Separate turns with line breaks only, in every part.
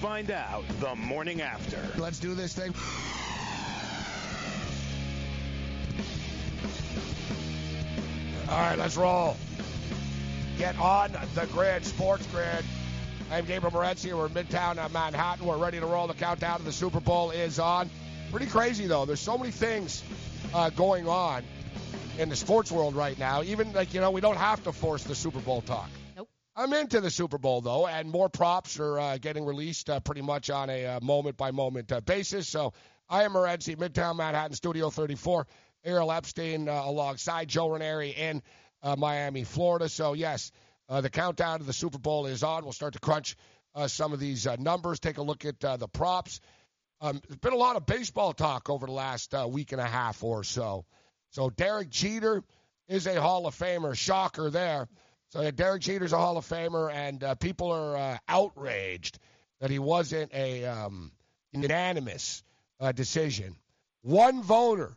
find out the morning after.
Let's do this thing. All right, let's roll. Get on the grid, sports grid. I'm Gabriel Morency. We're in Midtown uh, Manhattan. We're ready to roll. The countdown to the Super Bowl is on. Pretty crazy, though. There's so many things uh, going on in the sports world right now. Even, like, you know, we don't have to force the Super Bowl talk. I'm into the Super Bowl, though, and more props are uh, getting released uh, pretty much on a moment by moment basis. So I am Morency, Midtown Manhattan, Studio 34. Ariel Epstein uh, alongside Joe Ranieri in uh, Miami, Florida. So, yes, uh, the countdown to the Super Bowl is on. We'll start to crunch some of these numbers, take a look at the props. Um, there's been a lot of baseball talk over the last week and a half or so. So, Derek Jeter is a Hall of Famer. Shocker there. So, Derek Jeter's a Hall of Famer, and people are outraged that he wasn't a um, unanimous decision. One voter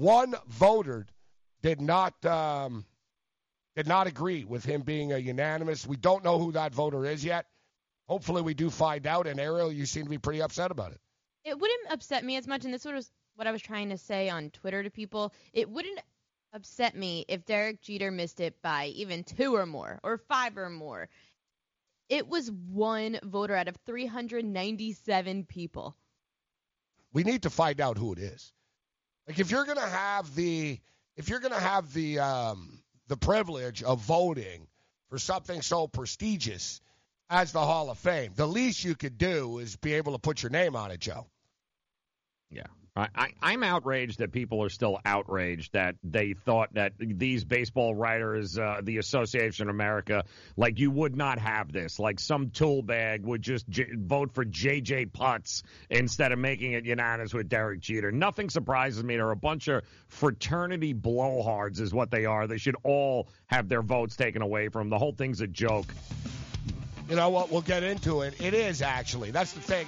one voter did not um, did not agree with him being a unanimous. We don't know who that voter is yet. Hopefully, we do find out. And Ariel, you seem to be pretty upset about it.
It wouldn't upset me as much, and this was what I was trying to say on Twitter to people. It wouldn't upset me if Derek Jeter missed it by even two or more, or five or more. It was one voter out of 397 people.
We need to find out who it is. Like if you're gonna have the if you're gonna have the um, the privilege of voting for something so prestigious as the Hall of Fame, the least you could do is be able to put your name on it, Joe.
Yeah. I, I'm outraged that people are still outraged that they thought that these baseball writers, uh, the Association of America, like you would not have this. Like some tool bag would just j- vote for J.J. Putz instead of making it unanimous with Derek Jeter. Nothing surprises me. They're a bunch of fraternity blowhards, is what they are. They should all have their votes taken away from them. The whole thing's a joke.
You know what? We'll get into it. It is actually. That's the thing.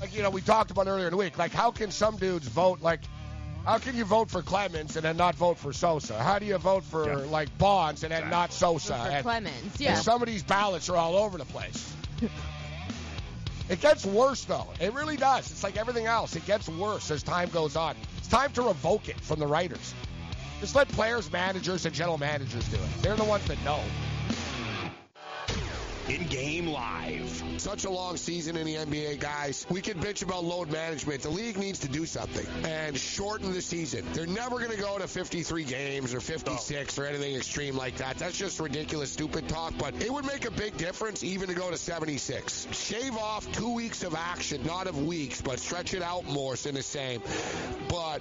It, like you know we talked about earlier in the week. Like how can some dudes vote like? How can you vote for Clemens and then not vote for Sosa? How do you vote for
Yeah.
like Bonds and then
Exactly.
not Sosa?
For
And-
Clemens,
and
yeah.
some of these ballots are all over the place. it gets worse though. It really does. It's like everything else. It gets worse as time goes on. It's time to revoke it from the writers. Just let players, managers, and general managers do it. They're the ones that know.
In game live.
Such a long season in the NBA, guys. We can bitch about load management. The league needs to do something and shorten the season. They're never going to go to 53 games or 56 or anything extreme like that. That's just ridiculous, stupid talk. But it would make a big difference even to go to 76. Shave off two weeks of action, not of weeks, but stretch it out more, so the same. But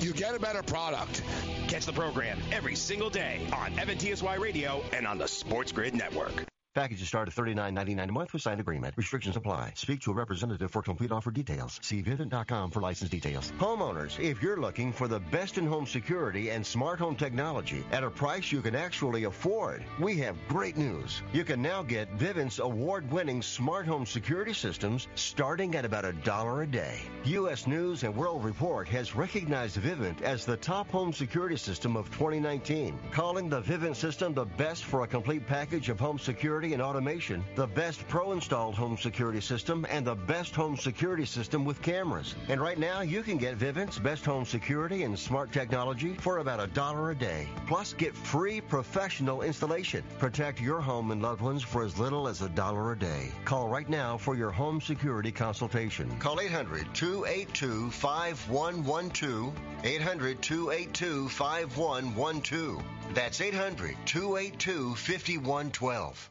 you get a better product.
Catch the program every single day on FNTSY Radio and on the Sports Grid Network.
Packages start at $39.99 a month with signed agreement. Restrictions apply. Speak to a representative for complete offer details. See Vivint.com for license details. Homeowners, if you're looking for the best in home security and smart home technology at a price you can actually afford, we have great news. You can now get Vivint's award winning smart home security systems starting at about a dollar a day. U.S. News and World Report has recognized Vivint as the top home security system of 2019, calling the Vivint system the best for a complete package of home security and automation, the best pro-installed home security system, and the best home security system with cameras. And right now, you can get Vivint's best home security and smart technology for about a dollar a day. Plus, get free professional installation. Protect your home and loved ones for as little as a dollar a day. Call right now for your home security consultation. Call 800 282 5112. 800 282 5112. That's 800 282 5112.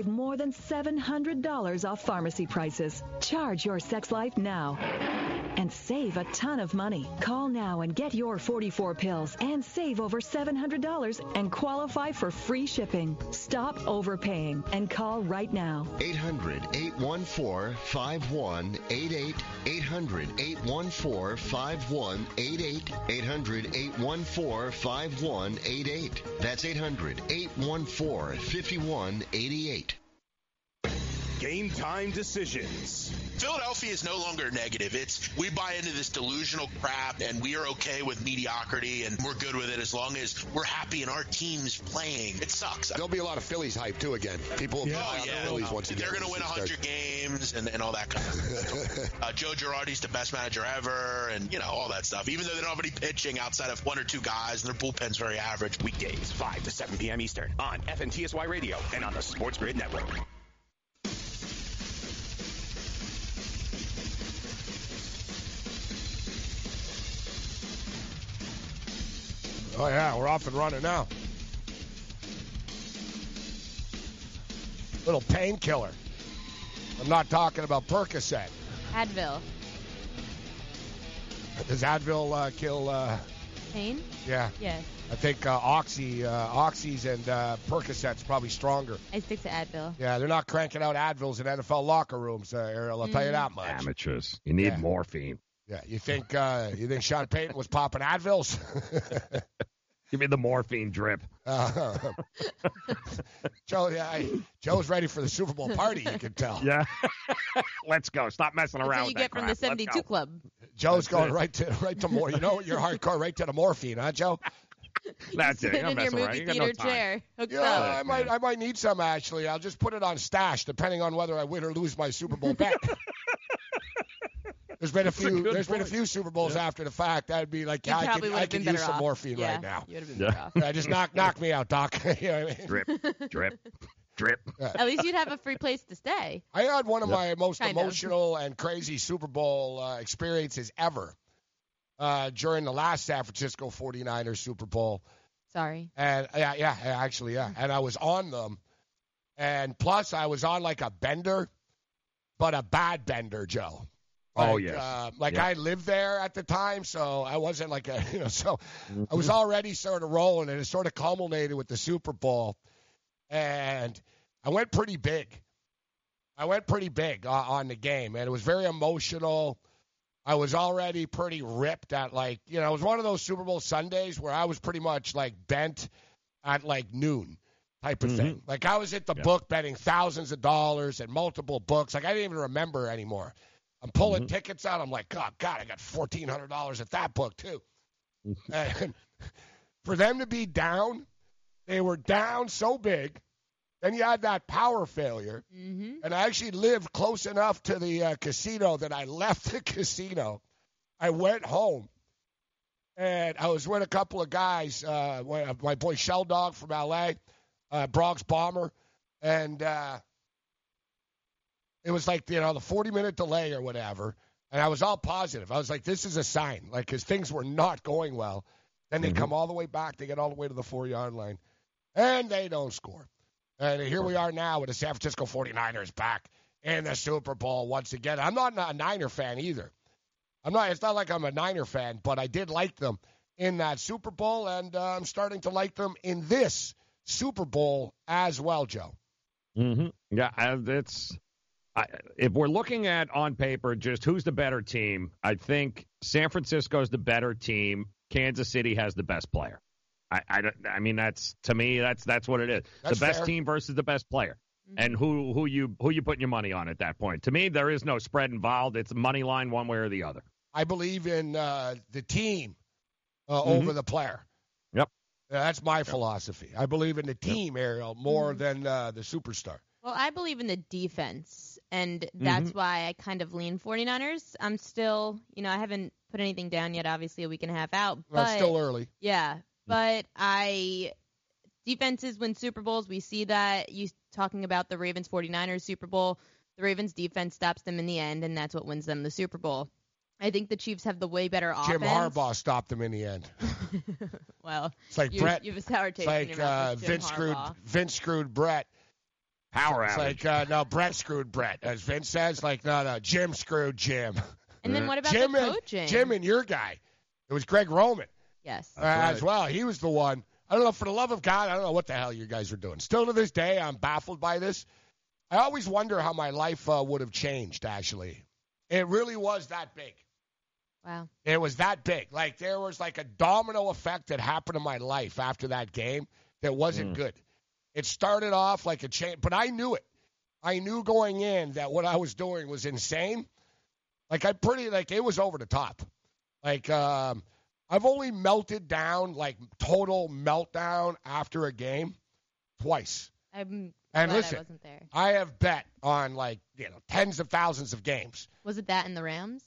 more than $700 off pharmacy prices. Charge your sex life now and save a ton of money. Call now and get your 44 pills and save over $700 and qualify for free shipping. Stop overpaying and call right now.
800 814 5188. 800 814 5188. 800 814 5188. That's 800 814 5188.
Game time decisions.
Philadelphia is no longer negative. It's we buy into this delusional crap and we are okay with mediocrity and we're good with it as long as we're happy and our team's playing. It sucks.
There'll be a lot of Phillies hype too again. People will
yeah. oh, yeah.
Phillies once again.
They're going to win 100 start. games and, and all that kind of stuff. uh, Joe Girardi's the best manager ever and, you know, all that stuff. Even though they don't have any pitching outside of one or two guys and their bullpen's very average.
Weekdays, 5 to 7 p.m. Eastern on FNTSY Radio and on the Sports Grid Network.
Oh, yeah, we're off and running now. Little painkiller. I'm not talking about Percocet.
Advil.
Does Advil uh, kill uh,
pain?
Yeah.
Yeah.
I think uh, Oxy, uh, Oxys and uh, Percocets probably stronger.
I stick to Advil.
Yeah, they're not cranking out Advils in NFL locker rooms, uh, Ariel. I'll mm. tell you mm. that much.
Amateurs. You need yeah. morphine.
Yeah, you think uh, you think Sean Payton was popping Advils?
Give me the morphine drip. Uh,
Joe, yeah, Joe's ready for the Super Bowl party. You can tell.
Yeah, let's go. Stop messing
That's
around.
What you get
from
crap. the '72 Club.
Joe's That's going it. right to right to more. You know, you're hardcore right to the morphine, huh, Joe?
That's it.
in your movie theater no chair.
Yeah, I might, I might need some actually. I'll just put it on stash, depending on whether I win or lose my Super Bowl bet. There's been a few. A there's point. been a few Super Bowls yeah. after the fact. That'd be like, yeah, I could, I could use some morphine
yeah,
right now.
yeah.
yeah. Just knock, knock me out, Doc. you know I mean?
Drip, drip, drip.
At least you'd have a free place to stay.
I had one of yep. my most kind emotional of. and crazy Super Bowl uh, experiences ever uh, during the last San Francisco 49ers Super Bowl.
Sorry.
And yeah, yeah, actually, yeah. And I was on them, and plus I was on like a bender, but a bad bender, Joe.
Oh,
like,
oh yes. Uh,
like I lived there at the time, so I wasn't like a you know. So mm-hmm. I was already sort of rolling, and it sort of culminated with the Super Bowl, and I went pretty big. I went pretty big uh, on the game, and it was very emotional. I was already pretty ripped at like you know it was one of those Super Bowl Sundays where I was pretty much like bent at like noon type of mm-hmm. thing. Like I was at the yeah. book betting thousands of dollars at multiple books. Like I didn't even remember anymore. I'm pulling mm-hmm. tickets out. I'm like, oh God, I got fourteen hundred dollars at that book too. And for them to be down, they were down so big. Then you had that power failure,
mm-hmm.
and I actually lived close enough to the uh, casino that I left the casino. I went home, and I was with a couple of guys. Uh, my boy Shell Dog from LA, uh, Bronx Bomber, and uh, it was like you know the 40 minute delay or whatever, and I was all positive. I was like, this is a sign, like because things were not going well. Then they
Mhm.
come all the way back, they get all the way to the four yard line, and they don't score. And here we are now with the San Francisco 49ers back in the Super Bowl once again. I'm not a Niner fan either. I'm not. It's not like I'm a Niner fan, but I did like them in that Super Bowl, and uh, I'm starting to like them in this Super Bowl as well, Joe.
Mm-hmm. Yeah, it's. I, if we're looking at on paper just who's the better team, I think San Francisco's the better team. Kansas City has the best player. I, I, don't- I mean that's to me that's that's what it is.
That's
the best
fair.
team versus the best player. And who who you who you putting your money on at that point? To me, there is no spread involved. It's money line one way or the other.
I believe in uh, the team uh,
Mhm.
over the player.
Yep.
That's my philosophy. I believe in the team, Ariel, more
Mhm.
than uh, the superstar.
Well, I believe in the defense, and that's
Mm-hmm.
why I kind of lean 49ers. I'm still, you know, I haven't put anything down yet, obviously, a week and a half out.
Well,
But
it's still early.
Yeah, but I defenses win Super Bowls. We see that. You talking about the Ravens 49ers Super Bowl. The Ravens defense stops them in the end, and that's what wins them the Super Bowl. I think the Chiefs have the way better offense. Jim.
Harbaugh stopped them in the end.
well,
It's like
you,
Brett.
you have a sour
It's
taste in
like
your mouth
uh,
with Jim
Vince screwed Vince screwed Brett.
Power
It's
outage.
like uh, no, Brett screwed Brett, as Vince says. Like no, no, Jim screwed Jim.
And then what about
Jim
the
and
coaching?
Jim and your guy. It was Greg Roman
yes.
uh, as well. He was the one. I don't know. For the love of God, I don't know what the hell you guys are doing. Still to this day, I'm baffled by this. I always wonder how my life uh, would have changed. Actually, it really was that big.
Wow.
It was that big. Like there was like a domino effect that happened in my life after that game that wasn't
Mm.
good. It started off like a chain, but I knew it. I knew going in that what I was doing was insane. Like I pretty like it was over the top. Like um I've only melted down like total meltdown after a game twice.
I'm
And listen,
I wasn't there.
I have bet on like, you know, tens of thousands of games.
Was it that in the Rams?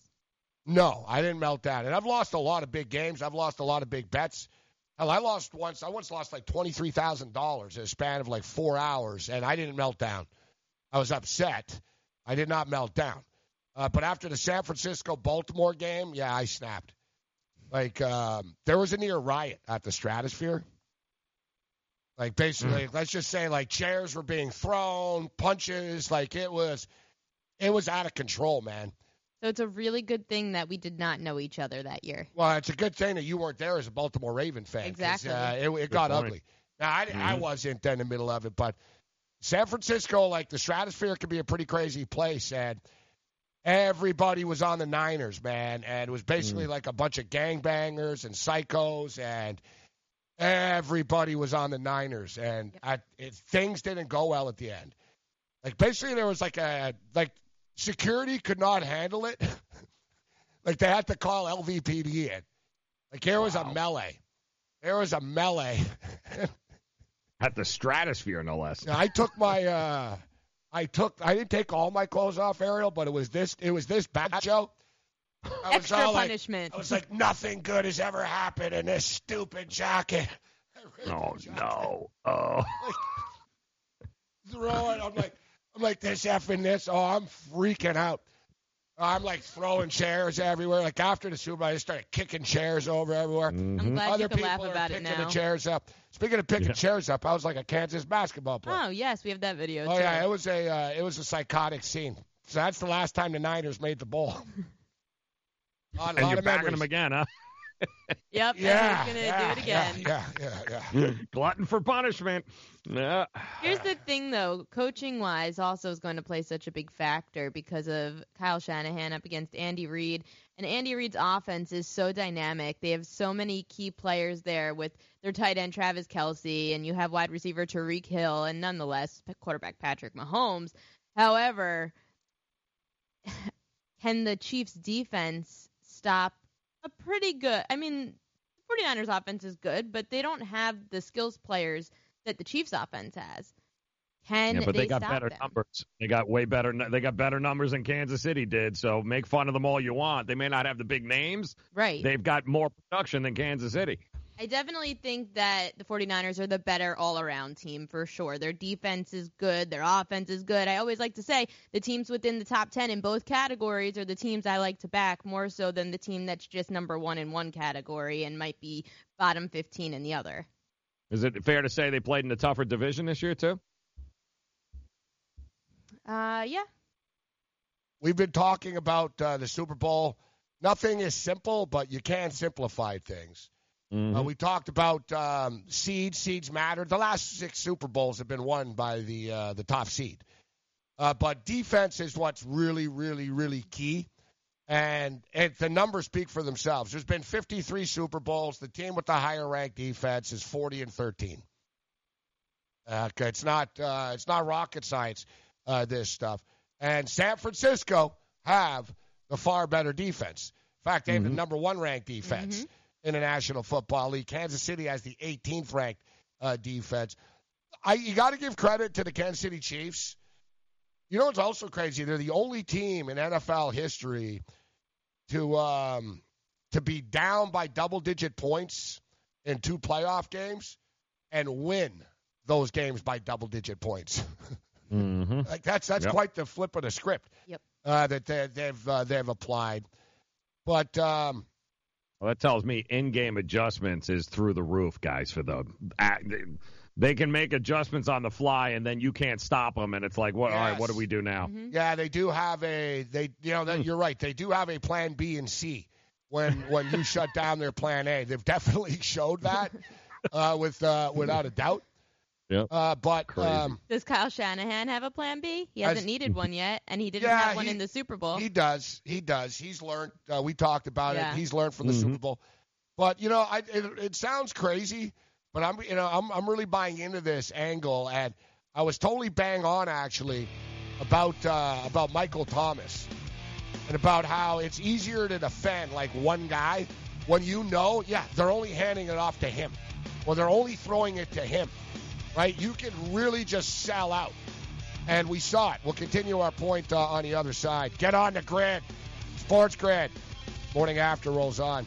No, I didn't melt down. And I've lost a lot of big games. I've lost a lot of big bets. Hell, I lost once. I once lost like twenty three thousand dollars in a span of like four hours, and I didn't melt down. I was upset. I did not melt down. Uh, but after the San Francisco Baltimore game, yeah, I snapped. Like um, there was a near riot at the Stratosphere. Like basically, let's just say like chairs were being thrown, punches. Like it was, it was out of control, man.
So it's a really good thing that we did not know each other that year.
Well, it's a good thing that you weren't there as a Baltimore Raven fan.
Exactly.
Uh, it it got
point.
ugly. Now, I, I
Mhm.
wasn't in the middle of it, but San Francisco, like the stratosphere, could be a pretty crazy place. And everybody was on the Niners, man. And it was basically like a bunch of gangbangers and psychos. And everybody was on the Niners. And I, it, things didn't go well at the end. Like, basically, there was like a, like, security could not handle it. like, they had to call LVPD in. Like, there was a melee. There was a melee.
At the stratosphere, no less.
I took my uh I took I didn't take all my clothes off, Ariel, but it was this it was this bad Joe. I was
Extra
all like-
punishment.
I was like, nothing good has ever happened in this stupid jacket.
Oh no! Oh,
Throw it. I'm like I'm like this effing this. Oh, I'm freaking out. I'm like throwing chairs everywhere. Like after the Super Bowl, I just started kicking chairs over everywhere.
I'm
Mhm.
glad
Other
you could
people
laugh
are
about it
picking
now.
the chairs up. Speaking of picking
Yeah.
chairs up, I was like a Kansas basketball player.
Oh yes, we have that video.
Oh
too.
yeah, it was a uh, it was a psychotic scene. So that's the last time the Niners made the bowl. A lot,
and
lot
you're
of
backing
memories.
them again, huh?
Yep. and
Yeah,
he's gonna
yeah,
do it again.
Yeah, yeah, yeah, yeah.
Glutton for punishment. Yeah.
Here's the thing, though. Coaching wise, also is going to play such a big factor because of Kyle Shanahan up against Andy Reid. And Andy Reid's offense is so dynamic. They have so many key players there with their tight end Travis Kelce, and you have wide receiver Tyreek Hill, and nonetheless quarterback Patrick Mahomes. However, can the Chiefs' defense stop a pretty good? I mean, 49ers offense is good, but they don't have the skills players that the Chiefs offense has. Can
yeah, but they, got
stop
better
them?
numbers. They got way better. They got better numbers than Kansas City did. So make fun of them all you want. They may not have the big names.
Right.
They've got more production than Kansas City.
I definitely think that the 49ers are the better all around team for sure. Their defense is good, their offense is good. I always like to say the teams within the top 10 in both categories are the teams I like to back more so than the team that's just number one in one category and might be bottom 15 in the other.
Is it fair to say they played in a tougher division this year, too?
Uh, yeah.
We've been talking about uh, the Super Bowl. Nothing is simple, but you can simplify things.
Mm-hmm.
Uh, we talked about um, seeds. Seeds matter. The last six Super Bowls have been won by the uh, the top seed. Uh, but defense is what's really, really, really key. And it, the numbers speak for themselves. There's been 53 Super Bowls. The team with the higher ranked defense is 40 and 13. Uh, it's not uh, it's not rocket science. Uh, this stuff. And San Francisco have the far better defense. In fact, they have
Mm-hmm.
the number one ranked defense in the National Football League. Kansas City has the 18th ranked uh, defense. I you got to give credit to the Kansas City Chiefs. You know what's also crazy? They're the only team in NFL history to um, to be down by double digit points in two playoff games and win those games by double digit points.
Mm-hmm.
Like that's that's
Yep.
quite the flip of the script.
Yep.
Uh, that they, they've uh, they've applied, but um,
Well, that tells me in-game adjustments is through the roof, guys. For the they can make adjustments on the fly, and then you can't stop them, and it's like, what? All right, what do we do now?
yeah, they do have a they you know
Hmm.
that you're right. They do have a plan B and C when when you shut down their plan A. They've definitely showed that uh, with uh, without a doubt.
Yep.
Uh, but um,
Does Kyle Shanahan have a plan B? He hasn't
As-
needed one yet, and he didn't
Yeah,
have one
he-
in the Super Bowl.
He does. He does. He's learned. Uh, we talked about
Yeah.
it. He's learned from the
Mhm.
Super Bowl. But you know, I, it, it sounds crazy, but I'm you know I'm I'm really buying into this angle, and I was totally bang on actually about uh, about Michael Thomas and about how it's easier to defend like one guy when you know, yeah, they're only handing it off to him, or they're only throwing it to him, right? You can really just sell out. And we saw it. We'll continue our point uh, on the other side. Get on the grid. Sports Grid. Morning after rolls on.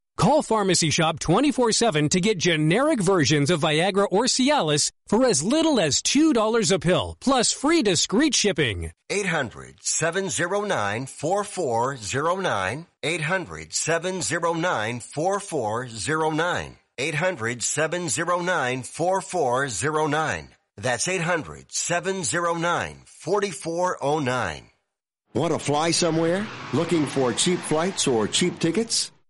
Call Pharmacy Shop 24-7 to get generic versions of Viagra or Cialis for as little as $2 a pill, plus free discreet shipping.
800 709 4409. 800 709 4409. 800 709 4409. That's 800 709 4409. Want to fly somewhere? Looking for cheap flights or cheap tickets?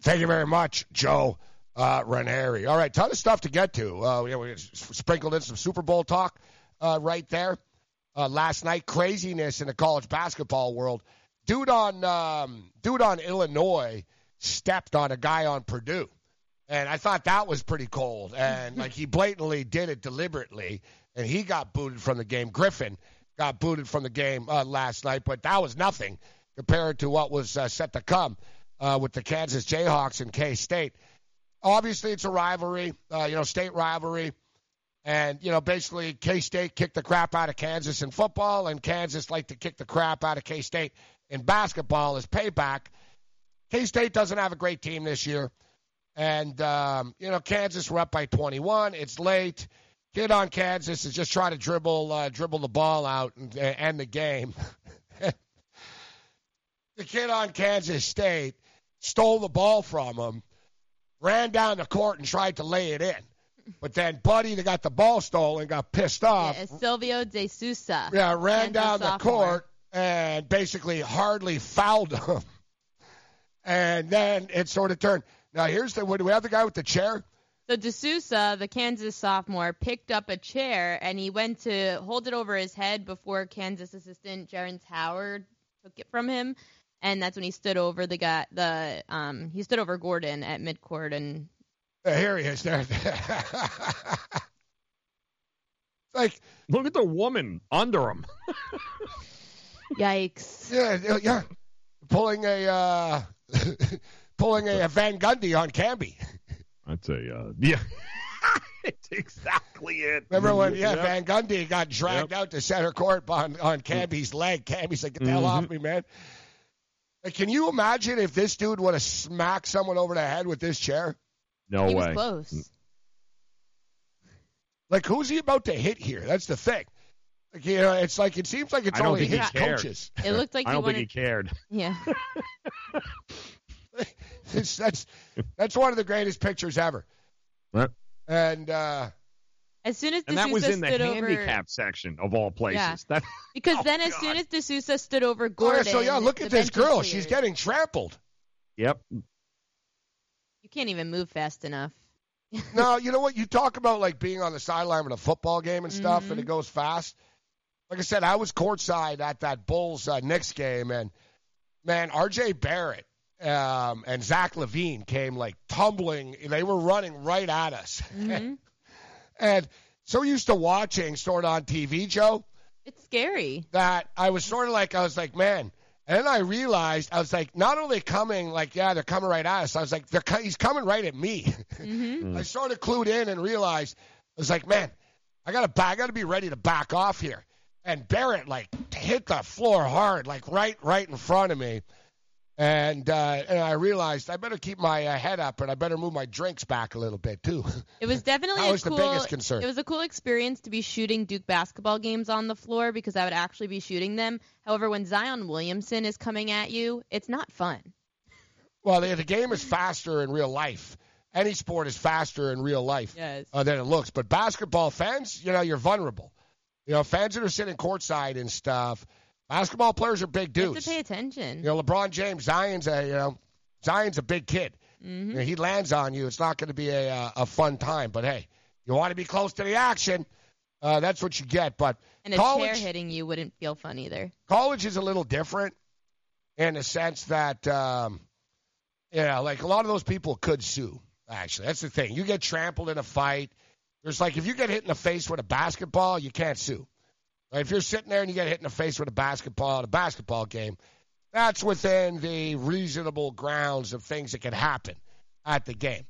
Thank you very much, Joe uh, Ranieri. All right, ton of stuff to get to. Uh, we, we sprinkled in some Super Bowl talk uh, right there. Uh, last night, craziness in the college basketball world. Dude on um, dude on Illinois stepped on a guy on Purdue, and I thought that was pretty cold. And like he blatantly did it deliberately, and he got booted from the game. Griffin got booted from the game uh, last night, but that was nothing compared to what was uh, set to come uh, with the Kansas Jayhawks and K State. Obviously, it's a rivalry, uh, you know, state rivalry. And, you know, basically, K State kicked the crap out of Kansas in football, and Kansas like to kick the crap out of K State in basketball as payback. K State doesn't have a great team this year. And, um, you know, Kansas were up by 21. It's late. Kid on Kansas is just trying to dribble uh, dribble the ball out and end the game. the kid on Kansas State stole the ball from him, ran down the court and tried to lay it in. But then Buddy that got the ball stolen got pissed off.
Yeah, Silvio De Sousa.
Yeah, ran
Kansas
down the
sophomore.
court and basically hardly fouled him. And then it sort of turned. Now here's the. Do we have the guy with the chair?
So De Sousa, the Kansas sophomore, picked up a chair and he went to hold it over his head before Kansas assistant Jerrance Howard took it from him, and that's when he stood over the guy. The um he stood over Gordon at midcourt and
Uh, here he is. There. like
look at the woman under him.
yikes.
Yeah, yeah, yeah. Pulling a uh, pulling a, Van Gundy on Camby.
That's a uh, yeah. it's exactly it.
Remember when yeah,
Yep.
Van Gundy got dragged out to center court on on Camby's leg. Camby's like, get the hell
Mm-hmm.
off me, man. Like, can you imagine if this dude would have smacked someone over the head with this chair?
No
he
way.
was close.
Like, who's he about to hit here? That's the thing. Like, you know, it's like it seems like it's only
think
his coaches.
It looked like
I
he
don't
wanted.
think he cared.
Yeah.
That's that's one of the greatest pictures ever.
What?
And uh,
As soon as
And that was in the
stood over,
handicap section of all places.
Yeah.
That
because
Oh,
then as
God.
soon as De Sousa stood over
oh, yeah,
Gordon,
so yeah, look at this
bench was
girl. She's getting trampled.
Yep.
You can't even move fast enough.
no, you know what? You talk about like being on the sideline with a football game and stuff,
Mm-hmm.
and it goes fast. Like I said, I was courtside at that Bulls uh, Knicks game, and man, R.J. Barrett um, and Zach LaVine came like tumbling. They were running right at us,
Mm-hmm.
And so used to watching sort of on TV, Joe,
It's scary.
that I was sort of like I was like, man. And then I realized I was like, not only coming like, yeah, they're coming right at us. I was like, they're co- he's coming right at me.
hmm
I sort of clued in and realized I was like, man, I gotta ba- I gotta be ready to back off here. And Barrett like hit the floor hard, like right right in front of me. And uh, and I realized I better keep my uh, head up and I better move my drinks back a little bit too.
It was definitely
That
a
was the biggest concern.
It was a cool experience to be shooting Duke basketball games on the floor because I would actually be shooting them. However, when Zion Williamson is coming at you, it's not fun.
Well, the, the game is faster in real life. Any sport is faster in real life
Yes.
uh, than it looks. But basketball fans, you know, you're vulnerable. You know, fans that are sitting courtside and stuff. Basketball players are big
You have
dudes.
to pay attention.
You know, LeBron James, Zion's a you know, Zion's a big kid.
hmm
You know, he lands on you. It's not going to be a uh, a fun time. But hey, you want to be close to the action. Uh, that's what you get. But
And a
college,
chair hitting you wouldn't feel fun either.
college is a little different in the sense that, um, you know, like a lot of those people could sue. Actually, that's the thing. You get trampled in a fight. There's like if you get hit in the face with a basketball, you can't sue. Right? If you're sitting there and you get hit in the face with a basketball at a basketball game, that's within the reasonable grounds of things that can happen at the game.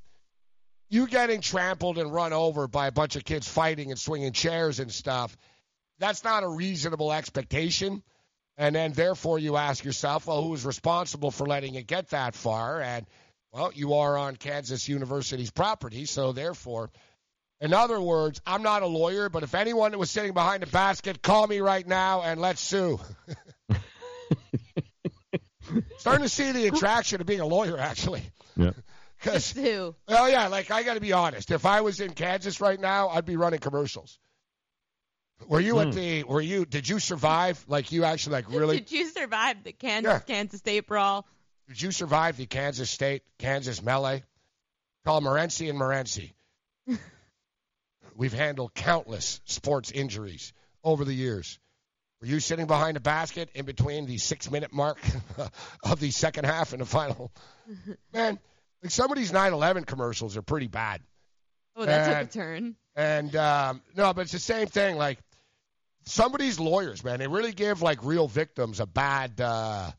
You getting trampled and run over by a bunch of kids fighting and swinging chairs and stuff, that's not a reasonable expectation. And then, therefore, you ask yourself, well, who is responsible for letting it get that far? And, well, you are on Kansas University's property. So, therefore, in other words, I'm not a lawyer, but if anyone that was sitting behind a basket, call me right now and let's sue. Starting to see the attraction of being a lawyer, actually.
Yeah.
Because
Sue.
well, yeah, like I got to be honest. If I was in Kansas right now, I'd be running commercials. Were you at
Hmm.
the? Were you? Did you survive? Like you actually like really?
Did you survive the Kansas
Yeah.
Kansas State brawl?
Did you survive the Kansas State Kansas melee? Call Morency and Morency. We've handled countless sports injuries over the years. Were you sitting behind a basket in between the six minute mark of the second half and the final? Man, like some of these 9 11 commercials are pretty bad.
Oh, that took a turn.
And um, no, but it's the same thing. Like some of these lawyers, man, they really give like real victims a bad. Uh,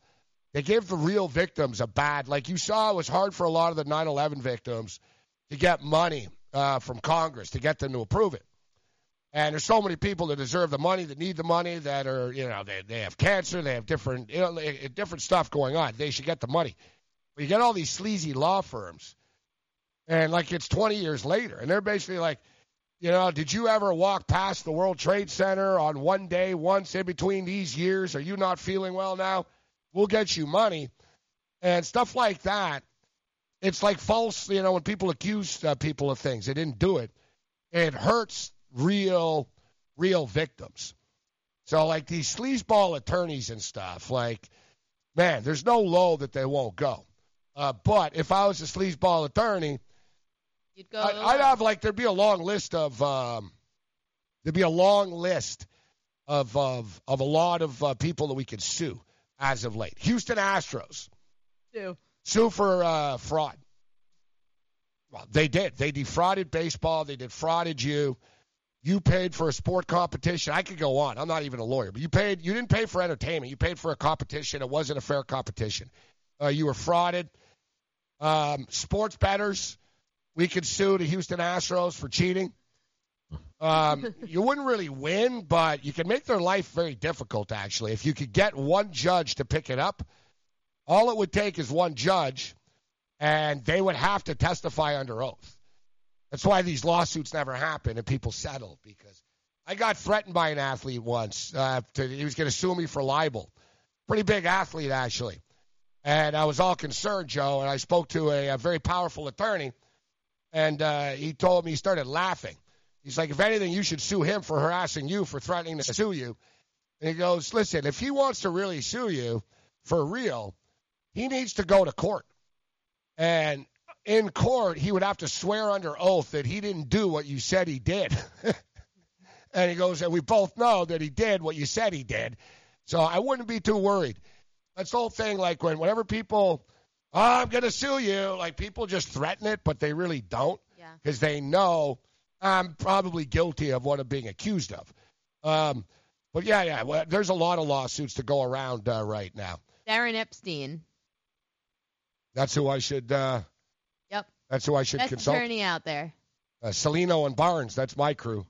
they give the real victims a bad. Like you saw, it was hard for a lot of the 9/11 victims to get money uh, from Congress to get them to approve it. And there's so many people that deserve the money, that need the money, that are you know they they have cancer, they have different you know different stuff going on. They should get the money. But you get all these sleazy law firms, and like it's 20 years later, and they're basically like. You know, did you ever walk past the World Trade Center on one day once in between these years? Are you not feeling well now? We'll get you money and stuff like that. It's like false, you know, when people accuse uh, people of things, they didn't do it. It hurts real, real victims. So, like these sleazeball attorneys and stuff, like, man, there's no low that they won't go. Uh, but if I was a sleazeball attorney,
You'd go.
I'd, I'd have like there'd be a long list of um, there'd be a long list of of of a lot of uh, people that we could sue as of late. Houston Astros
Sue.
Sue for uh, fraud. Well, they did. They defrauded baseball. They defrauded you. You paid for a sport competition. I could go on. I'm not even a lawyer, but you paid. You didn't pay for entertainment. You paid for a competition. It wasn't a fair competition. Uh, you were frauded. Um, sports bettors. We could sue the Houston Astros for cheating. Um, you wouldn't really win, but you could make their life very difficult, actually. If you could get one judge to pick it up, all it would take is one judge, and they would have to testify under oath. That's why these lawsuits never happen and people settle because I got threatened by an athlete once. Uh, to, he was going to sue me for libel. Pretty big athlete, actually. And I was all concerned, Joe, and I spoke to a, a very powerful attorney, and uh, he told me he started laughing. He's like, if anything, you should sue him for harassing you, for threatening to sue you. And he goes, listen, if he wants to really sue you for real, he needs to go to court. And in court, he would have to swear under oath that he didn't do what you said he did. and he goes, and we both know that he did what you said he did. So I wouldn't be too worried. That's the whole thing. Like when, whenever people, oh, I'm going to sue you, like people just threaten it, but they really don't
Yeah.
because they know I'm probably guilty of what I'm being accused of. Um, but yeah, yeah, well, there's a lot of lawsuits to go around uh, right now.
Darren Epstein.
That's who I should. Uh,
Yep.
that's who I should
Best
consult.
attorney out there.
Uh, Cellino and Barnes. That's my crew.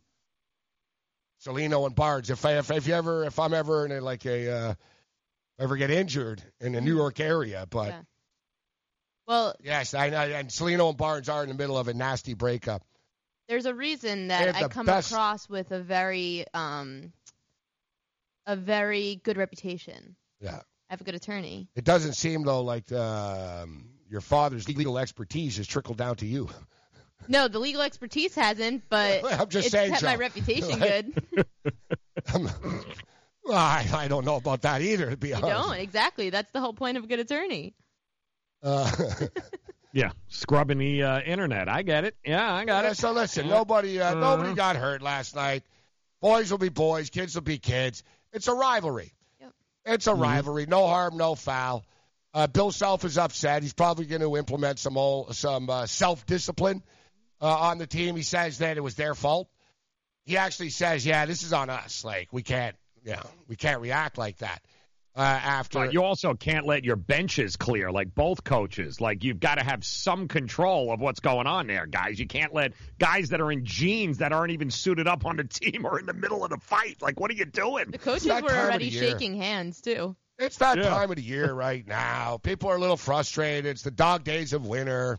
Cellino and Barnes. If I, if, if you ever if I'm ever in a, like a uh, ever get injured in the New York area. But
Yeah. Well,
yes, I know. And Cellino and Barnes are in the middle of a nasty breakup.
there's a reason that I come
best-
across with a very um a very good reputation.
Yeah.
I have a good attorney.
It doesn't seem though like um, your father's legal expertise has trickled down to you.
No, the legal expertise hasn't, but
I'm just
it's
saying,
kept my reputation
Like-
good.
Well, I, I don't know about that either, to be
You
honest.
don't exactly. That's the whole point of a good attorney.
Uh,
Yeah, scrubbing the uh, internet. I get it. Yeah, I got
Yeah,
it.
So listen, nobody uh,
Uh-huh.
nobody got hurt last night. Boys will be boys, kids will be kids. It's a rivalry. It's a rivalry. No harm, no foul. Uh, Bill Self is upset. He's probably going to implement some old, some uh, self discipline uh, on the team. He says that it was their fault. He actually says, "Yeah, this is on us. Like we can't, you know, we can't react like that." Uh, after
But you also can't let your benches clear, like both coaches. Like you've got to have some control of what's going on there, guys. You can't let guys that are in jeans that aren't even suited up on the team or in the middle of the fight. Like, what are you doing?
The coaches were already shaking hands too.
It's that
Yeah.
time of the year right now. People are a little frustrated. It's the dog days of winter.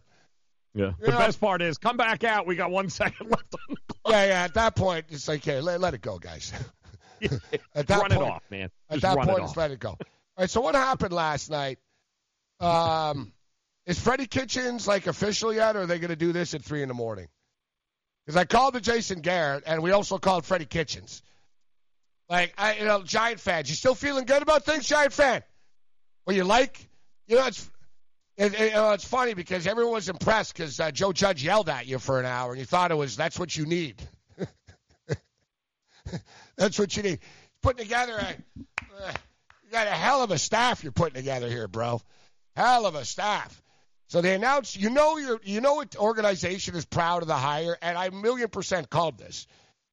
Yeah. The
Yeah.
best part is, come back out. We got one second left on the clock.
Yeah, yeah. At that point, it's like, hey, let, let it go, guys. at that
run
point,
it off, man.
At that point,
it
let it go. All right. So what happened last night? Um, is Freddie Kitchens like official yet, or are they going to do this at three in the morning? Because I called to Jason Garrett, and we also called Freddie Kitchens. Like, I, you know, Giant fans, you still feeling good about things, Giant fan? Well, you like, you know, it's. It, it, you know, it's funny because everyone was impressed because uh, Joe Judge yelled at you for an hour, and you thought it was that's what you need. that's what you need. Putting together a, uh, you got a hell of a staff you're putting together here, bro. Hell of a staff. So they announced, you know, your, you know, what organization is proud of the hire, and I a million percent called this.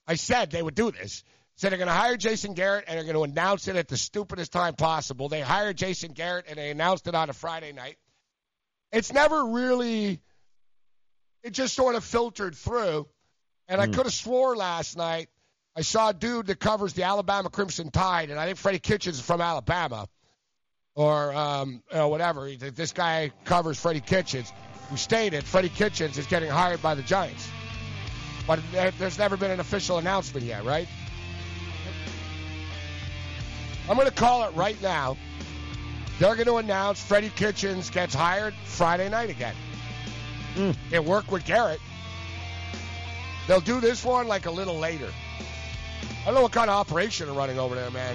I said they would do this. Said they're going to hire Jason Garrett and they're going to announce it at the stupidest time possible. They hired Jason Garrett and they announced it on a Friday night. It's never really, it just sort of filtered through. And I could have swore last night I saw a dude that covers the Alabama Crimson Tide, and I think Freddie Kitchens is from Alabama, or um, you know, whatever. This guy covers Freddie Kitchens, who stated Freddie Kitchens is getting hired by the Giants. But there's never been an official announcement yet, right? I'm going to call it right now. They're going to announce Freddie Kitchens gets hired Friday night again. It worked with Garrett. They'll do this one like a little later. I don't know what kind of operation they're running over there, man.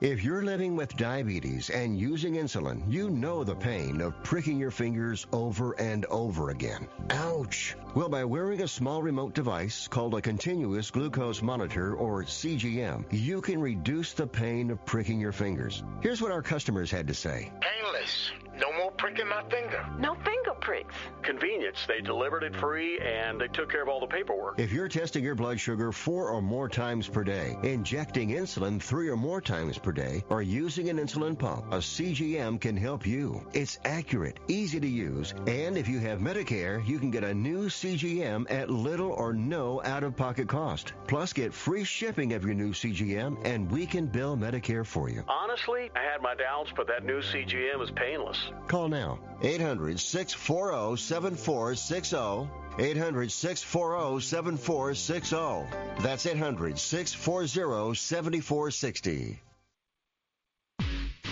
If you're living with diabetes and using insulin, you know the pain of pricking your fingers over and over again. Ouch! Well, by wearing a small remote device called a continuous glucose monitor or CGM, you can reduce the pain of pricking your fingers. Here's what our customers had to say.
Painless. No more pricking my finger. No finger pricks. Convenience. They delivered it free and they took care of all the paperwork.
If you're testing your blood sugar four or more times per day, injecting insulin three or more times per day, or using an insulin pump, a CGM can help you. It's accurate, easy to use, and if you have Medicare, you can get a new CGM at little or no out-of-pocket cost. Plus, get free shipping of your new CGM, and we can bill Medicare for you.
Honestly, I had my doubts, but that new CGM is painless.
Call now. 800 640 7460. 800 640 7460. That's 800 640 7460.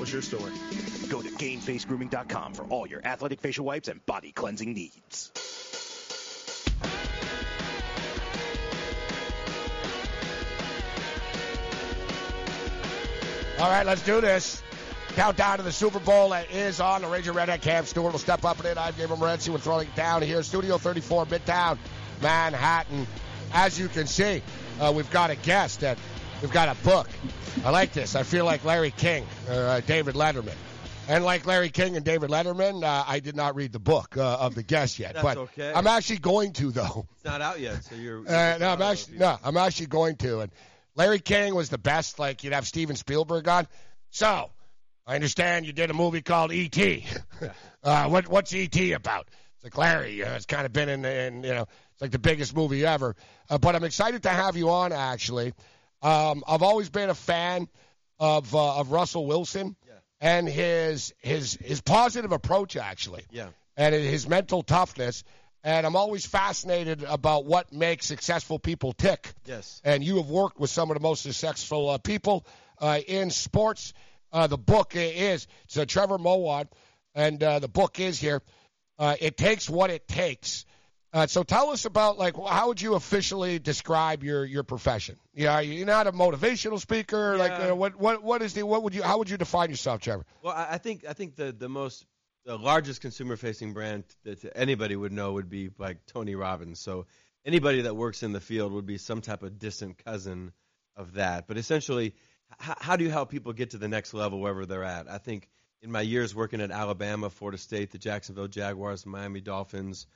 What's your story?
Go to GameFaceGrooming.com for all your athletic facial wipes and body cleansing needs.
All right, let's do this. Countdown to the Super Bowl is on. The Ranger Redhead Cam Stewart will step up and in. I'm Gabriel Morency. We're throwing it down here. Studio 34, Midtown, Manhattan. As you can see, uh, we've got a guest that we've got a book. I like this. I feel like Larry King or uh, David Letterman. And like Larry King and David Letterman, uh, I did not read the book uh, of the guest yet.
That's
but
okay.
I'm actually going to, though.
It's not out yet, so you're.
Uh, no, I'm actually no, I'm actually going to. And Larry King was the best. Like you'd have Steven Spielberg on. So I understand you did a movie called E.T. uh, what what's E.T. about? It's like Larry. Uh, it's kind of been in, in you know it's like the biggest movie ever. Uh, but I'm excited to have you on. Actually, um, I've always been a fan of uh, of Russell Wilson yeah. and his his his positive approach actually
Yeah.
and his mental toughness. And I'm always fascinated about what makes successful people tick.
Yes.
And you have worked with some of the most successful uh, people uh, in sports. Uh, the book is it's uh, Trevor Moawad, and uh, the book is here. Uh, it takes what it takes. Uh, so tell us about like how would you officially describe your your profession? Yeah, you're not a motivational speaker. Like uh, what what what is the what would you how would you define yourself, Trevor?
Well, I I think I think the the most the largest consumer facing brand that anybody would know would be like Tony Robbins. So anybody that works in the field would be some type of distant cousin of that. But essentially, h- how do you help people get to the next level wherever they're at? I think in my years working at Alabama, Florida State, the Jacksonville Jaguars, Miami Dolphins,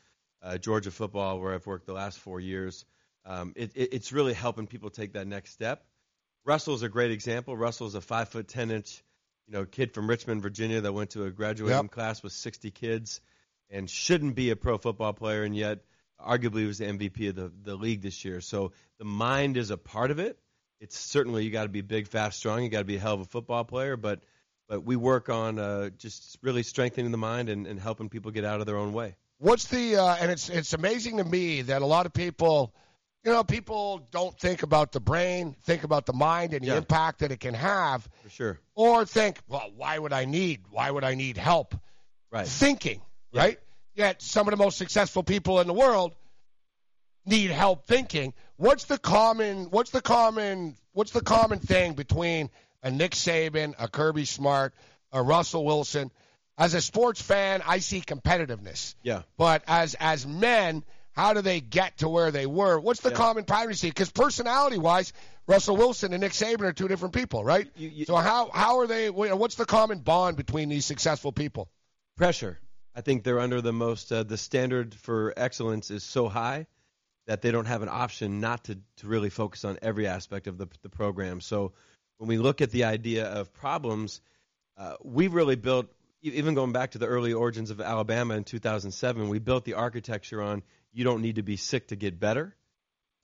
uh, Georgia football, where I've worked the last four years, um, it, it, it's really helping people take that next step. Russell's a great example. Russell's a five foot ten inch, you know, kid from Richmond, Virginia, that went to a graduating
Yep.
class with 60 kids, and shouldn't be a pro football player, and yet arguably was the MVP of the the league this year. So the mind is a part of it. It's certainly you got to be big, fast, strong. You got to be a hell of a football player, but but we work on uh, just really strengthening the mind and, and helping people get out of their own way.
What's the uh, and it's it's amazing to me that a lot of people, you know, people don't think about the brain, think about the mind and the
Yeah.
impact that it can have,
For sure.
or think, well, why would I need why would I need help?
Right.
Thinking, right? Yet some of the most successful people in the world need help thinking. What's the common what's the common what's the common thing between a Nick Saban, a Kirby Smart, a Russell Wilson? As a sports fan, I see competitiveness.
Yeah.
But as as men, how do they get to where they were? What's the
Yeah.
common you see? Because personality wise, Russell Wilson and Nick Saban are two different people, right? so how how are they? What's the common bond between these successful people?
pressure. I think they're under the most uh, the standard for excellence is so high that they don't have an option not to to really focus on every aspect of the the program. So when we look at the idea of problems, uh, we really built even going back to the early origins of Alabama in 2007, we built the architecture on you don't need to be sick to get better.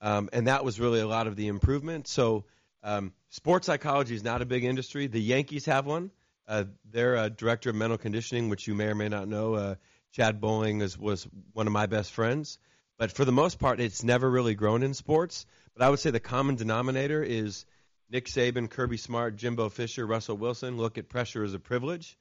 Um, and that was really a lot of the improvement. So, um, sports psychology is not a big industry. The Yankees have one. Uh, their uh, director of mental conditioning, which you may or may not know, uh, Chad Bohling, is, was one of my best friends. But for the most part, it's never really grown in sports. But I would say the common denominator is Nick Saban, Kirby Smart, Jimbo Fisher, Russell Wilson look at pressure as a privilege.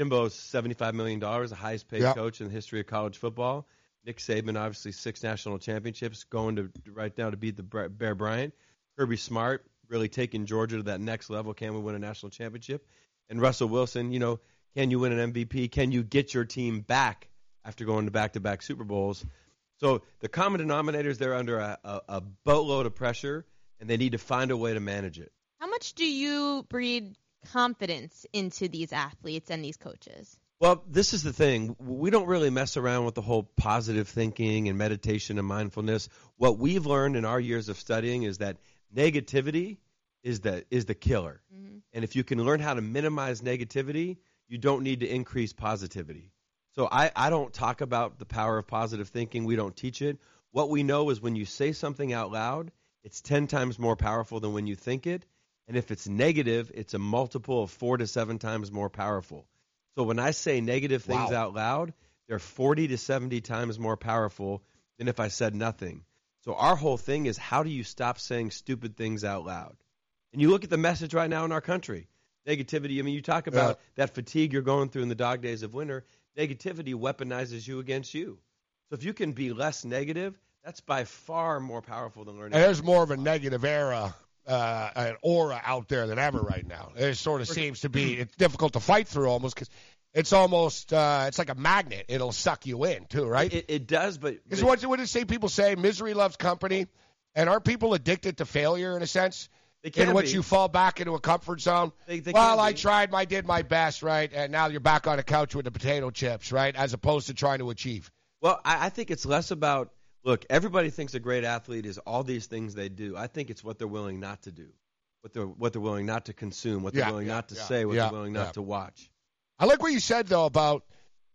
Jimbo's $75 million, the highest paid
Yeah.
coach in the history of college football. Nick Saban, obviously six national championships, going to right now to beat the Bear Bryant. Kirby Smart really taking Georgia to that next level. Can we win a national championship? And Russell Wilson, you know, can you win an MVP? Can you get your team back after going to back-to-back Super Bowls? So the common denominators they're under a, a, a boatload of pressure, and they need to find a way to manage it.
How much do you breed confidence into these athletes and these coaches?
Well, this is the thing. We don't really mess around with the whole positive thinking and meditation and mindfulness. What we've learned in our years of studying is that negativity is the is the killer.
Mm-hmm.
And if you can learn how to minimize negativity, you don't need to increase positivity. So I, I don't talk about the power of positive thinking. We don't teach it. What we know is when you say something out loud, it's 10 times more powerful than when you think it. And if it's negative, it's a multiple of four to seven times more powerful. So when I say negative things
Wow.
out loud, they're 40 to 70 times more powerful than if I said nothing. So our whole thing is how do you stop saying stupid things out loud? And you look at the message right now in our country. Negativity, I mean, you talk about that fatigue you're going through in the dog days of winter. Negativity weaponizes you against you. So if you can be less negative, that's by far more powerful than learning.
There's more of a negative era, uh, an aura out there than ever right now. It sort of seems to be it's difficult to fight through almost because it's almost uh, it's like a magnet. It'll suck you in too, right?
It, it does, but
Is what what does say people say? Misery loves company, and aren't people addicted to failure in a sense?
They can
in which
be.
you fall back into a comfort zone.
They- they
well, I
be.
tried, I did my best, right? And now you're back on the couch with the potato chips, right? As opposed to trying to achieve.
Well, I, I think it's less about look. Everybody thinks a great athlete is all these things they do. I think it's what they're willing not to do, what they're what they're willing not to consume, what they're
Yeah,
willing
yeah,
not to
yeah,
say, what they're willing not to watch.
I like what you said though about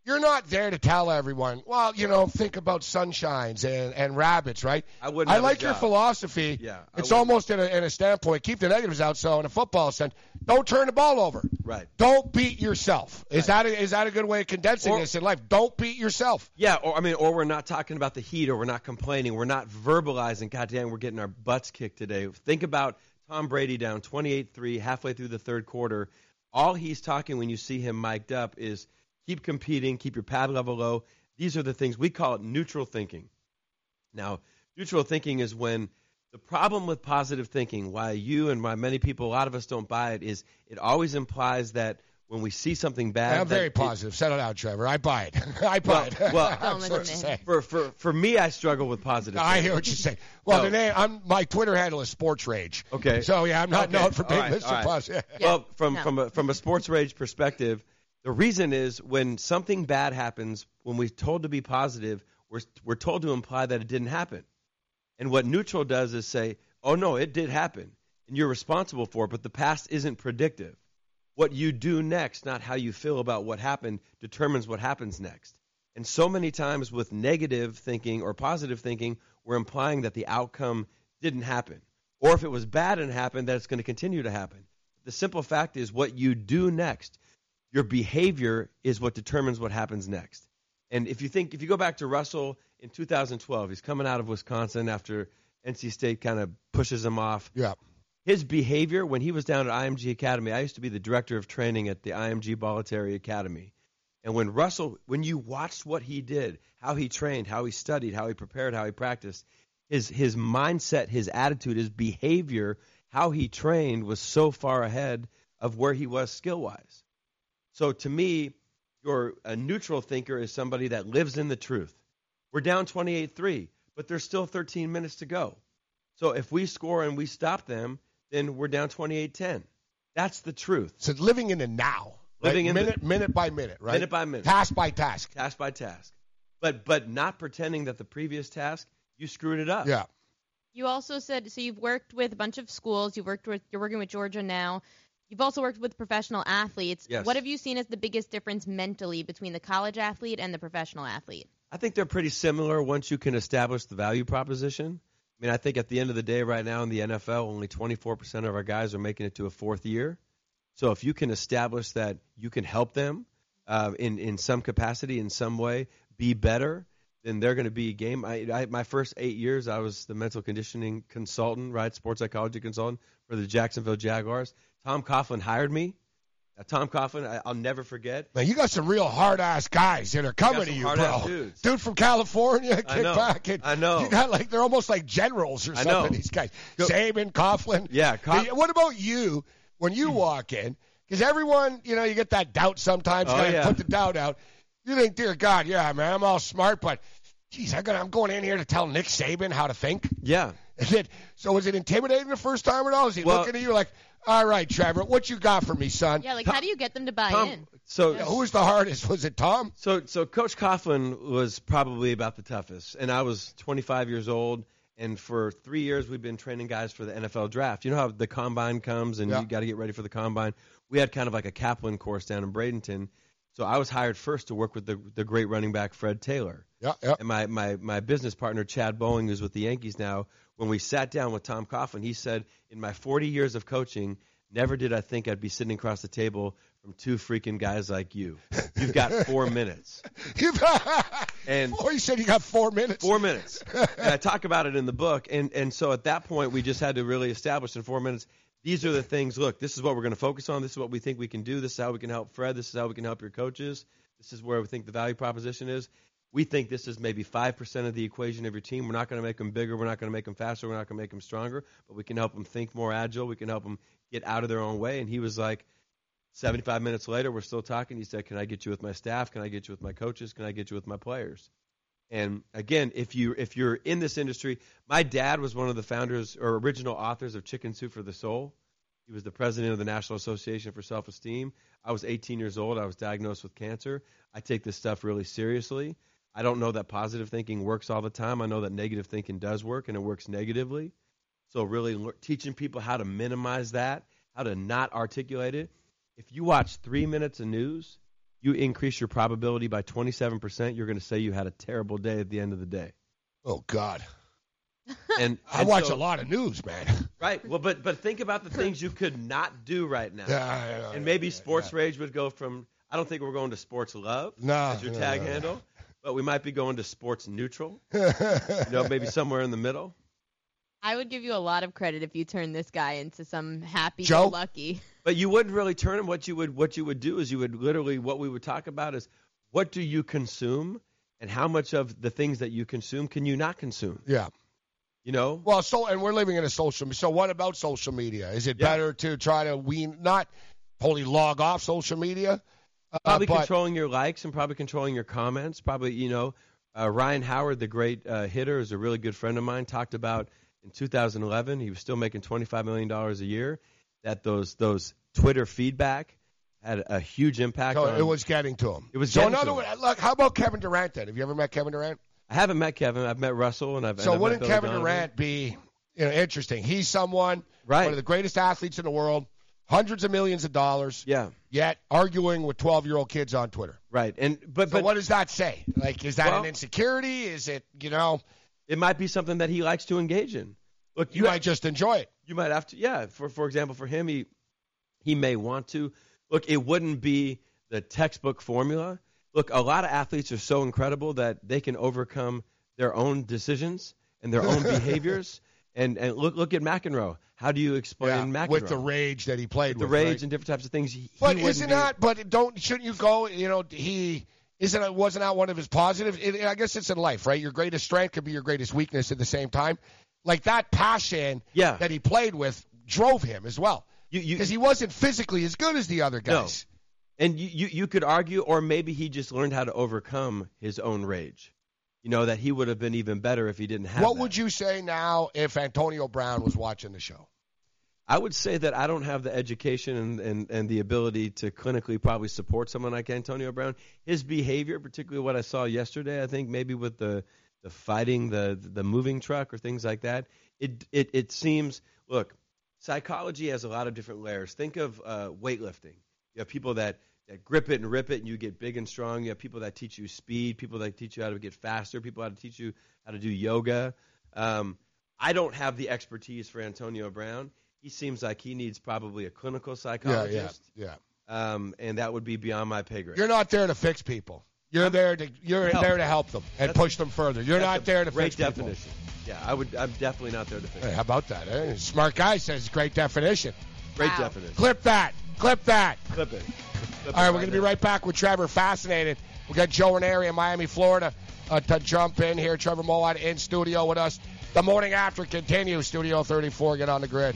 you're not there to tell everyone. Well, you know, think about sunshines and, and rabbits, right?
I wouldn't.
I like your philosophy.
Yeah, I
It's
wouldn't.
almost in a, in a standpoint. Keep the negatives out. So in a football sense, don't turn the ball over.
Right.
Don't beat yourself. Is that a, is that a good way of condensing
Or-
this in life? Don't beat yourself.
Yeah, or I mean, or we're not talking about the heat, or we're not complaining, we're not verbalizing. God damn, we're getting our butts kicked today. Think about Tom Brady down 28-3 halfway through the third quarter. All he's talking when you see him mic'd up is keep competing, keep your pad level low. These are the things we call it neutral thinking. Now, neutral thinking is when the problem with positive thinking, why you and why many people, a lot of us don't buy it, is it always implies that when we see something bad,
I'm
that
very
it-
positive. Settle down, Trevor. I buy it. I buy it.
well,
I'm sorry
for, for for me, I struggle with positive.
I hear what you're saying. Well,
No.
the name, I'm, my Twitter handle is Sports Rage.
Okay.
So yeah, I'm not
Okay.
known for being
All right,
Mr.
all right.
Positive.
Well, from
No.
from a, from a sports rage perspective, the reason is when something bad happens, when we're told to be positive, we're we're told to imply that it didn't happen. And what neutral does is say, "Oh no, it did happen, and you're responsible for it." But the past isn't predictive. What you do next, not how you feel about what happened, determines what happens next. And so many times with negative thinking or positive thinking, we're implying that the outcome didn't happen. Or if it was bad and happened, that it's going to continue to happen. The simple fact is what you do next, your behavior is what determines what happens next. And if you think, if you go back to Russell in 2012, he's coming out of Wisconsin after NC State kind of pushes him off.
Yeah.
His behavior when he was down at IMG Academy, I used to be the director of training at the IMG Bollettieri Academy. And when Russell, when you watched what he did, how he trained, how he studied, how he prepared, how he practiced, his his mindset, his attitude, his behavior, how he trained was so far ahead of where he was skill wise. So to me, your a neutral thinker is somebody that lives in the truth. We're down 28-3, but there's still 13 minutes to go. So if we score and we stop them, then we're down 28-10. That's the truth.
So living in the now. right?
Living in the-
minute, minute by minute, right?
Minute by minute.
Task by task.
task by task. But but not pretending that the previous task you screwed it up.
Yeah.
You also said so you've worked with a bunch of schools. You've worked with you're working with Georgia now. You've also worked with professional athletes.
Yes.
What have you seen as the biggest difference mentally between the college athlete and the professional athlete?
I think they're pretty similar once you can establish the value proposition. I mean, I think at the end of the day, right now in the NFL, only 24% of our guys are making it to a fourth year. So if you can establish that you can help them uh, in in some capacity, in some way, be better, then they're going to be a game. I, I, my first eight years, I was the mental conditioning consultant, right, sports psychology consultant for the Jacksonville Jaguars. Tom Coughlin hired me Now, Tom Coughlin, I, I'll never forget.
Man, you got some real hard ass guys that are coming to you, bro. Dude from California, kick
I know.
back. And
I know.
You got like they're almost like generals or something. These guys, Saban, Coughlin.
Yeah, Cough-
What about you when you walk in? Because everyone, you know, you get that doubt sometimes. You
Oh,
gotta
yeah.
put the doubt out. You think, dear God, yeah, man, I'm all smart, but geez, I got, I'm going in here to tell Nick Saban how to think.
Yeah.
Is it, so was it intimidating the first time at all? Is he
Well-
looking at you like, all right, Trevor, what you got for me, son?
Yeah, like how do you get them to buy
Tom-
in?
So
Yeah, who was the hardest? Was it Tom?
So, so Coach Coughlin was probably about the toughest, and I was 25 years old. And for three years, we've been training guys for the NFL draft. You know how the combine comes, and
Yeah.
you got to get ready for the combine. We had kind of like a Kaplan course down in Bradenton. So I was hired first to work with the the great running back Fred Taylor.
Yeah, yeah.
And my, my, my business partner, Chad Bohling, who's with the Yankees now, when we sat down with Tom Coughlin, he said, In my 40 years of coaching, never did I think I'd be sitting across the table from two freaking guys like you. You've got four minutes.
You've
And
oh, you said you got four minutes.
Four minutes. and I talk about it in the book. And, and so at that point, we just had to really establish in four minutes these are the things. Look, this is what we're going to focus on. This is what we think we can do. This is how we can help Fred. This is how we can help your coaches. This is where we think the value proposition is. We think this is maybe 5% of the equation of your team. We're not going to make them bigger. We're not going to make them faster. We're not going to make them stronger. But we can help them think more agile. We can help them get out of their own way. And he was like, 75 minutes later, we're still talking. He said, Can I get you with my staff? Can I get you with my coaches? Can I get you with my players? And again, if you if you're in this industry, my dad was one of the founders or original authors of Chicken Soup for the Soul. He was the president of the National Association for Self Esteem. I was 18 years old. I was diagnosed with cancer. I take this stuff really seriously. I don't know that positive thinking works all the time. I know that negative thinking does work and it works negatively. So really lear- teaching people how to minimize that, how to not articulate it. If you watch three minutes of news, you increase your probability by 27%. You're going to say you had a terrible day at the end of the day.
Oh God.
And
I
and
watch
so-
a lot of news, man.
Right. Well, but but think about the things you could not do right now.
Yeah, I know,
and maybe sports rage would go from. I don't think we're going to sports love
No,
as your
no,
tag
no, no.
handle, but we might be going to sports neutral. you know, maybe somewhere in the middle.
I would give you a lot of credit if you turned this guy into some happy
Joe?
lucky.
But you wouldn't really turn them. What you would what you would do is you would literally what we would talk about is what do you consume and how much of the things that you consume can you not consume?
Yeah.
You know?
Well, so and we're living in a social. So what about social media? Is it
Yeah.
better to try to wean not totally log off social media? Uh,
Probably
but-
controlling your likes and probably controlling your comments. Probably, you know, uh, Ryan Howard, the great uh, hitter, is a really good friend of mine. Talked about in 2011, he was still making 25 million dollars a year. That those those Twitter feedback had a huge impact.
So
on,
it was getting to him.
It was
so. In other words, look, how about Kevin Durant then? Have you ever met Kevin Durant?
I haven't met Kevin. I've met Russell, and I've.
So
and I've
wouldn't Kevin
Donovan.
Durant be you know interesting? He's someone
Right.
one of the greatest athletes in the world, hundreds of millions of dollars.
Yeah.
Yet arguing with 12 year old kids on Twitter.
Right, and but
So
but
what does that say? Like, is that
Well-
an insecurity? Is it you know?
It might be something that he likes to engage in. Look,
You might just enjoy it.
You might have to, yeah. For for example, for him, he he may want to. Look, it wouldn't be the textbook formula. Look, a lot of athletes are so incredible that they can overcome their own decisions and their own behaviors. And and look look at McEnroe. How do you explain McEnroe
with the rage that he played
the
with, the
rage
right?
and different types of things? He,
But
he
isn't that? But don't shouldn't you go? You know, he isn't. it- Wasn't that one of his positives? It, I guess it's in life, right? Your greatest strength could be your greatest weakness at the same time. Like that passion
Yeah.
that he played with drove him as well. Because he wasn't physically as good as the other
No.
guys.
And you, you you could argue, or maybe he just learned how to overcome his own rage. You know that he would have been even better if he didn't have.
What
that.
would you say now if Antonio Brown was watching the show?
I would say that I don't have the education and, and, and the ability to clinically probably support someone like Antonio Brown. His behavior, particularly what I saw yesterday, I think maybe with the the fighting the the moving truck or things like that, it it it seems. Look, psychology has a lot of different layers. Think of uh, weightlifting. You have people that that grip it and rip it, and you get big and strong. You have people that teach you speed, people that teach you how to get faster, people how to teach you how to do yoga. Um, I don't have the expertise for Antonio Brown. He seems like he needs probably a clinical
Yeah,
psychologist.
yeah, yeah.
Um, and that would be beyond my pay grade.
You're not there to fix people. You're there to you're
Help.
there to help them and
That's-
push them further. You're not there to
great
fix people.
definition. Yeah, I would. I'm definitely not there to fix.
Hey, how about that? Eh? Smart guy says great definition.
Great definition.
Clip that. Clip that.
Clip it.
All right, we're going to be right back with Trevor. Fascinated. We got Joe Ranieri in Miami, Florida, uh, to jump in here. Trevor Moawad in studio with us. The morning after continues. Studio 34. Get on the grid.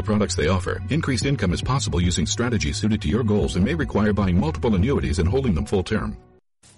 products they offer. Increased income is possible using strategies suited to your goals and may require buying multiple annuities and holding them full term.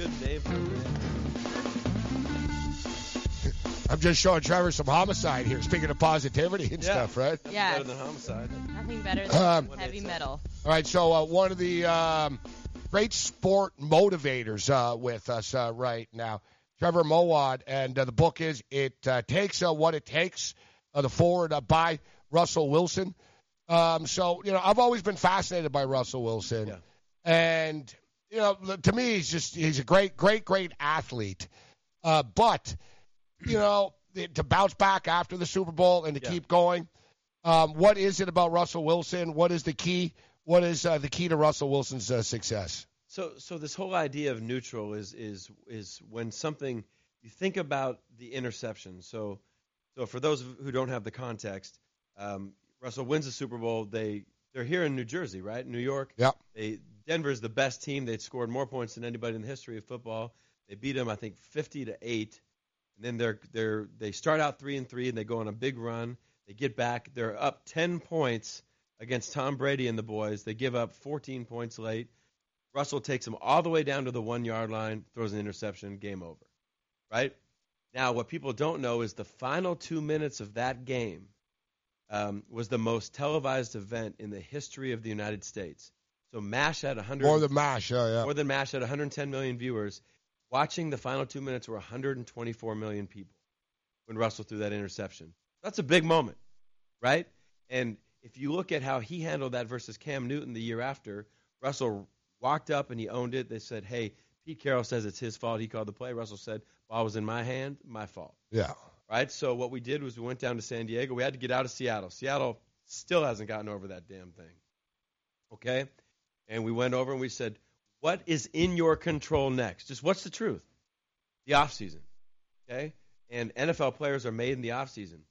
What a good name for a.
I'm just showing Trevor some homicide here. Speaking of positivity and
Yeah.
stuff, right?
Yeah.
Better than homicide.
Nothing better than
Um,
heavy metal.
All right, so uh, one of the um, great sport motivators uh, with us uh, right now, Trevor Moawad, and uh, the book is "It uh, Takes uh, What It Takes." Uh, the foreword uh, by Russell Wilson. Um, so you know, I've always been fascinated by Russell Wilson, and you know, to me, he's just he's a great, great, great athlete. Uh, but you know, to bounce back after the Super Bowl and to keep going. Um, what is it about Russell Wilson? What is the key? What is uh, the key to Russell Wilson's uh, success?
So, so this whole idea of neutral is is is when something you think about the interception. So, so for those who don't have the context, um, Russell wins the Super Bowl. They they're here in New Jersey, right? New York.
Yep.
They Denver's the best team. They'd scored more points than anybody in the history of football. They beat them, I think, 50 to eight. And then they're they're they start out three and three, and they go on a big run. They get back. They're up 10 points against Tom Brady and the boys. They give up 14 points late. Russell takes them all the way down to the one yard line, throws an interception, game over. Right? Now, what people don't know is the final two minutes of that game um, was the most televised event in the history of the United States. So MASH had 100
More than MASH, yeah, yeah.
more than MASH had 110 million viewers. watching the final two minutes were 124 million people when Russell threw that interception. That's a big moment, right? And if you look at how he handled that versus Cam Newton the year after, Russell walked up and he owned it. They said, "Hey, Pete Carroll says it's his fault. He called the play." Russell said, "Ball was in my hand, my fault."
Yeah.
Right. So what we did was we went down to San Diego. We had to get out of Seattle. Seattle still hasn't gotten over that damn thing. Okay. And we went over and we said, "What is in your control next? Just what's the truth? The off season." Okay. And NFL players are made in the off season.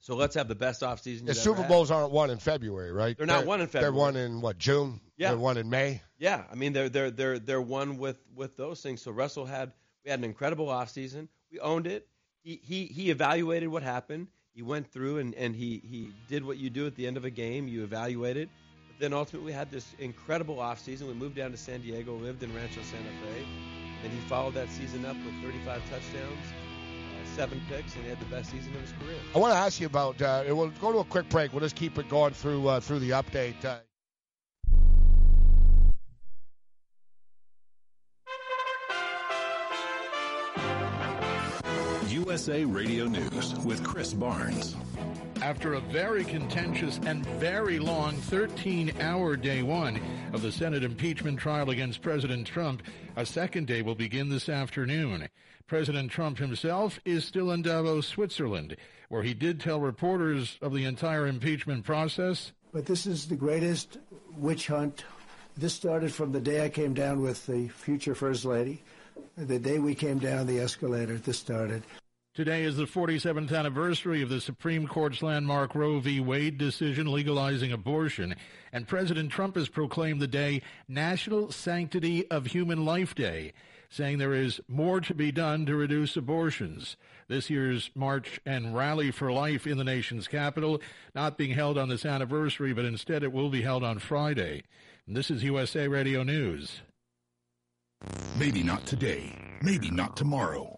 So let's have the best off season.
The Super Bowls aren't won in February, right?
They're not won in February.
They're won in what June?
Yeah.
They're won in May.
Yeah, I mean they're they're they're they're one with with those things. So Russell had we had an incredible off season. We owned it. He he he evaluated what happened. He went through and and he he did what you do at the end of a game. You evaluate it. Then ultimately we had this incredible offseason. We moved down to San Diego, lived in Rancho Santa Fe, and he followed that season up with 35 touchdowns seven picks, and he had the best season of his career.
I want to ask you about. Uh, we'll go to a quick break. We'll just keep it going through uh, through the update.
USA Radio News with Chris Barnes.
After a very contentious and very long 13 hour day one of the Senate impeachment trial against President Trump, a second day will begin this afternoon. President Trump himself is still in Davos, Switzerland, where he did tell reporters of the entire impeachment process.
But this is the greatest witch hunt. This started from the day I came down with the future First Lady. The day we came down the escalator, this started.
Today is the 47th anniversary of the Supreme Court's landmark Roe v. Wade decision legalizing abortion, and President Trump has proclaimed the day National Sanctity of Human Life Day, saying there is more to be done to reduce abortions. This year's March and Rally for Life in the nation's capital not being held on this anniversary, but instead it will be held on Friday. And this is USA Radio News.
Maybe not today, maybe not tomorrow,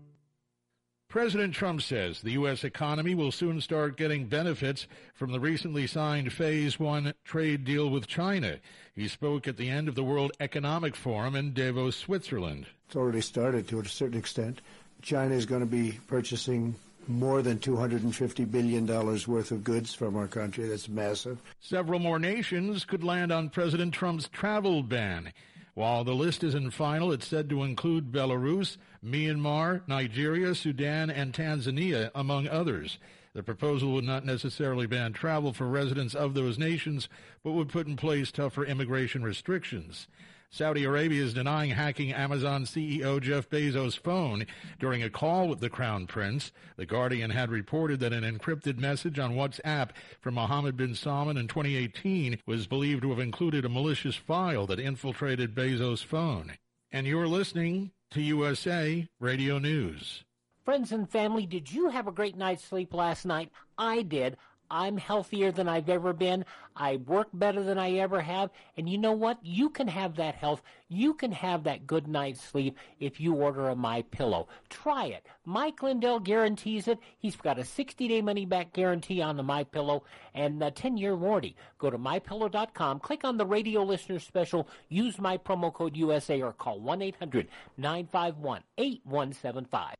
President Trump says the U.S. economy will soon start getting benefits from the recently signed Phase One trade deal with China. He spoke at the end of the World Economic Forum in Davos, Switzerland.
It's already started to a certain extent. China is going to be purchasing more than $250 billion worth of goods from our country. That's massive.
Several more nations could land on President Trump's travel ban. While the list isn't final, it's said to include Belarus, Myanmar, Nigeria, Sudan, and Tanzania, among others. The proposal would not necessarily ban travel for residents of those nations, but would put in place tougher immigration restrictions. Saudi Arabia is denying hacking Amazon CEO Jeff Bezos' phone during a call with the Crown Prince. The Guardian had reported that an encrypted message on WhatsApp from Mohammed bin Salman in 2018 was believed to have included a malicious file that infiltrated Bezos' phone. And you're listening to USA Radio News.
Friends and family, did you have a great night's sleep last night? I did. I'm healthier than I've ever been. I work better than I ever have. And you know what? You can have that health. You can have that good night's sleep if you order a My Pillow. Try it. Mike Lindell guarantees it. He's got a 60-day money-back guarantee on the My Pillow and a 10-year warranty. Go to mypillow.com, click on the radio listener special, use my promo code USA or call 1-800-951-8175.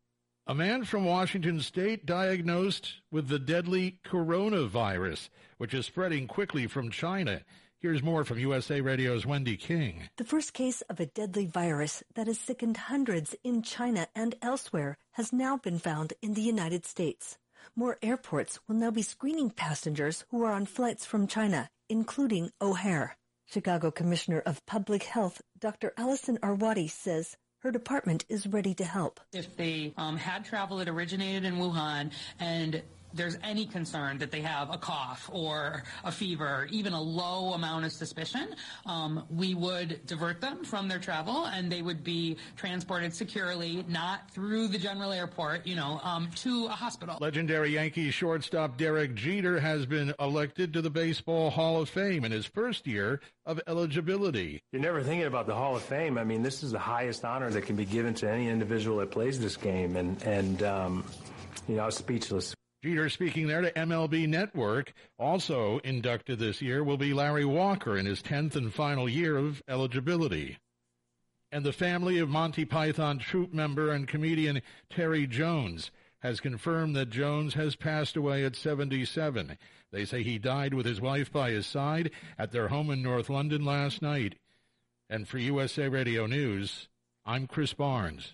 A man from Washington state diagnosed with the deadly coronavirus, which is spreading quickly from China. Here's more from USA Radio's Wendy King.
The first case of a deadly virus that has sickened hundreds in China and elsewhere has now been found in the United States. More airports will now be screening passengers who are on flights from China, including O'Hare. Chicago Commissioner of Public Health, Dr. Allison Arwady, says her department is ready to help.
If they um, had travel that originated in Wuhan and there's any concern that they have a cough or a fever, even a low amount of suspicion, um, we would divert them from their travel and they would be transported securely, not through the general airport, you know, um, to a hospital.
Legendary Yankees shortstop Derek Jeter has been elected to the Baseball Hall of Fame in his first year of eligibility.
You're never thinking about the Hall of Fame. I mean, this is the highest honor that can be given to any individual that plays this game, and and um, you know, I was speechless.
Jeter speaking there to MLB Network. Also inducted this year will be Larry Walker in his 10th and final year of eligibility. And the family of Monty Python troupe member and comedian Terry Jones has confirmed that Jones has passed away at 77. They say he died with his wife by his side at their home in North London last night. And for USA Radio News, I'm Chris Barnes.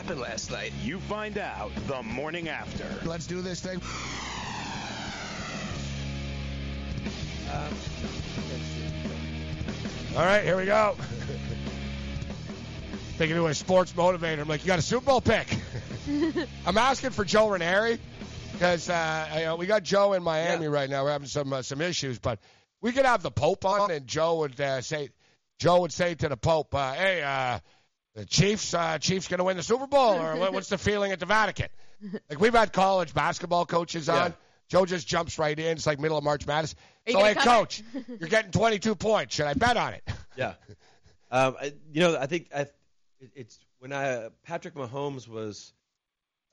happened last night? You find out the morning after.
Let's do this thing. All right, here we go. Thinking of a sports motivator. I'm like, you got a Super Bowl pick. I'm asking for Joe Ranieri because uh, you know, we got Joe in Miami right now. We're having some uh, some issues, but we could have the Pope on, and Joe would uh, say, Joe would say to the Pope, uh, "Hey, uh, the Chiefs, uh, Chiefs going to win the Super Bowl, or what, what's the feeling at the Vatican?" Like we've had college basketball coaches on. Joe just jumps right in. It's like middle of March Madness. So,
gonna
hey, coach, you're getting 22 points. Should I bet on it?
Yeah. Um, I, you know, I think I, it's when I Patrick Mahomes was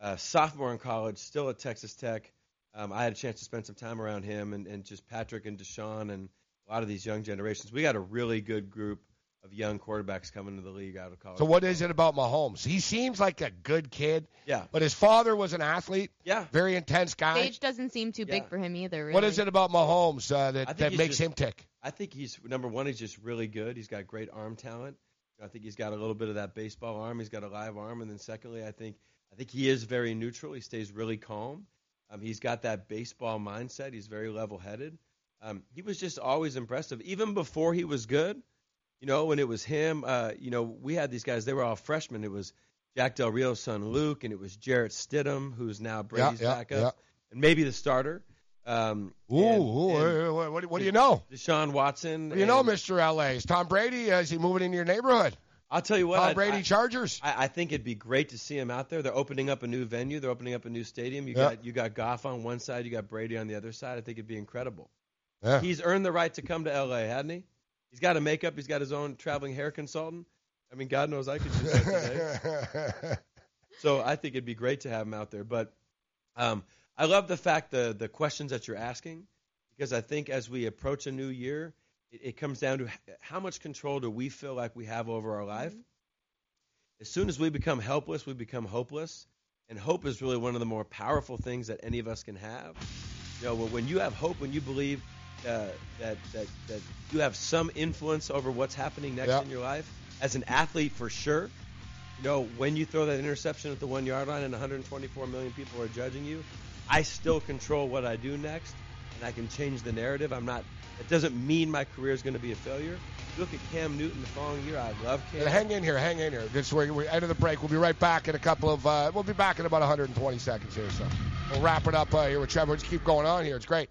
a sophomore in college, still at Texas Tech. Um, I had a chance to spend some time around him and, and just Patrick and Deshaun and a lot of these young generations. We got a really good group of young quarterbacks coming to the league out of college.
So what is it about Mahomes? He seems like a good kid.
Yeah.
But his father was an athlete.
Yeah.
Very intense guy.
Age doesn't seem too big for him either. Really.
What is it about Mahomes uh, that, that makes
just-
him tick?
I think he's number one. He's just really good. He's got great arm talent. I think he's got a little bit of that baseball arm. He's got a live arm, and then secondly, I think I think he is very neutral. He stays really calm. Um, he's got that baseball mindset. He's very level-headed. Um, he was just always impressive, even before he was good. You know, when it was him, uh, you know, we had these guys. They were all freshmen. It was Jack Del Rio's son Luke, and it was Jarrett Stidham, who's now Brady's
yeah,
backup,
yeah.
and maybe the starter. Um,
Ooh,
and-
ooh,
and-
what, what, what do you know?
Deshaun Watson.
What do you know, Mr. LA? Is Tom Brady? Uh, is he moving into your neighborhood?
I'll tell you what.
Tom Brady
I,
Chargers.
I, I think it'd be great to see him out there. They're opening up a new venue. They're opening up a new stadium. You
Yeah.
got you got Goff on one side. You got Brady on the other side. I think it'd be incredible.
Yeah.
He's earned the right to come to L.A., hadn't he? He's got a makeup. He's got his own traveling hair consultant. I mean, God knows I could use that today. so I think it'd be great to have him out there. But um, I love the fact the the questions that you're asking because I think as we approach a new year, it, it comes down to how much control do we feel like we have over our life. As soon as we become helpless, we become hopeless, and hope is really one of the more powerful things that any of us can have. You know, when you have hope, when you believe uh, that that that you have some influence over what's happening next
Yeah.
in your life, as an athlete for sure, You know, when you throw that interception at the one yard line and 124 million people are judging you, I still control what I do next, and I can change the narrative. I'm not. It doesn't mean my career is going to be a failure. Look at Cam Newton the following year. I love Cam.
Hang in here, hang in here. This is where we end of the break. We'll be right back in a couple of. Uh, we'll be back in about 120 seconds here. So we'll wrap it up uh, here with Trevor. Just keep going on here. It's great.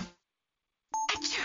хочу.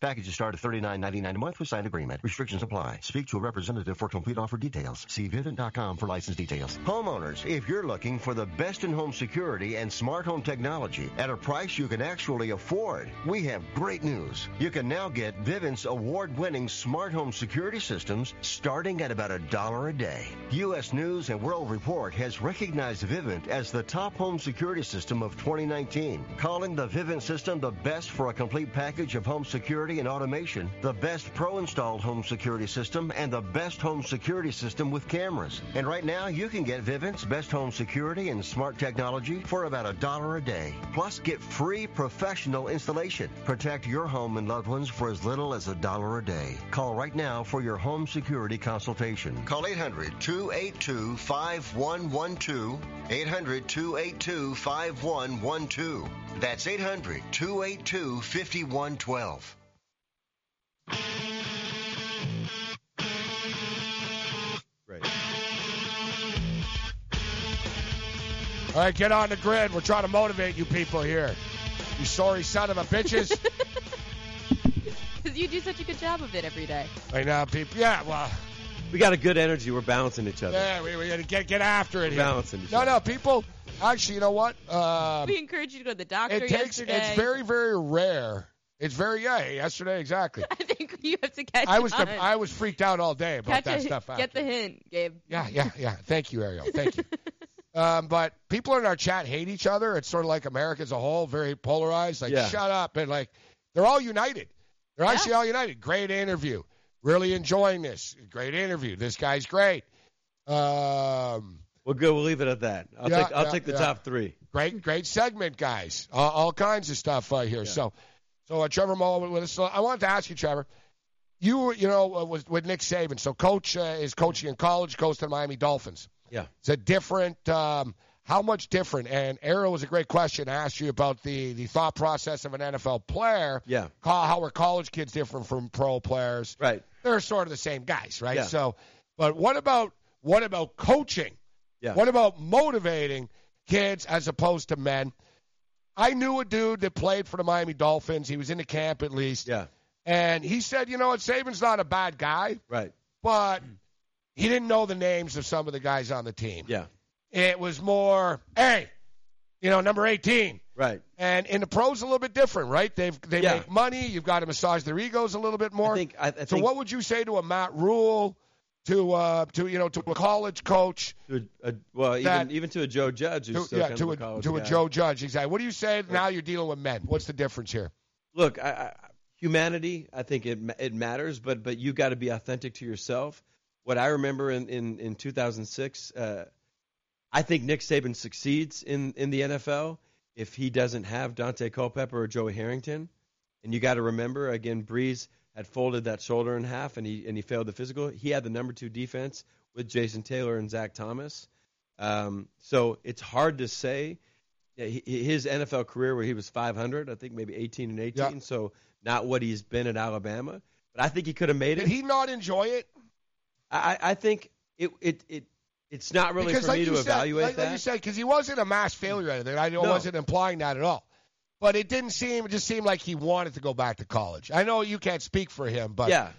Packages start at $39.99 a month with signed agreement. Restrictions apply. Speak to a representative for complete offer details. See Vivint.com for license details. Homeowners, if you're looking for the best in home security and smart home technology at a price you can actually afford, we have great news. You can now get Vivint's award-winning smart home security systems starting at about a dollar a day. U.S. News and World Report has recognized Vivint as the top home security system of 2019, calling the Vivint system the best for a complete package of home security and automation, the best pro-installed home security system, and the best home security system with cameras. And right now, you can get Vivint's best home security and smart technology for about a dollar a day. Plus, get free professional installation. Protect your home and loved ones for as little as a dollar a day. Call right now for your home security consultation. Call 800-282-5112. 800-282-5112. That's 800-282-5112.
Right.
All right, get on the grid. We're trying to motivate you people here. You sorry son of a bitches.
Because you do such a good job of it every day.
right now, people. Yeah, well.
We got a good energy. We're balancing each other.
Yeah, we, we got to get get after it
We're
here.
balancing each
no,
other.
no, people. Actually, you know what? Um,
we encourage you to go to the doctor
it takes.
yesterday.
It's very, very rare. It's very yeah. Yesterday, exactly.
I think you have to catch
I was
on.
I was freaked out all day about
catch
that
a-
stuff.
Get the hint, Gabe.
Yeah, yeah, yeah. Thank you, Ariel. Thank you. um, but people in our chat hate each other. It's sort of like America as a whole, very polarized. Like,
Yeah.
shut up. And like, they're all united. They're actually all united. Great interview. Really enjoying this. Great interview. This guy's great. Um,
Well, good. We'll leave it at that. I'll
yeah,
take I'll
yeah,
take the
yeah.
top three.
Great, great segment, guys. All, all kinds of stuff uh, here. So, so uh, Trevor Moawad with us. So I wanted to ask you, Trevor. You, were, you know, uh, with, with Nick Saban. So, coach uh, is coaching in college. Goes to the Miami Dolphins.
Yeah.
It's a different. Um, how much different? And Ariel was a great question. I asked you about the the thought process of an NFL player.
Yeah.
How, how are college kids different from pro players?
Right.
They're sort of the same guys, right?
Yeah.
So, but what about what about coaching?
Yeah.
What about motivating kids as opposed to men? I knew a dude that played for the Miami Dolphins. He was in the camp at least.
Yeah.
And he said, you know what, Saban's not a bad guy,
Right.
but he didn't know the names of some of the guys on the team.
Yeah.
it was more, hey, you know, number 18.
Right.
And in the pros, a little bit different, right? They've they
Yeah.
make money. You've got to massage their egos a little bit more.
I think. I, I
so,
think
what would you say to a Matt Rhule, to uh, to you know, to a college coach,
to a, a, well,
that-
even even to a Joe Judge,
to, yeah, to a
a
to a. Joe Judge? Exactly. What do you say now? You're dealing with men. What's the difference here?
Look, I, I, humanity, I think it ma- it matters, but but you've got to be authentic to yourself. What I remember in in, in 2006, uh, I think Nick Saban succeeds in in the NFL if he doesn't have Daunte Culpepper or Joey Harrington. And you got to remember again, Brees had folded that shoulder in half, and he and he failed the physical. He had the number two defense with Jason Taylor and Zach Thomas. Um, so it's hard to say. Yeah, his NFL career where he was 500, I think maybe 18 and 18. So not what he's been at Alabama, but I think he could have made it.
Did he not enjoy it?
I, I think it it it it's not really
because
for
like
me
you
to
said,
evaluate
like,
that.
like you said, because he wasn't a mass failure or anything. I
No.
wasn't implying that at all. But it didn't seem. It just seemed like he wanted to go back to college. I know you can't speak for him, but
yeah,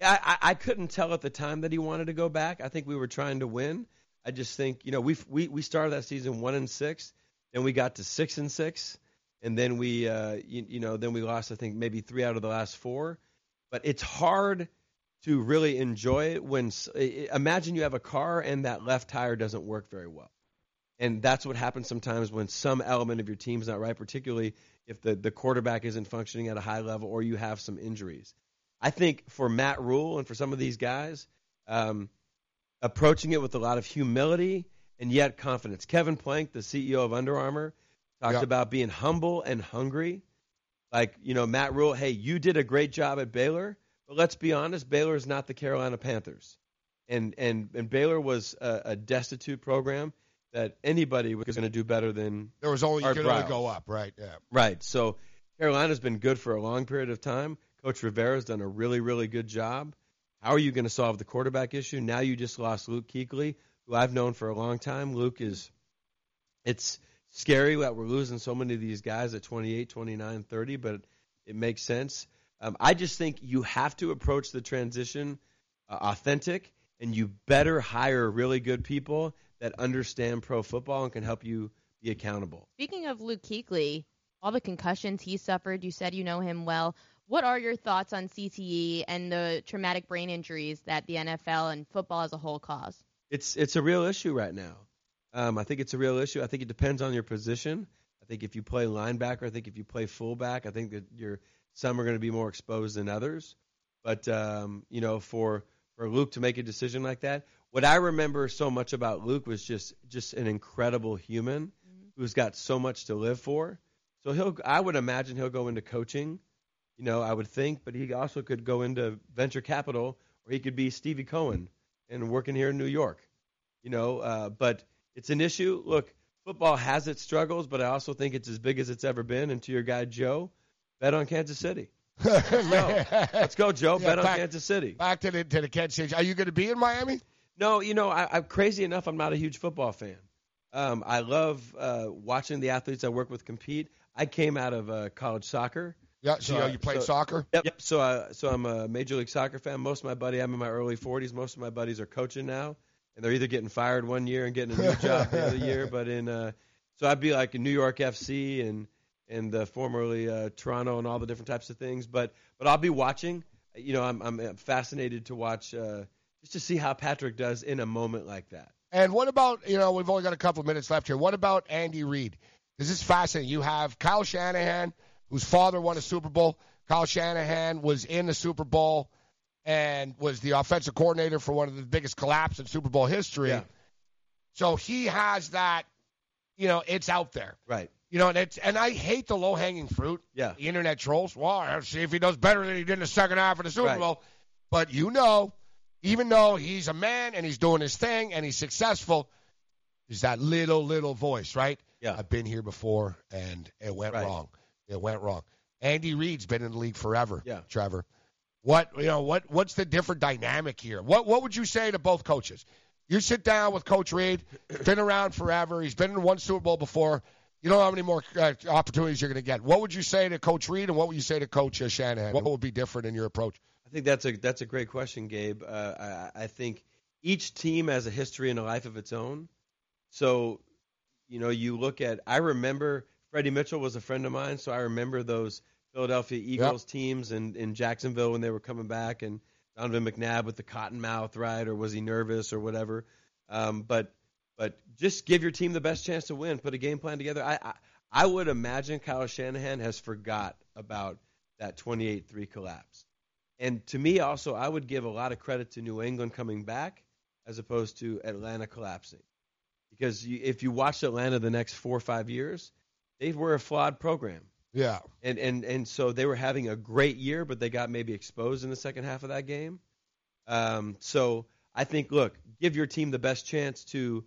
I, I couldn't tell at the time that he wanted to go back. I think we were trying to win. I just think you know we we we started that season one and six, then we got to six and six, and then we uh you, you know then we lost I think maybe three out of the last four. But it's hard to really enjoy it when imagine you have a car and that left tire doesn't work very well. And that's what happens sometimes when some element of your team's not right, particularly if the, the quarterback isn't functioning at a high level or you have some injuries. I think for Matt Rhule and for some of these guys, um, approaching it with a lot of humility and yet confidence. Kevin Plank, the CEO of Under Armour, talked about being humble and hungry. Like, you know, Matt Rhule, hey, you did a great job at Baylor, but let's be honest, Baylor is not the Carolina Panthers. And and, and Baylor was a, a destitute program that anybody was going to do better than
there was only you
Art
could only go up, right? Yeah.
Right. So Carolina's been good for a long period of time. Coach Rivera's done a really, really good job. How are you going to solve the quarterback issue? Now you just lost Luke Kuechly, who I've known for a long time. Luke is, it's scary that we're losing so many of these guys at 28, 29, 30, but it makes sense. Um, I just think you have to approach the transition uh, authentic, and you better hire really good people that understand pro football and can help you be accountable.
Speaking of Luke Kuechly, all the concussions he suffered, you said you know him well. What are your thoughts on CTE and the traumatic brain injuries that the NFL and football as a whole cause?
it's it's a real issue right now. Um, I think it's a real issue. I think it depends on your position. I think if you play linebacker, I think if you play fullback, I think that you're some are going to be more exposed than others. But um, you know, for for Luke to make a decision like that, what I remember so much about Luke was just just an incredible human who's got so much to live for. So he'll, I would imagine he'll go into coaching. You know, I would think, but he also could go into venture capital, or he could be Stevie Cohen and working here in New York. You know, uh, but it's an issue. Look, football has its struggles, but I also think it's as big as it's ever been. And to your guy Joe, bet on Kansas City. no, let's go, Joe.
Yeah,
bet on
back-
Kansas City.
Back to the to the Kansas City. Are you going to be in Miami?
No, you know, I, I'm crazy enough. I'm not a huge football fan. Um, I love uh, watching the athletes I work with compete. I came out of uh, college soccer.
Yeah. So,
I-
you played
so-
soccer?
Yep. yep. So, I, so I'm a major league soccer fan. Most of my buddy, I'm in my early 40s. Most of my buddies are coaching now, and they're either getting fired one year and getting a new job the other year. But in, uh, so I'd be like in New York FC and and the formerly uh, Toronto and all the different types of things. But but I'll be watching. You know, I'm I'm fascinated to watch uh, just to see how Patrick does in a moment like that.
And what about, you know, we've only got a couple of minutes left here. What about Andy Reid? This is fascinating. You have Kyle Shanahan, whose father won a Super Bowl. Kyle Shanahan was in the Super Bowl and was the offensive coordinator for one of the biggest collapse in Super Bowl history.
Yeah.
So he has that, you know, it's out there.
Right.
You know, and it's and I hate the low hanging fruit.
Yeah.
The internet trolls. Well, let's see if he does better than he did in the second half of the Super
Right.
Bowl. But you know, even though he's a man and he's doing his thing and he's successful, there's that little little voice, right?
Yeah.
I've been here before and it went
Right.
wrong. It went wrong. Andy Reid's been in the league forever.
Yeah.
Trevor. What you know? What what's the different dynamic here? What what would you say to both coaches? You sit down with Coach Reid. Been around forever. He's been in one Super Bowl before. You don't know how many more uh, opportunities you're going to get. What would you say to Coach Reid, and what would you say to Coach uh, Shanahan? What would be different in your approach?
I think that's a that's a great question, Gabe. Uh, I, I think each team has a history and a life of its own. So, you know, you look at. I remember Freddie Mitchell was a friend of mine, so I remember those Philadelphia Eagles teams in, in Jacksonville when they were coming back, and Donovan McNabb with the cotton mouth, right? Or was he nervous or whatever? Um, but but just give your team the best chance to win. Put a game plan together. I I, I would imagine Kyle Shanahan has forgot about that 28-3 collapse. And to me, also, I would give a lot of credit to New England coming back as opposed to Atlanta collapsing. Because you, if you watch Atlanta the next four or five years, they were a flawed program.
Yeah.
And and and so they were having a great year, but they got maybe exposed in the second half of that game. Um, so I think, look, give your team the best chance to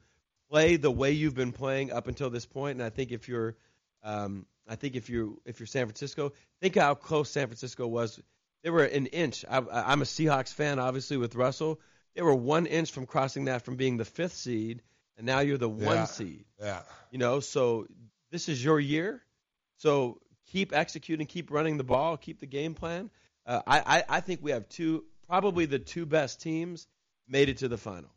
play the way you've been playing up until this point. And I think if you're, um, I think if you if you're San Francisco, think how close San Francisco was. They were an inch. I, I'm a Seahawks fan, obviously with Russell. They were one inch from crossing that from being the fifth seed, and now you're the one
Yeah.
seed.
Yeah.
You know, so this is your year. So keep executing, keep running the ball, keep the game plan. Uh, I, I, I think we have two, probably the two best teams made it to the final.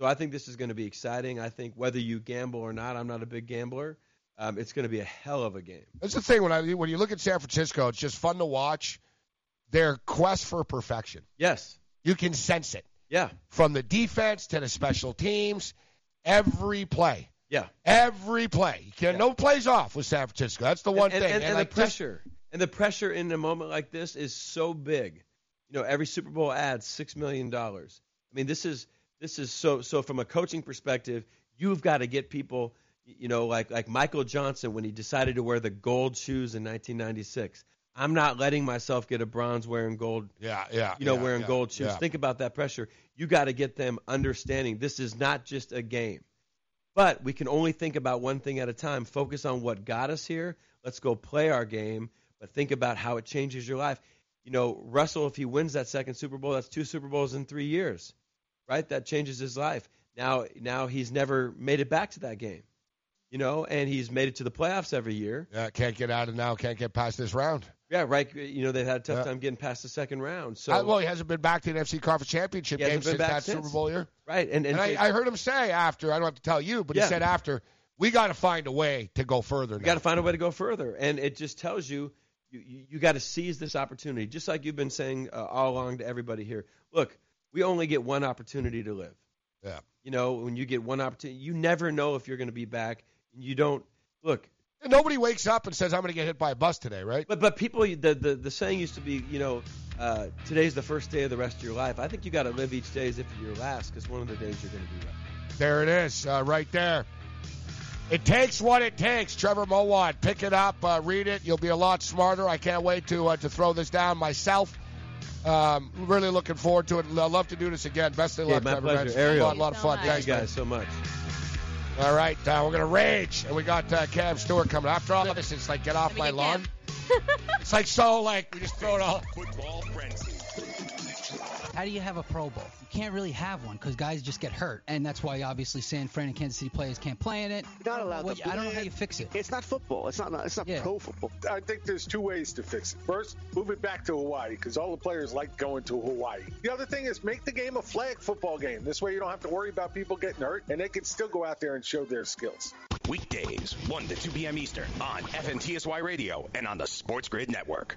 So I think this is going to be exciting. I think whether you gamble or not, I'm not a big gambler. Um, it's going to be a hell of a game.
That's the thing when I when you look at San Francisco, it's just fun to watch their quest for perfection.
Yes.
You can sense it.
Yeah.
From the defense to the special teams, every play.
Yeah.
Every play. You can no plays off with San Francisco. That's the one
and,
thing.
And, and,
like
the
this-
pressure, and the pressure in a moment like this is so big. You know, every Super Bowl adds six million dollars. I mean, this is this is so so from a coaching perspective, you've got to get people. You know, like like Michael Johnson when he decided to wear the gold shoes in 1996. I'm not letting myself get a bronze wearing gold.
Yeah, yeah.
You know,
yeah,
wearing
yeah,
gold shoes.
yeah.
Think about that pressure. You got to get them understanding this is not just a game. But we can only think about one thing at a time. Focus on what got us here. Let's go play our game, but think about how it changes your life. You know, Russell, if he wins that second Super Bowl, that's two Super Bowls in three years, right? That changes his life. Now, now he's never made it back to that game, you know, and he's made it to the playoffs every year.
Yeah, can't get out of now. Can't get past this round.
Yeah, right. You know, they've had a tough
Yeah.
time getting past the second round. So,
Uh, well, he hasn't been back to the NFC Conference Championship game since that
since.
Super Bowl year.
right, and and,
And I, I heard him say after, I don't have to tell you, but
Yeah.
he said after, we got to find a way to go further.
You got to find a way to go further, and it just tells you you, you, you got to seize this opportunity, just like you've been saying uh, all along to everybody here. Look, we only get one opportunity to live.
Yeah.
You know, when you get one opportunity, you never know if you're going to be back. You don't look.
And Nobody wakes up and says, I'm going to get hit by a bus today, right?
But but people, the the, the saying used to be, you know, uh, today's the first day of the rest of your life. I think you got to live each day as if it's your last, because one of the days you're going to be back.
There it is, uh, right there. It takes what it takes. Trevor Moawad, pick it up, uh, read it. You'll be a lot smarter. I can't wait to uh, to throw this down myself. Um, really looking forward to it. I love to do this again. Best of
Yeah,
luck,
my
Trevor.
pleasure.
man. It's
Ariel.
A lot, lot of fun.
Thank
Thanks,
you
man.
guys so much.
All right, uh, we're gonna rage, and we got uh, Cam Stewart coming. After all of this, it's like get off my lawn. it's like so like we just throw it all.
Football frenzy.
How do you have a Pro Bowl? You can't really have one because guys just get hurt, and that's why obviously San Fran and Kansas City players can't play in it.
You're not allowed
What-
to
I don't know how you fix it.
It's not football. It's not. It's not
Yeah.
pro football.
I think there's two ways to fix it. First, move it back to Hawaii because all the players like going to Hawaii. The other thing is make the game a flag football game. This way you don't have to worry about people getting hurt and they can still go out there and show their skills.
Weekdays, 1 to 2 p.m. Eastern on FNTSY Radio and on the Sports Grid Network.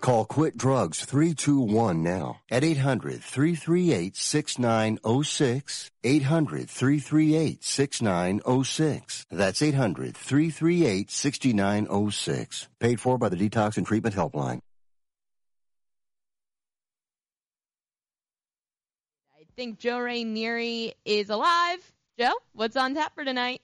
Call Quit Drugs 321 now at 800 338 6906. 800 338 6906. That's 800 338 6906. Paid for by the Detox and Treatment Helpline.
I think Joe Ranieri is alive. Joe, what's on tap for tonight?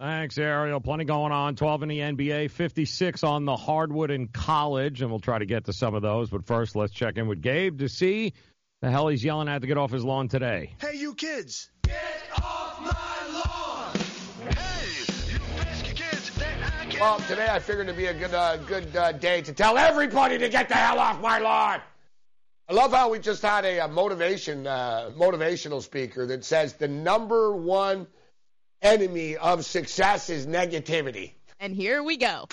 Thanks, Ariel. Plenty going on. 12 in the NBA, 56 on the hardwood in college, and we'll try to get to some of those. But first, let's check in with Gabe to see the hell he's yelling at to get off his lawn today.
Hey, you kids! Get off my lawn! Hey, you pesky kids! I can't
Well, today I figured it'd be a good, uh, good uh, day to tell everybody to get the hell off my lawn. I love how we just had a, a motivation, uh, motivational speaker that says the number one enemy of success is negativity.
And here we go.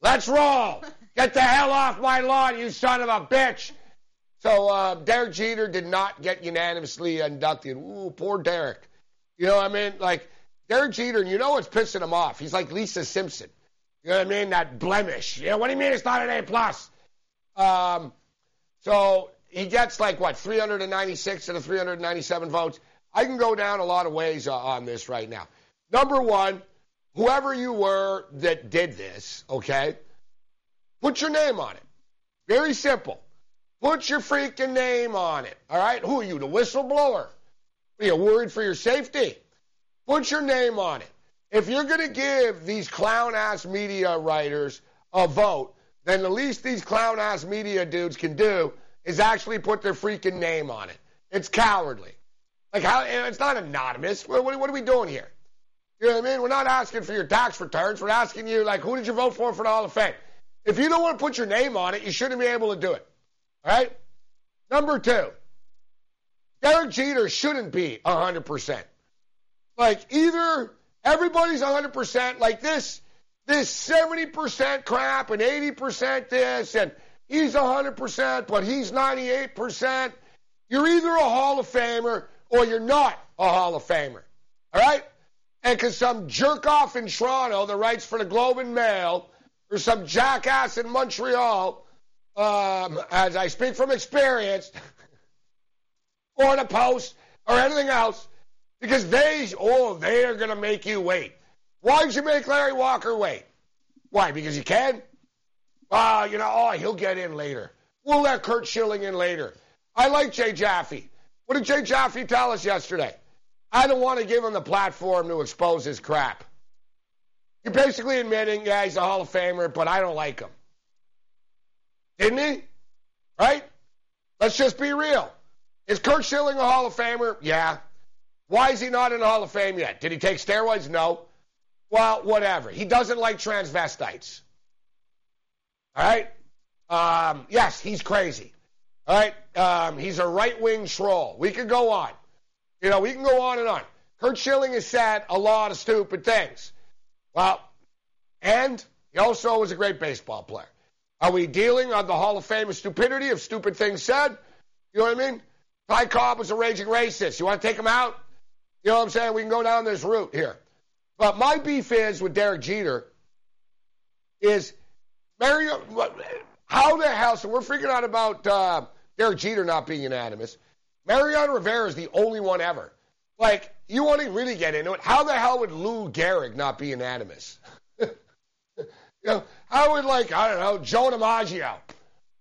Let's roll. Get the hell off my lawn, you son of a bitch. So uh, Derek Jeter did not get unanimously inducted. Ooh, poor Derek. You know what I mean? Like Derek Jeter, and you know what's pissing him off? He's like Lisa Simpson. You know what I mean? That blemish. You know what do you mean? It's not an A plus. Um, so he gets like what 396 out of 397 votes. I can go down a lot of ways uh, on this right now. Number one, whoever you were that did this, okay, put your name on it. Very simple. Put your freaking name on it. All right? Who are you, the whistleblower? Are you worried for your safety? Put your name on it. If you're going to give these clown ass media writers a vote, then the least these clown ass media dudes can do is actually put their freaking name on it. It's cowardly. Like how? It's not anonymous. What, what, what are we doing here? You know what I mean? We're not asking for your tax returns. We're asking you, like, who did you vote for for the Hall of Fame? If you don't want to put your name on it, you shouldn't be able to do it. All right? Number two, Derek Jeter shouldn't be 100%. Like, either everybody's 100%, like this, this 70% crap and 80% this, and he's 100%, but he's 98%. You're either a Hall of Famer or you're not a Hall of Famer. All right? And because some jerk off in Toronto that writes for the Globe and Mail or some jackass in Montreal, um, as I speak from experience, or the Post or anything else, because they, oh, they are going to make you wait. Why'd you make Larry Walker wait? Why? Because you can? Uh, you know, oh, he'll get in later. We'll let Curt Schilling in later. I like Jay Jaffe. What did Jay Jaffe tell us yesterday? I don't want to give him the platform to expose his crap. You're basically admitting, yeah, he's a Hall of Famer, but I don't like him. Didn't he? Right? Let's just be real. Is Curt Schilling a Hall of Famer? Yeah. Why is he not in the Hall of Fame yet? Did he take steroids? No. Well, whatever. He doesn't like transvestites. All right? Um, yes, he's crazy. All right, um, he's a right wing troll. We could go on. You know, we can go on and on. Curt Schilling has said a lot of stupid things. Well, and he also was a great baseball player. Are we dealing on the Hall of Fame of stupidity of stupid things said? You know what I mean? Ty Cobb was a raging racist. You want to take him out? You know what I'm saying? We can go down this route here. But my beef is with Derek Jeter is Mario. How the hell? So we're freaking out about uh, Derek Jeter not being unanimous. Mariano Rivera is the only one ever. Like, you want to really get into it. How the hell would Lou Gehrig not be unanimous? you know, how would, like, I don't know, Joe DiMaggio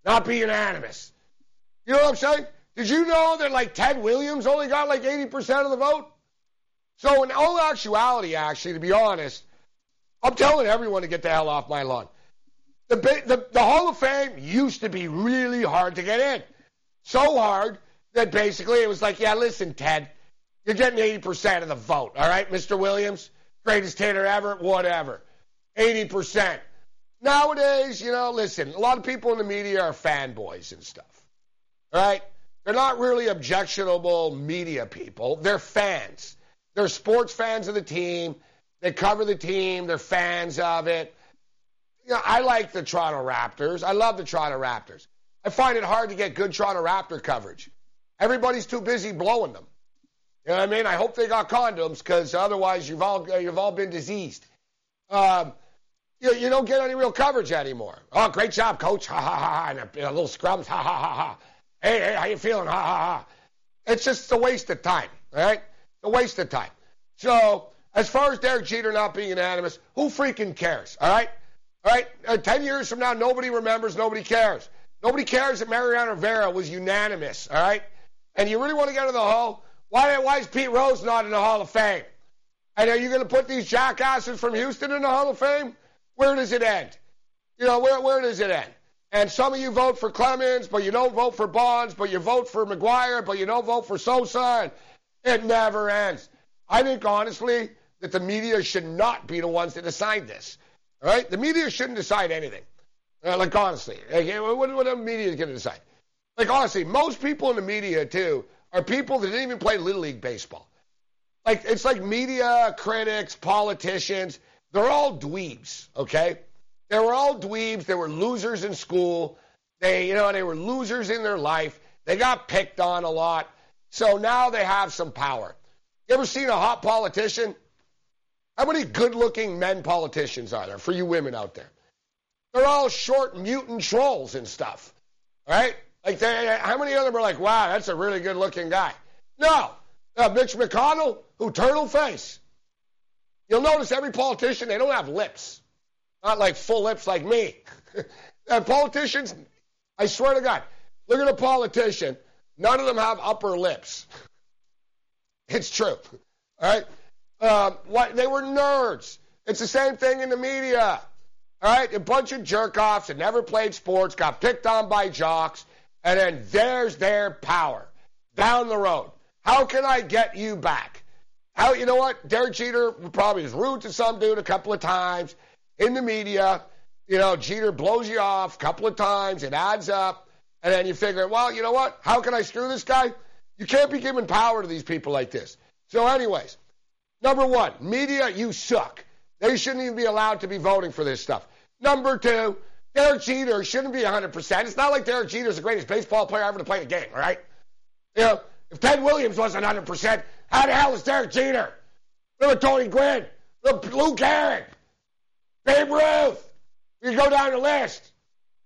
not be unanimous? You know what I'm saying? Did you know that, like, Ted Williams only got, like, 80% of the vote? So, in all actuality, actually, to be honest, I'm telling everyone to get the hell off my lawn. The, the, the Hall of Fame used to be really hard to get in. So hard that basically it was like, yeah, listen, Ted, you're getting 80% of the vote, all right, Mr. Williams? Greatest hitter ever, whatever. 80%. Nowadays, you know, listen, a lot of people in the media are fanboys and stuff, all right? They're not really objectionable media people. They're fans. They're sports fans of the team. They cover the team. They're fans of it. You know, I like the Toronto Raptors. I love the Toronto Raptors. I find it hard to get good Toronto Raptor coverage. Everybody's too busy blowing them. You know what I mean? I hope they got condoms because otherwise you've all you've all been diseased. Um, you, you don't get any real coverage anymore. Oh, great job, coach! Ha ha ha! And a, a little scrums! Ha ha ha ha! Hey, hey, how you feeling? Ha ha ha! It's just a waste of time. All right, a waste of time. So as far as Derek Jeter not being unanimous, who freaking cares? All right, all right. Uh, Ten years from now, nobody remembers. Nobody cares. Nobody cares that Mariano Rivera was unanimous. All right. And you really want to get to the Hall? Why, why is Pete Rose not in the Hall of Fame? And are you going to put these jackasses from Houston in the Hall of Fame? Where does it end? You know, where, where does it end? And some of you vote for Clemens, but you don't vote for Bonds, but you vote for McGwire, but you don't vote for Sosa, and it never ends. I think, honestly, that the media should not be the ones that decide this. All right? The media shouldn't decide anything. Uh, like, honestly. Like, what, what the media is going to decide? Like, honestly, most people in the media, too, are people that didn't even play Little League Baseball. Like, it's like media, critics, politicians. They're all dweebs, okay? They were all dweebs. They were losers in school. They, you know, they were losers in their life. They got picked on a lot. So now they have some power. You ever seen a hot politician? How many good looking men politicians are there for you women out there? They're all short mutant trolls and stuff. Right? Like, they, how many of them are like, wow, that's a really good looking guy? No. Uh, Mitch McConnell, who turtle face. You'll notice every politician, they don't have lips. Not like full lips like me. and politicians, I swear to God, look at a politician. None of them have upper lips. it's true. All right? Um, what, they were nerds. It's the same thing in the media. All right? A bunch of jerk offs that never played sports, got picked on by jocks, and then there's their power down the road. How can I get you back? How you know what? Derek Jeter probably is rude to some dude a couple of times in the media. You know, Jeter blows you off a couple of times. It adds up, and then you figure, well, you know what? How can I screw this guy? You can't be giving power to these people like this. So, anyways, number one, media, you suck. They shouldn't even be allowed to be voting for this stuff. Number two, Derek Jeter shouldn't be 100%. It's not like Derek Jeter's the greatest baseball player ever to play the game, all right? You know, if Ted Williams wasn't 100%, how the hell is Derek Jeter? Look at Tony Gwynn. Look, Lou Gehrig. Babe Ruth. You go down the list.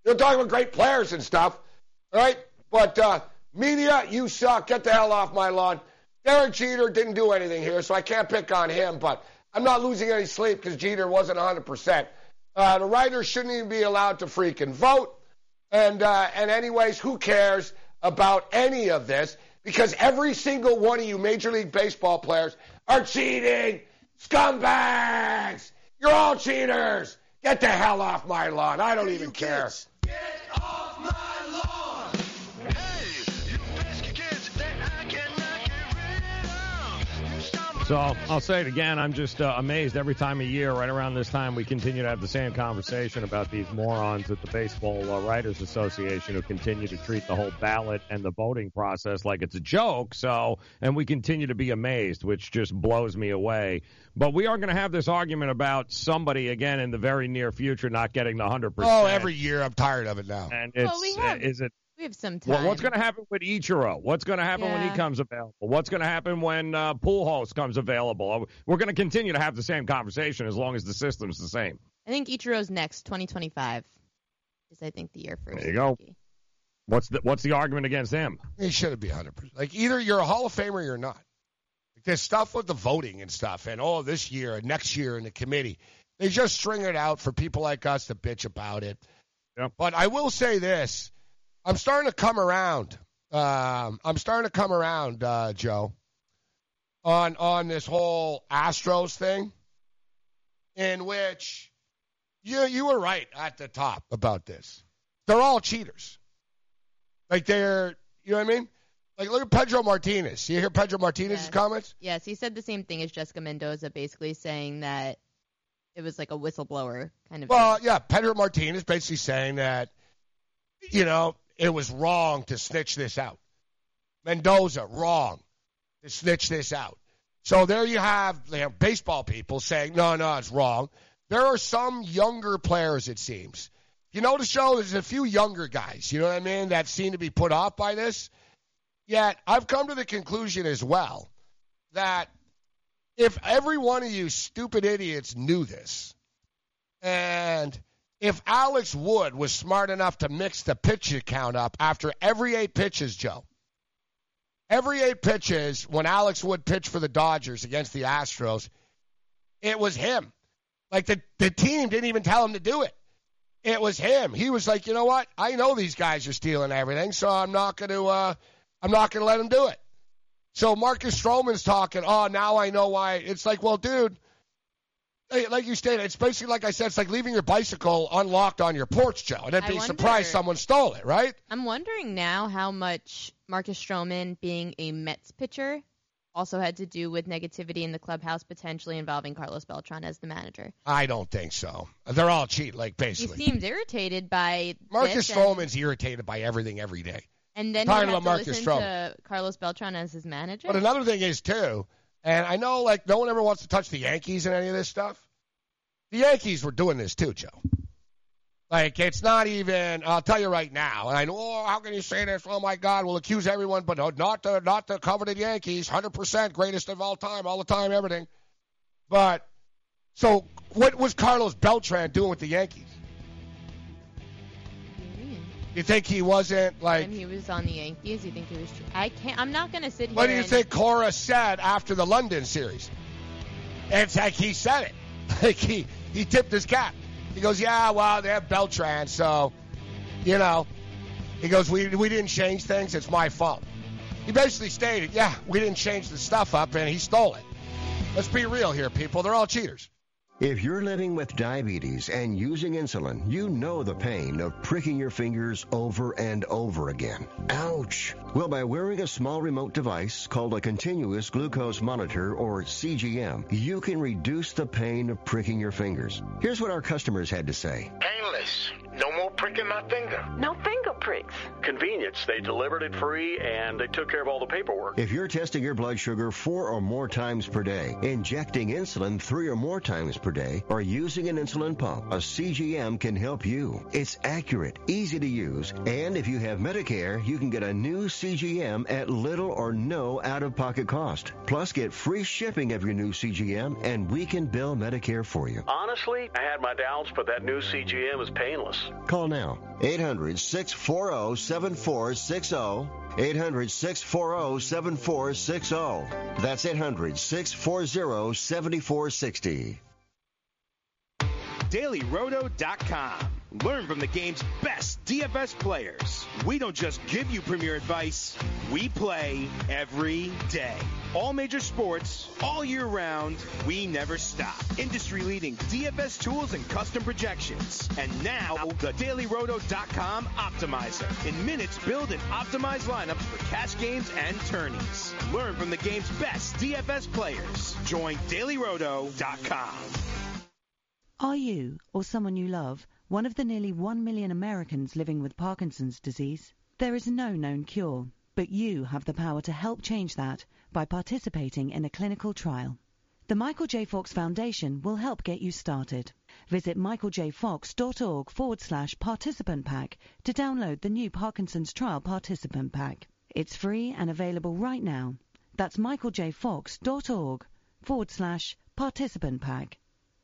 You're talking about great players and stuff, all right? But uh, media, you suck. Get the hell off my lawn. Derek Jeter didn't do anything here, so I can't pick on him, but I'm not losing any sleep because Jeter wasn't 100%. Uh, the writers shouldn't even be allowed to freaking vote. And, uh, and anyways, who cares about any of this? Because every single one of you Major League Baseball players are cheating. Scumbags! You're all cheaters! Get the hell off my lawn. I don't even care.
So I'll say it again. I'm just uh, amazed every time of year, right around this time, we continue to have the same conversation about these morons at the Baseball uh, Writers Association who continue to treat the whole ballot and the voting process like it's a joke. So, and we continue to be amazed, which just blows me away. But we are going to have this argument about somebody again in the very near future not getting the hundred percent.
Oh, every year I'm tired of it now.
And it's
Well, we have-
uh, is it
We have some time.
well, what's going to happen with Ichiro? What's going to happen when he comes available? What's going to happen when uh, Pujols comes available? We're going to continue to have the same conversation as long as the system's the same.
I think Ichiro's next, 2025 is I think the year for.
There you go. What's the What's the argument against him?
He shouldn't be 100%. Like, either you're a Hall of Famer or you're not. Like, there's stuff with the voting and stuff, and oh, this year and next year in the committee. They just string it out for people like us to bitch about it. But I will say this I'm starting to come around. Um, I'm starting to come around, uh, Joe, on on this whole Astros thing, in which you you were right at the top about this. They're all cheaters. Like they're, you know what I mean? Like look at Pedro Martinez. You hear Pedro Martinez's
Yes.
comments?
Yes, he said the same thing as Jessica Mendoza, basically saying that it was like a whistleblower kind of.
Well, yeah, Pedro Martinez basically saying that, you know, it was wrong to snitch this out. Mendoza, wrong to snitch this out. So there you have, you know, baseball people saying, no, no, it's wrong. There are some younger players, it seems. You know the show, there's a few younger guys, you know what I mean, that seem to be put off by this. Yet I've come to the conclusion as well that if every one of you stupid idiots knew this, and if Alex Wood was smart enough to mix the pitch count up after every eight pitches, Joe, every eight pitches when Alex Wood pitched for the Dodgers against the Astros, it was him. Like the, the team didn't even tell him to do it. It was him. He was like, you know what? I know these guys are stealing everything, so I'm not going to. Uh, I'm not going to let them do it. So Marcus Stroman's talking. Oh, now I know why. It's like, well, dude, like you stated, it's basically like I said. It's like leaving your bicycle unlocked on your porch, Joe, and then being
wonder-
surprised someone stole it, right?
I'm wondering now how much Marcus Stroman being a Mets pitcher also had to do with negativity in the clubhouse, potentially involving Carlos Beltran as the manager.
I don't think so. They're all cheat, like basically.
He seems irritated by
Marcus
this and-
Stroman's irritated by everything every day.
and then
Talking
he to
Marcus
listen
Stroman.
to Carlos Beltran as his manager.
But another thing is too, and I know like no one ever wants to touch the Yankees and any of this stuff. The Yankees were doing this too, Joe. Like it's not even. I'll tell you right now. And I know. Oh, how can you say this? Oh my God! We'll accuse everyone, but no, not the not the coveted Yankees. Hundred percent greatest of all time, all the time, everything. But so what was Carlos Beltran doing with the Yankees? You think he wasn't like?
when he was on the Yankees, you think he was? I can't. I'm not gonna sit here.
What do you think Cora said after the London series? It's like he said it. Like he, he tipped his cap. He goes, Yeah, well, they have Beltran, so you know. He goes, We we didn't change things, it's my fault. He basically stated, Yeah, we didn't change the stuff up and he stole it. Let's be real here, people. They're all cheaters.
If you're living with diabetes and using insulin, you know the pain of pricking your fingers over and over again. Ouch! Well, by wearing a small remote device called a continuous glucose monitor or CGM, you can reduce the pain of pricking your fingers. Here's what our customers had to say.
Painless. No more pricking my finger.
No finger pricks.
Convenience. They delivered it free and they took care of all the paperwork.
If you're testing your blood sugar four or more times per day, injecting insulin three or more times per day, or using an insulin pump, a CGM can help you. It's accurate, easy to use, and if you have Medicare, you can get a new CGM at little or no out-of-pocket cost. Plus, get free shipping of your new CGM, and we can bill Medicare for you.
Honestly, I had my doubts, but that new CGM is painless.
Call now. 800 640 7460. 800 640 7460. That's 800 640 7460.
DailyRoto.com. Learn from the game's best DFS players. We don't just give you premier advice, we play every day. All major sports, all year round, we never stop. Industry leading DFS tools and custom projections. And now, the DailyRoto.com Optimizer. In minutes, build and optimize lineups for cash games and tourneys. Learn from the game's best DFS players. Join DailyRoto.com.
Are you, or someone you love, one of the nearly 1 million Americans living with Parkinson's disease? There is no known cure, but you have the power to help change that by participating in a clinical trial. The Michael J. Fox Foundation will help get you started. Visit michaeljfox.org forward slash participant pack to download the new Parkinson's Trial Participant Pack. It's free and available right now. That's michaeljfox.org forward slash participant pack.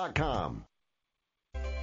Inc.com.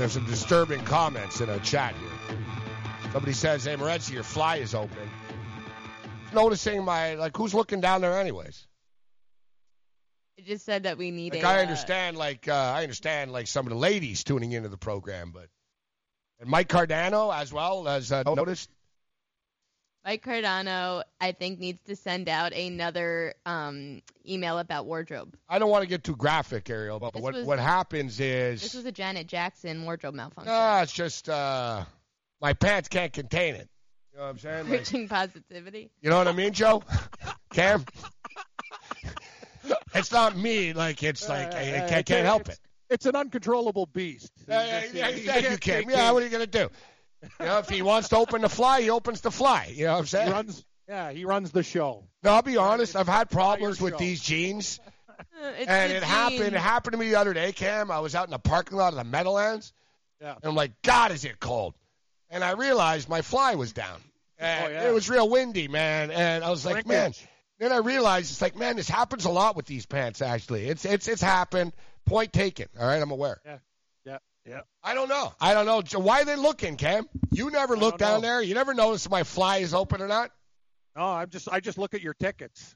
There's some disturbing comments in a chat here. Somebody says, "Hey, Morenzi, your fly is open." Noticing my like, who's looking down there, anyways?
It just said that we need
Like,
a.
I
uh,
understand, like, uh, I understand, like, some of the ladies tuning into the program, but and Mike Cardano as well as uh, noticed.
Mike Cardano, I think, needs to send out another um, email about wardrobe.
I don't want to get too graphic, Ariel, but
This
what
was-
what happens is
This was a Janet Jackson wardrobe malfunction.
Ah, it's just uh, my pants can't contain it. You know what I'm saying? Like,
positivity.
you know what I mean, Joe? Cam? it's not me. Like it's like I, I can't, can't help it.
It's an uncontrollable beast.
Yeah, yeah,
You
yeah, you
can't
Yeah, what are you gonna do? You know, if he wants to open the fly, he opens the fly. You know what I'm saying?
He runs. Yeah, he runs the show.
No, I'll be honest. I've had problems with these jeans,
It's
and
the
it happened. It happened to me the other day, Cam. I was out in the parking lot of the Meadowlands,
Yeah.
and I'm like, God, is it cold? And I realized my fly was down. Oh, and
Oh, yeah.
It was real windy, man. And I was like, man. Then I realized it's like, man, this happens a lot with these pants. Actually, it's it's it's happened. Point taken. All right, I'm aware.
Yeah. Yeah. Yeah.
I don't know. I don't know. Why are they looking, Cam? You never look down
know.
there. You never notice if my fly is open or not.
No, I'm just. I just look at your tickets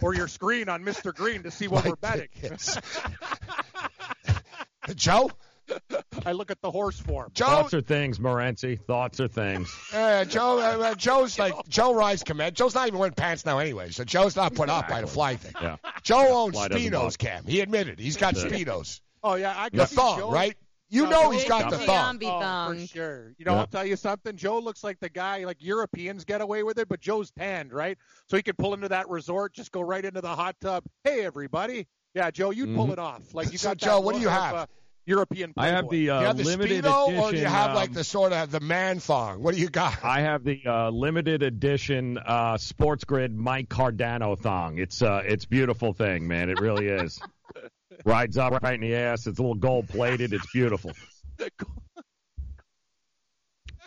or your screen on Mr. Green to see what
My
we're betting.
Joe?
I look at the horse form.
Joe?
Thoughts are things, Morenzi. Thoughts are things.
Uh, Joe, uh, uh, Joe's like Joe rides command. Joe's not even wearing pants now anyway, so Joe's not put up by the fly thing.
Yeah.
Joe owns
Fly
speedos. Cam. He admitted he's got
That's
speedos.
Oh yeah, I
The
can see
thong,
Joe.
right? You
No,
know he's got the
Big
thong.
Oh,
thong.
for sure. You know,
Yeah.
I'll tell you something. Joe looks like the guy like Europeans get away with it, but Joe's tanned, right? So he can pull into that resort, just go right into the hot tub. Hey, everybody. Yeah, Joe, you'd pull
Mhm.
it off. Like you
So,
got
Joe, what do
look
you
of,
have?
uh, European.
I have
playboy.
the, uh,
you have the
limited
speedo,
edition.
or do you have like
um,
the sort of the man thong? What do you got?
I have the uh, limited edition uh, Sports Grid Mike Cardano thong. It's uh, it's a beautiful thing, man. It really is. Rides up right in the ass. It's a little gold plated. It's beautiful.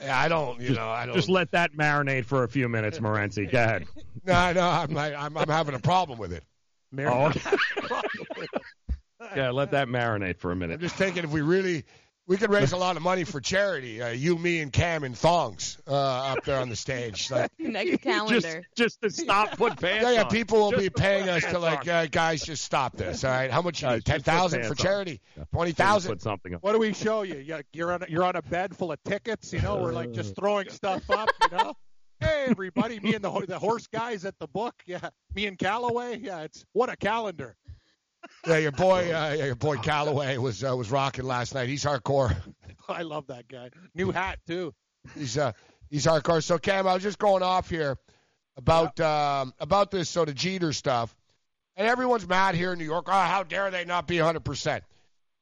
Yeah, I don't. You
Just,
know, I don't.
just let that marinate for a few minutes, Morenzi. Go ahead.
no, no, I'm, I'm I'm having a problem with it.
Oh, yeah, let that marinate for a
I'm
minute.
just thinking if we really we could raise a lot of money for charity. Uh, you, me, and Cam in thongs uh, up there on the stage. Like,
Next
Just,
calendar.
just to stop, put pants
yeah, yeah, people will
Just
be paying us to like, uh, guys, just stop this. All right, how much you
Guys,
need? Ten
just put
thousand for charity?
Yeah.
Twenty
Put something on.
What do we show you? You- You're on a, you're on a bed full of tickets. You know, we're like just throwing stuff up. You know, hey everybody, me and the the horse guys at the book. Yeah, me and Callaway. Yeah, it's what a calendar.
Yeah, your boy, uh, yeah, your boy Calloway was uh, was rocking last night. He's hardcore.
I love that guy. New hat too.
He's uh, he's hardcore. So Cam, I was just going off here about um, about this sort of Jeter stuff, and everyone's mad here in New York. Oh, how dare they not be 100 percent?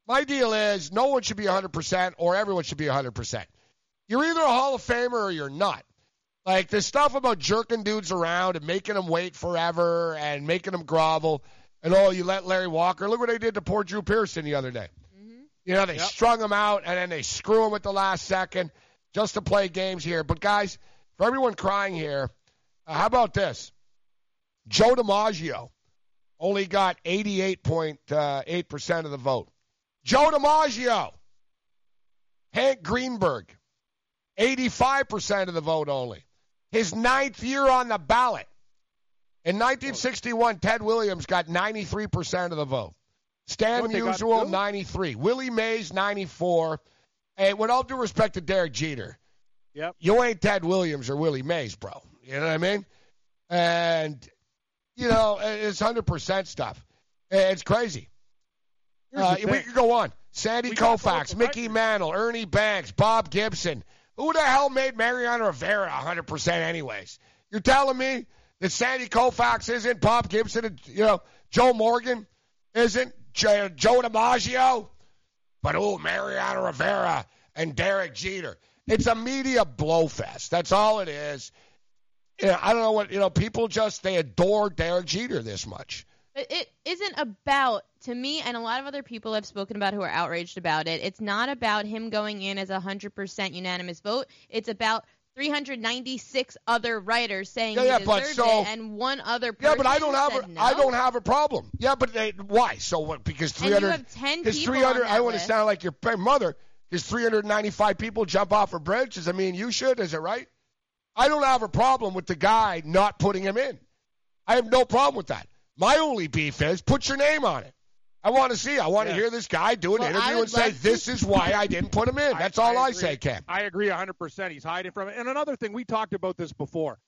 My deal is no one should be 100 percent, or everyone should be 100 percent. You're either a Hall of Famer or you're not. Like this stuff about jerking dudes around and making them wait forever and making them grovel, and oh, you let Larry Walker. Look what they did to poor Drew Pearson the other day. You know, they strung him out and then they screw him at the last second just to play games here. But guys, for everyone crying here, uh, how about this? Joe DiMaggio only got 88.8% of the vote. Joe DiMaggio. Hank Greenberg, 85% of the vote only. His ninth year on the ballot. In 1961, Ted Williams got 93% of the vote. Stan Musial, 93. Willie Mays, 94. And with all due respect to Derek Jeter,
Yep.
you ain't Ted Williams or Willie Mays, bro. You know what I mean? And, you know, it's 100% stuff. It's crazy. Uh, we could go on. Sandy
We
Koufax, Mickey Mantle, Ernie Banks, Bob Gibson. Who the hell made Mariano Rivera 100% anyways? You're telling me that Sandy Koufax isn't Bob Gibson and, you know, Joe Morgan isn't Joe, DiMaggio? But, oh, Mariano Rivera and Derek Jeter. It's a media blowfest. That's all it is. You know, I don't know what, you know, people just, they adore Derek Jeter this much.
But it isn't about, to me, and a lot of other people have spoken about who are outraged about it. It's not about him going in as a 100% unanimous vote. It's about 396 other writers saying
Yeah, yeah, but so-
and one other person
Yeah, but I don't have a,
no.
I don't have a problem. Yeah, but they, why? So what? Because
And you
300
have 10
because
people
300
on that
I want to sound like your mother. Because 395 people jump off a bridge. Does that mean you should? Is it right? I don't have a problem with the guy not putting him in. I have no problem with that. My only beef is put your name on it. I want to see. I want to
Yeah.
hear this guy do an
Well,
interview and say,
to-
"This is why I didn't put him in." That's all I,
agree.
say, Cam.
I agree 100%. He's hiding from it. And another thing, we talked about this before.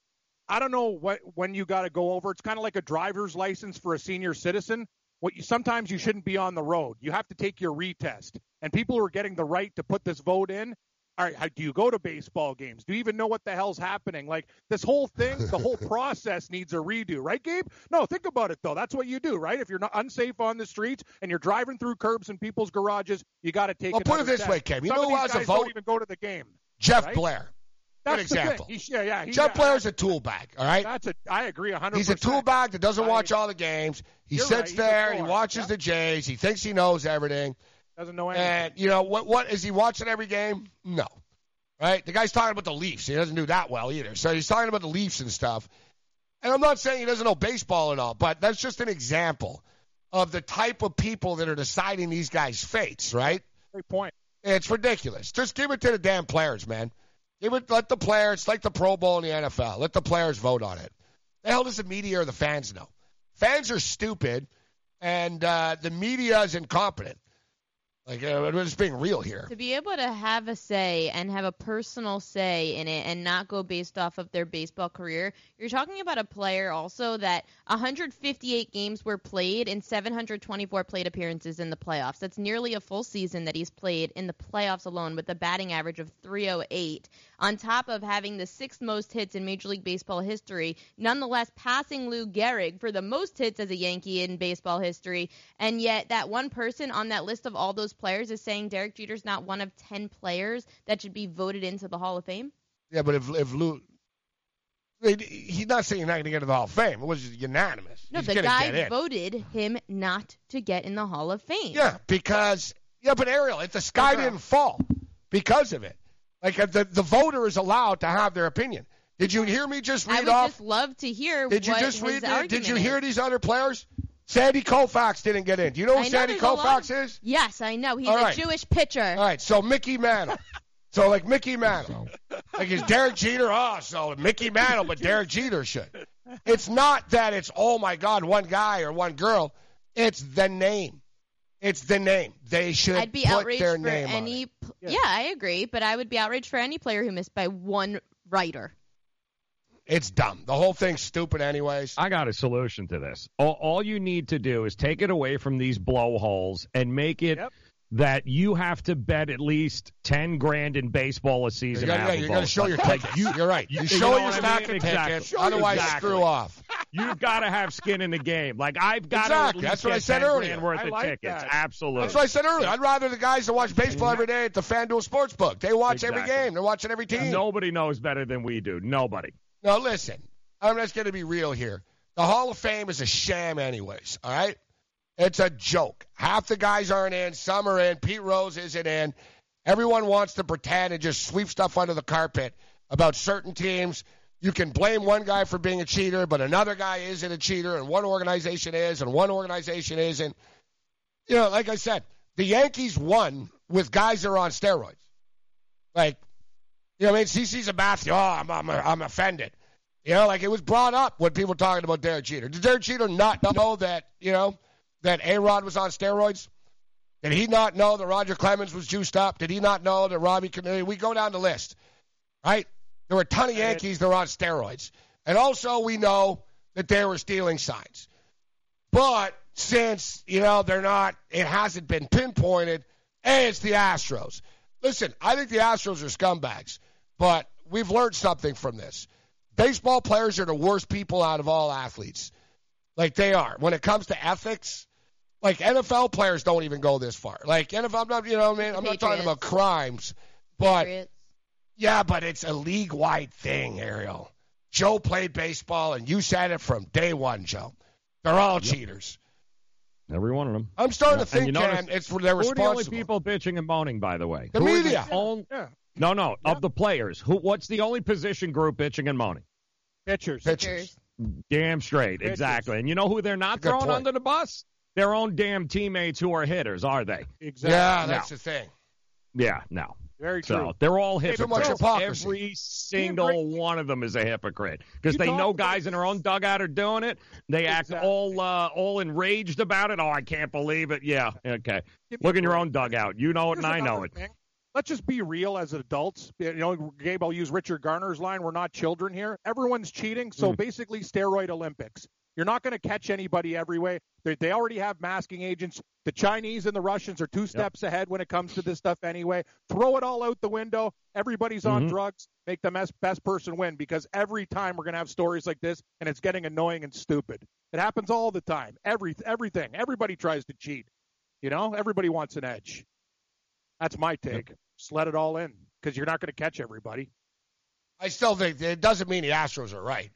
I don't know what when you got to go over. It's kind of like a driver's license for a senior citizen. What you sometimes you shouldn't be on the road. You have to take your retest. And people who are getting the right to put this vote in. All right, how, do you go to baseball games? Do you even know what the hell's happening? Like this whole thing, the whole process needs a redo, right, Gabe? No, think about it though. That's what you do, right? If you're not unsafe on the streets and you're driving through curbs in people's garages, you got to take.
Well, put it this
test.
way, Cam. You
Some
know who
these
has a
guys
vote?
Don't even go to the game.
Jeff
right?
Blair.
That's
Good example.
He- yeah, yeah. he-
Jeff
yeah,
Blair's a tool bag. All right.
That's a. I agree 100.
He's a tool bag that doesn't watch all the games. He sits
right,
there, he watches the Jays, he thinks he knows everything.
Doesn't know anything.
And you know what? What is he watching every game? No, right? The guy's talking about the Leafs. He doesn't do that well either. So he's talking about the Leafs and stuff. And I'm not saying he doesn't know baseball at all, but that's just an example of the type of people that are deciding these guys' fates, right?
Great point.
It's ridiculous. Just give it to the damn players, man. Give it. Let the players. It's like the Pro Bowl in the NFL. Let the players vote on it. The hell does the media or the fans know? Fans are stupid, and uh, the media is incompetent. Like uh, we're just being real here.
To be able to have a say and have a personal say in it and not go based off of their baseball career, you're talking about a player also that 158 games were played and 724 plate appearances in the playoffs. That's nearly a full season that he's played in the playoffs alone with a batting average of 308, on top of having the sixth most hits in Major League Baseball history, nonetheless passing Lou Gehrig for the most hits as a Yankee in baseball history. And yet, that one person on that list of all those players is saying Derek Jeter's not one of 10 players that should be voted into the Hall of Fame?
Yeah, but if if Lou, he's not saying he's not going to get into the Hall of Fame. It was unanimous.
No,
he's
the guy voted him not to get in the Hall of Fame.
Yeah, because yeah, but Ariel, if the sky didn't fall because of it, like the the voter is allowed to have their opinion. Did you hear me just
I
read
would
off?
just love to hear
Did you
what
just read? The, did you
is.
hear these other players? Sandy Koufax didn't get in. Do you know who
know
Sandy
there's
Koufax
of-
is?
Yes, I know. He's
All
a
right.
Jewish pitcher.
All right, so Mickey Mantle. so like Mickey Mantle, like is Derek Jeter? Oh, so Mickey Mantle, but Derek Jeter should. It's not that it's oh my God, one guy or one girl. It's the name. It's the name. They should
I'd be
put
outraged
their
for
name on it.
any. pl- Yeah. I agree, but I would be outraged for any player who missed by one writer.
It's dumb. The whole thing's stupid, anyways.
I got a solution to this. All, all you need to do is take it away from these blowholes and make it that you have to bet at least ten grand in baseball a season.
You gotta-
to
yeah,
have a
you gotta show your
Like,
tickets.
you-
You're right. You
you
show
know
your
what I
stack
mean?
of
Exactly.
otherwise
Exactly.
screw off.
You've got to have skin in the game. Like I've got
Exactly.
to at
That's what I said earlier.
worth
I
of
like
tickets.
that.
Absolutely.
That's what I said earlier. I'd rather the guys that watch baseball every day at the FanDuel Sportsbook. They watch every game. They're watching every team.
Nobody knows better than we do. Nobody.
Now listen, I'm just going to be real here. The Hall of Fame is a sham, anyways. All right, it's a joke. Half the guys aren't in, some are in. Pete Rose isn't in. Everyone wants to pretend and just sweep stuff under the carpet about certain teams. You can blame one guy for being a cheater, but another guy isn't a cheater, and one organization is, and one organization isn't. You know, like I said, the Yankees won with guys that are on steroids. Like, you know, what I mean, CC Sabathia, oh, I'm, I'm, I'm offended. You know, like it was brought up when people were talking about Derek Jeter. Did Derek Jeter not know that, you know, that A Rod was on steroids? Did he not know that Roger Clemens was juiced up? Did he not know that Robbie Kennedy? We go down the list, right? There were a ton of Yankees that were on steroids. And also, we know that they were stealing signs. But since, you know, they're not, it hasn't been pinpointed, hey, it's the Astros. Listen, I think the Astros are scumbags, but we've learned something from this. Baseball players are the worst people out of all athletes. Like they are. When it comes to ethics, like NFL players don't even go this far. Like NFL, I'm not, you know, what I mean, I'm not talking about crimes, but yeah, but it's a league wide thing, Ariel. Joe played baseball, and you said it from day one, Joe. They're all cheaters.
Every one of them.
I'm starting to think,
you notice-
Ken, it's they're
Who are the only people bitching and moaning, by the way?
The
Who are
media.
only- No, no, of the players. Who? What's the only position group bitching and moaning?
Pitchers.
Pitchers.
Damn straight,
Pitchers.
exactly. And you know who they're not throwing
point.
under the bus? Their own damn teammates who are hitters, are they?
Exactly.
Yeah, that's
No.
the thing.
Yeah, no.
Very
So
true.
they're all
Hey, much
hypocrites. Every single one of them is a hypocrite because they know
about
guys in their own dugout are doing it. They act
Exactly.
all uh, all enraged about it. Oh, I can't believe it. Yeah, okay. Look in your own dugout. You know it,
Here's
and I know it.
thing. Let's just be real as adults. You know, Gabe, I'll use Richard Garner's line. We're not children here. Everyone's cheating. So
Mm.
basically, steroid Olympics. You're not going to catch anybody every way. They, they already have masking agents. The Chinese and the Russians are two steps ahead when it comes to this stuff anyway. Throw it all out the window. Everybody's on
Mhm.
drugs. Make the best, best person win because every time we're going to have stories like this and it's getting annoying and stupid. It happens all the time. Every, everything. Everybody tries to cheat. You know, everybody wants an edge. That's my take. Just let it all in because you're not going to catch everybody.
I still think it doesn't mean the Astros are right.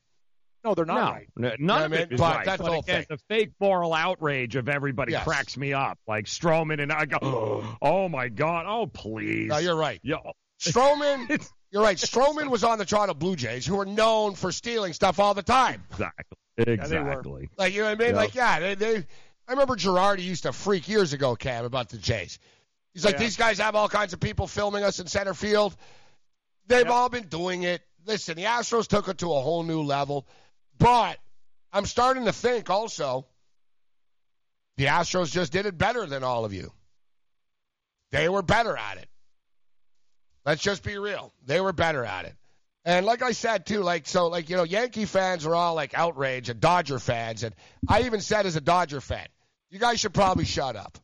No, they're not
no,
right.
n- none
You know
of
what I
it
mean?
is
But
right.
that's the
but
whole
again,
thing.
the fake moral outrage of everybody
Yes.
cracks me up. Like Stroman and I go, oh my god, oh please.
No, you're right.
Yeah,
Stroman, you're right. Stroman was on the Toronto Blue Jays, who are known for stealing stuff all the time.
exactly,
they were.
exactly.
Like you know what I mean?
Yeah.
Like yeah, they, they. I remember Girardi used to freak years ago, Cam, about the Jays. He's like,
Yeah.
these guys have all kinds of people filming us in center field. They've
Yep.
all been doing it. Listen, the Astros took it to a whole new level, but I'm starting to think also the Astros just did it better than all of you. They were better at it. Let's just be real. They were better at it. And like I said too, like so, like you know, Yankee fans are all like outraged, and Dodger fans, and I even said as a Dodger fan, you guys should probably shut up,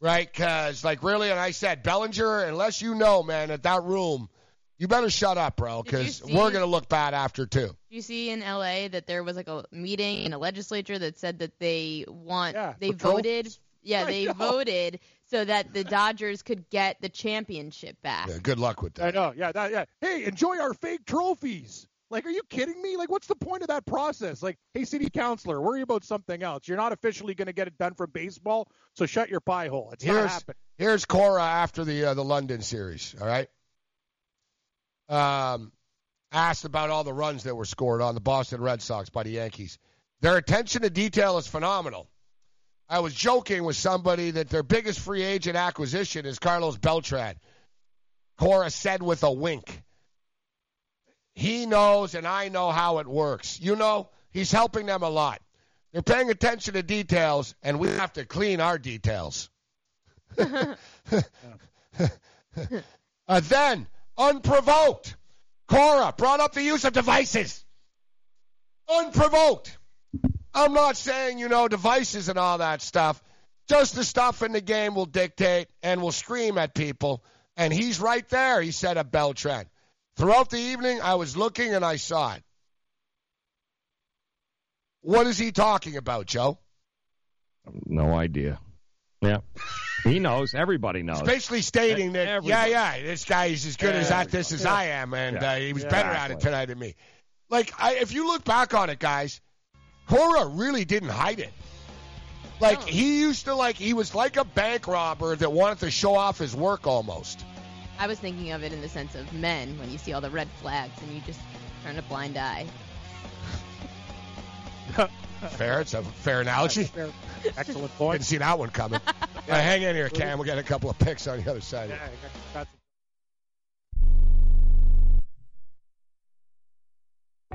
right? Because like really, and I said Bellinger, unless you know, man, at that room, you better shut up, bro, because we're gonna look bad after too.
you see in LA that there was like a meeting in a legislature that said that they want
Yeah,
they
for trophies.
voted yeah
I
they
know.
voted so that the Dodgers could get the championship back.
Yeah, good luck with that.
I
that.
know. Yeah, that, yeah. Hey, enjoy our fake trophies. Like, are you kidding me? Like, what's the point of that process? Like, hey, city councilor, worry about something else. You're not officially going to get it done from baseball, so shut your pie hole. It's not
Here's
happening.
here's Cora after the uh, the London series. All right. Um, asked about all the runs that were scored on the Boston Red Sox by the Yankees. Their attention to detail is phenomenal. I was joking with somebody that their biggest free agent acquisition is Carlos Beltran. Cora said with a wink. He knows and I know how it works. You know, he's helping them a lot. They're paying attention to details, and we have to clean our details. uh, then, unprovoked, Cora brought up the use of devices. Unprovoked. I'm not saying, you know, devices and all that stuff, Just the stuff in the game will dictate and will scream at people. And he's right there, he said at Beltran. Throughout the evening, I was looking and I saw it. What is he talking about, Joe?
No idea. Yeah. He knows. Everybody knows.
He's basically stating that,
Everybody.
yeah, yeah, this guy is as good as at this as
Yeah.
I am, and
Yeah.
uh, he was better at it tonight than me. Like, I, if you look back on it, guys, Cora really didn't hide it. Like, he used to, like, he was like a bank robber that wanted to show off his work almost.
I was thinking of it in the sense of men when you see all the red flags and you just turn a blind eye.
Fair, it's a fair analogy. Fair.
Excellent point.
Didn't see that one coming. Uh, hang in here, Cam. We'll get a couple of picks on the other side.
Yeah,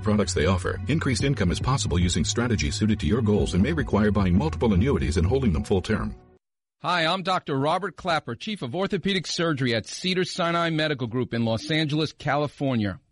products they offer. Increased income is possible using strategies suited to your goals and may require buying multiple annuities and holding them full term.
Hi, I'm Dr. Robert Klapper, Chief of Orthopedic Surgery at Cedar Sinai Medical Group in Los Angeles, California.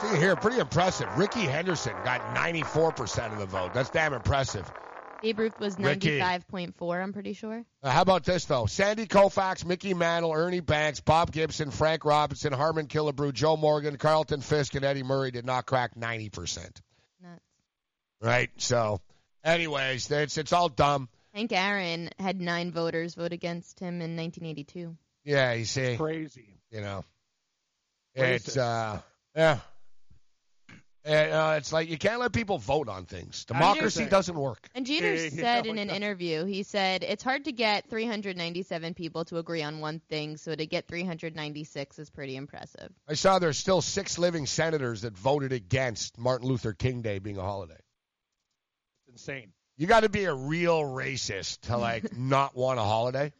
See here, pretty impressive. Rickey Henderson got 94% of the vote. That's damn impressive.
Babe Ruth was
Rickey.
95.4, I'm pretty sure.
Uh, how about this though? Sandy Koufax, Mickey Mantle, Ernie Banks, Bob Gibson, Frank Robinson, Harmon Killebrew, Joe Morgan, Carlton Fisk, and Eddie Murray did not crack 90%.
Nuts.
Right? So, anyways, it's it's all dumb.
Hank Aaron had nine voters vote against him in 1982.
Yeah, you see.
Crazy.
You know.
Racist.
It's uh yeah. And, uh, it's like you can't let people vote on things. Democracy doesn't work.
And Jeter
Yeah, yeah,
said
yeah,
in an interview, he said, it's hard to get 397 people to agree on one thing, so to get 396 is pretty impressive.
I saw there's still six living senators that voted against Martin Luther King Day being a holiday.
It's insane.
You got to be a real racist to like not want a holiday.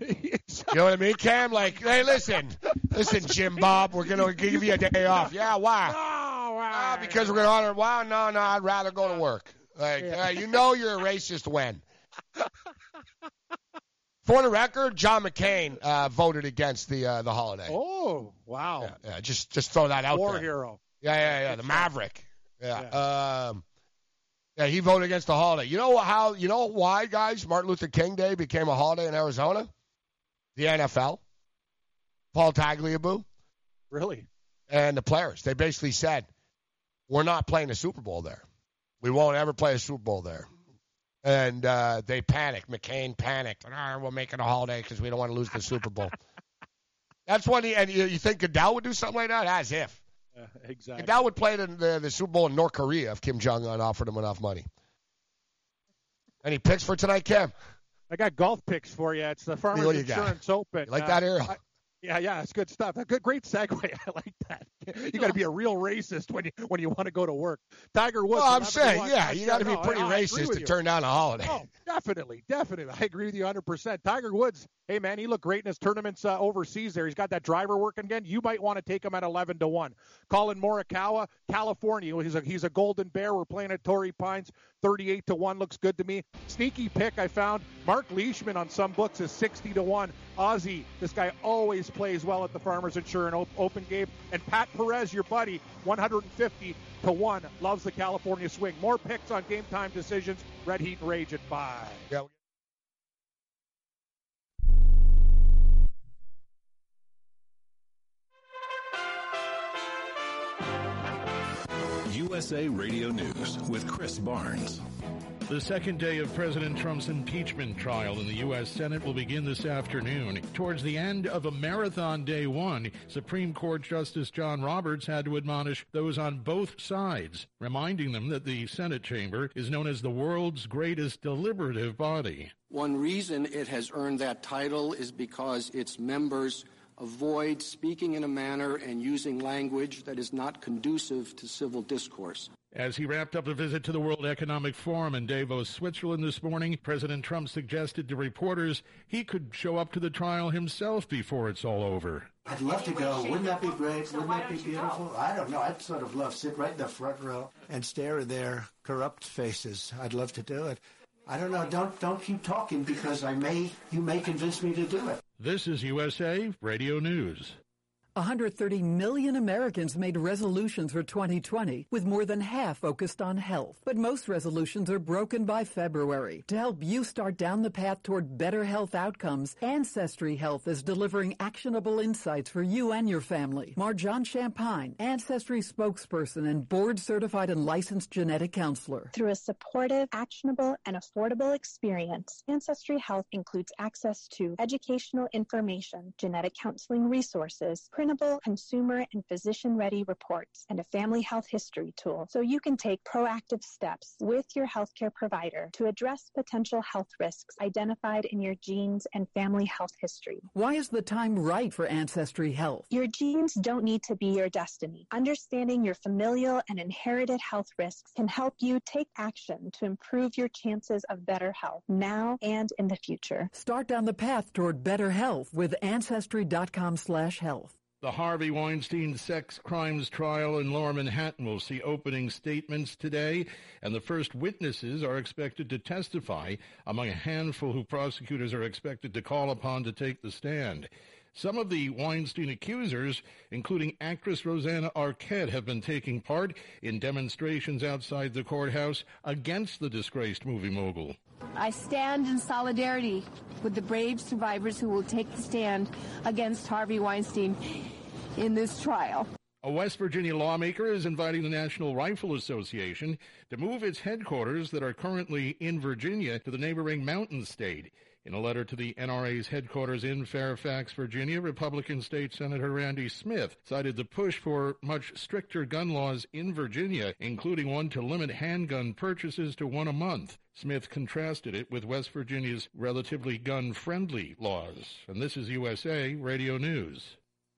You know what I mean, Cam? Like, hey, listen, listen, Jim Bob, we're gonna give you a day off. Yeah, why? Oh, Ah, because we're gonna honor. Wow, no, no, I'd rather go to work. Like,
Yeah.
uh, you know, you're a racist when. For the record, John McCain uh, voted against the uh, the holiday.
Oh, wow.
Yeah, yeah, just just throw that out
War
there.
hero.
Yeah, yeah, yeah. The Maverick. Yeah. Um, yeah, he voted against the holiday. You know how? You know why, guys? Martin Luther King Day became a holiday in Arizona. The NFL. Paul Tagliabue
Really?
and the players. They basically said, "We're not playing a Super Bowl there. We won't ever play a Super Bowl there." And uh, they panicked. McCain panicked. Ah, we'll make it a holiday because we don't want to lose the Super Bowl. That's what he. And you, you think Goodell would do something like that? As if.
Uh, exactly.
Goodell would play the, the, the Super Bowl in North Korea if Kim Jong Un offered him enough money. Any picks for tonight, Cam?
I got golf picks for you. It's the Farmers
What you got?
Insurance Open.
You like
Uh,
that?
I- yeah, yeah, it's good stuff. A good, great segue. I like that. You got to be a real racist when you when you want to go to work. Tiger Woods.
Well, I'm saying,
1.
yeah, you got to be pretty
I- I
racist
with
to
you.
turn down a holiday.
Oh, definitely, definitely. I agree with you 100%. Tiger Woods, hey man, he looked great in his tournaments uh, overseas. There, he's got that driver working again. You might want to take him at 11 to one. Collin Morikawa, California. He's a he's a Golden Bear. We're playing at Torrey Pines, 38 to one. Looks good to me. Sneaky pick I found. Mark Leishman on some books is 60 to one. Ozzy, this guy always plays well at the Farmers Insurance Op- Open game. And Pat Perez, your buddy, 150 to one. Loves the California swing. More picks on game time decisions. Red Heat and Rage at five.
Yeah.
USA Radio News with Chris Barnes.
The second day of President Trump's impeachment trial in the U.S. Senate will begin this afternoon. Towards the end of a marathon day one, Supreme Court Justice John Roberts had to admonish those on both sides, reminding them that the Senate chamber is known as the world's greatest deliberative body.
One reason it has earned that title is because its members avoid speaking in a manner and using language that is not conducive to civil discourse.
As he wrapped up a visit to the World Economic Forum in Davos, Switzerland this morning, President Trump suggested to reporters he could show up to the trial himself before it's all over.
I'd love to go. Wouldn't that be great? Wouldn't that be beautiful? I don't know. I'd sort of love to sit right in the front row and stare at their corrupt faces. I'd love to do it. I don't know. Don't don't keep talking because I may you may convince me to do it.
This is USA Radio News.
130 million Americans made resolutions for 2020, with more than half focused on health. But most resolutions are broken by February. To help you start down the path toward better health outcomes, Ancestry Health is delivering actionable insights for you and your family. Marjan Champagne, Ancestry spokesperson and board certified and licensed genetic counselor.
Through a supportive, actionable, and affordable experience, Ancestry Health includes access to educational information, genetic counseling resources, printable consumer and physician ready reports, and a family health history tool so you can take proactive steps with your healthcare provider to address potential health risks identified in your genes and family health history.
Why is the time right for Ancestry Health?
Your genes don't need to be your destiny. Understanding your familial and inherited health risks can help you take action to improve your chances of better health now and in the future.
Start down the path toward better health with Ancestry.com slash health.
The Harvey Weinstein sex crimes trial in Lower Manhattan will see opening statements today, and the first witnesses are expected to testify among a handful who prosecutors are expected to call upon to take the stand. Some of the Weinstein accusers, including actress Rosanna Arquette, have been taking part in demonstrations outside the courthouse against the disgraced movie mogul.
I stand in solidarity with the brave survivors who will take the stand against Harvey Weinstein in this trial.
A West Virginia lawmaker is inviting the National Rifle Association to move its headquarters that are currently in Virginia to the neighboring mountain state. In a letter to the NRA's headquarters in Fairfax, Virginia, Republican State Senator Randy Smith cited the push for much stricter gun laws in Virginia, including one to limit handgun purchases to one a month. Smith contrasted it with West Virginia's relatively gun friendly laws. And this is USA Radio News.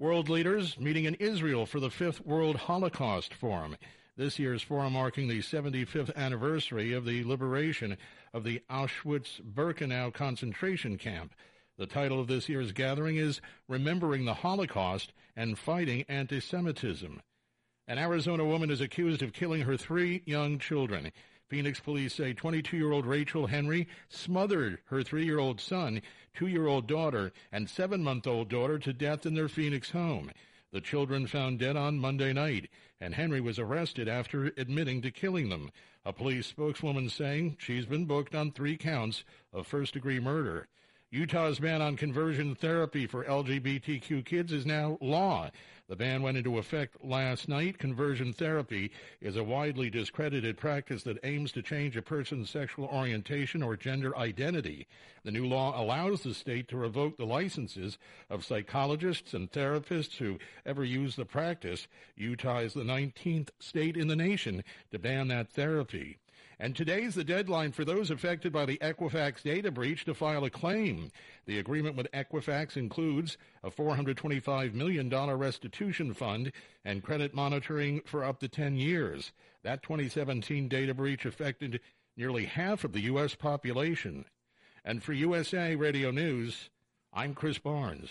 World leaders meeting in Israel for the Fifth World Holocaust Forum. This year's forum marking the 75th anniversary of the liberation of the Auschwitz-Birkenau concentration camp. The title of this year's gathering is Remembering the Holocaust and Fighting Anti-Semitism. An Arizona woman is accused of killing her three young children. Phoenix police say 22-year-old Rachel Henry smothered her three-year-old son, two-year-old daughter, and seven-month-old daughter to death in their Phoenix home. The children found dead on Monday night, and Henry was arrested after admitting to killing them. A police spokeswoman saying she's been booked on three counts of first-degree murder. Utah's ban on conversion therapy for LGBTQ kids is now law. The ban went into effect last night. Conversion therapy is a widely discredited practice that aims to change a person's sexual orientation or gender identity. The new law allows the state to revoke the licenses of psychologists and therapists who ever use the practice. Utah is the 19th state in the nation to ban that therapy. And today's the deadline for those affected by the Equifax data breach to file a claim. The agreement with Equifax includes a $425 million restitution fund and credit monitoring for up to 10 years. That 2017 data breach affected nearly half of the U.S. population. And for USA Radio News, I'm Chris Barnes.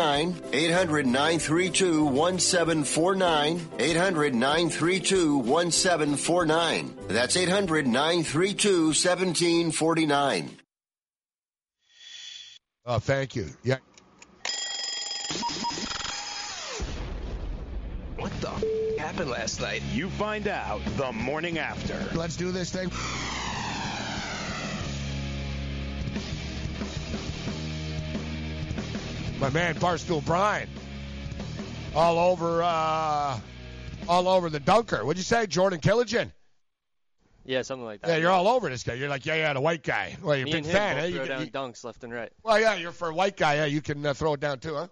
800 932 1749. 800 932 1749. That's 800 932 1749.
Oh, thank you. Yeah.
What the f- happened last night? You find out the morning after.
Let's do this thing. My man Barstool Brian, all over, uh, all over the dunker. What'd you say, Jordan Killigan?
Yeah, something like that.
Yeah, you're all over this guy. You're like, yeah, yeah, the white guy. Well, you're
Me
a big fan,
both
eh?
throw
You,
down
you-
dunks left and right.
well, yeah, you're for a white guy. Yeah, you can uh, throw it down too, huh?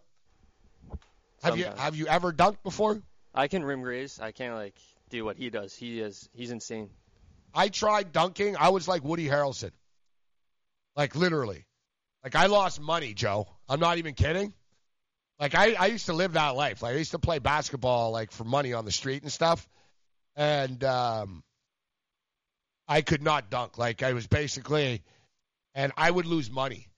Have you have you ever dunked before?
I can rim graze. I can't like do what he does. He is he's insane.
I tried dunking. I was like Woody Harrelson. Like literally. Like I lost money, Joe. I'm not even kidding. Like I, I used to live that life. Like I used to play basketball like for money on the street and stuff. And um I could not dunk. Like I was basically and I would lose money.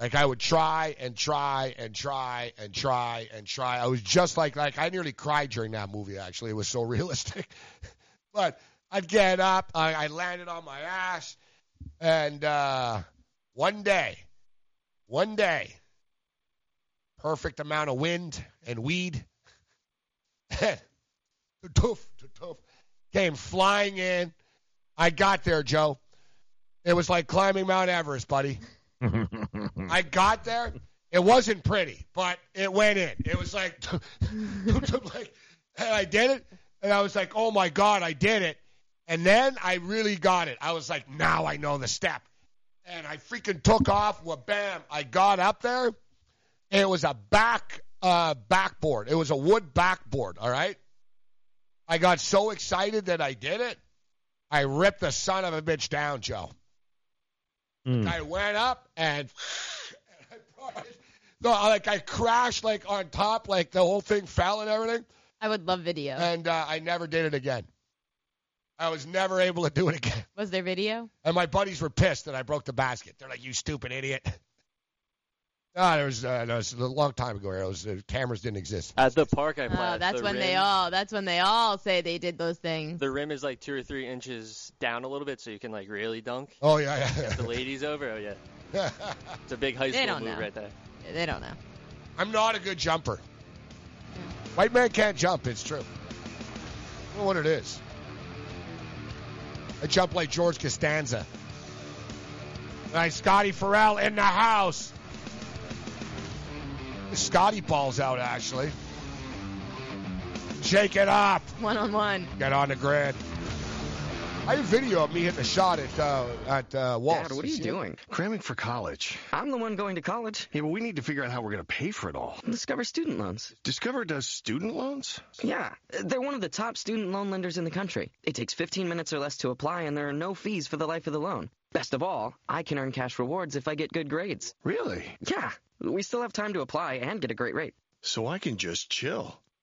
Like I would try and try and try and try and try. I was just like like I nearly cried during that movie actually. It was so realistic. but I'd get up, I, I landed on my ass, and uh one day, one day, perfect amount of wind and weed. toof, toof, came flying in. I got there, Joe. It was like climbing Mount Everest, buddy. I got there. It wasn't pretty, but it went in. It was like, like, and I did it, and I was like, oh my god, I did it. And then I really got it. I was like, now I know the step. And I freaking took off. Well, bam! I got up there. It was a back uh, backboard. It was a wood backboard. All right. I got so excited that I did it. I ripped the son of a bitch down, Joe.
Mm.
I went up and no, like I crashed like on top, like the whole thing fell and everything.
I would love video.
And uh, I never did it again. I was never able to do it again.
Was there video?
And my buddies were pissed that I broke the basket. They're like, "You stupid idiot." No, there was, uh, no, it was a long time ago. It was, uh, cameras didn't exist.
At the park I play.
Oh, that's
the
when they all. That's when they all say they did those things.
The rim is like two or three inches down a little bit, so you can like really dunk.
Oh yeah, yeah.
Get the ladies over. Oh yeah. It's a big high
They
school
don't
move
know.
right there.
They don't know.
I'm not a good jumper. White man can't jump. It's true. I don't know what it is. I jump like George Costanza. Nice Scotty Ferrall in the house. Scotty balls out actually. Shake it up.
One on one.
Get on the grid. I have video of me hitting a shot at uh, at uh, Walsh.
Dad, what are you doing? Cramming for college. I'm the one going to college. Yeah, but we need to figure out how we're going to pay for it all. Discover Student Loans. Discover does student loans?
Yeah, they're one of the top student loan lenders in the country. It takes 15 minutes or less to apply, and there are no fees for the life of the loan. Best of all, I can earn cash rewards if I get good grades.
Really?
Yeah, we still have time to apply and get a great rate.
So I can just chill.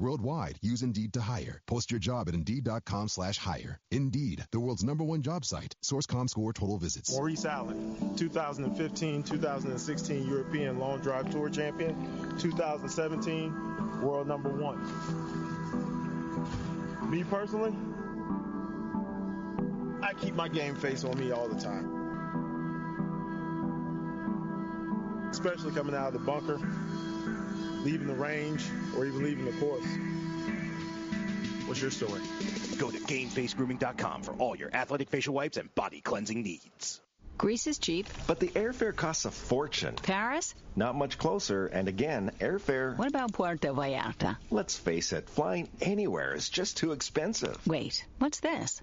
worldwide use Indeed to hire. Post your job at Indeed.com slash hire. Indeed, the world's number one job site. Source.com score total visits.
Maurice Allen, 2015-2016 European Long Drive Tour Champion, 2017 World Number One. Me personally, I keep my game face on me all the time. Especially coming out of the bunker, leaving the range, or even leaving the course. What's your story?
Go to GameFaceGrooming.com for all your athletic facial wipes and body cleansing needs.
Greece is cheap.
But the airfare costs a fortune.
Paris?
Not much closer, and again, airfare.
What about Puerto Vallarta?
Let's face it, flying anywhere is just too expensive.
Wait, what's this?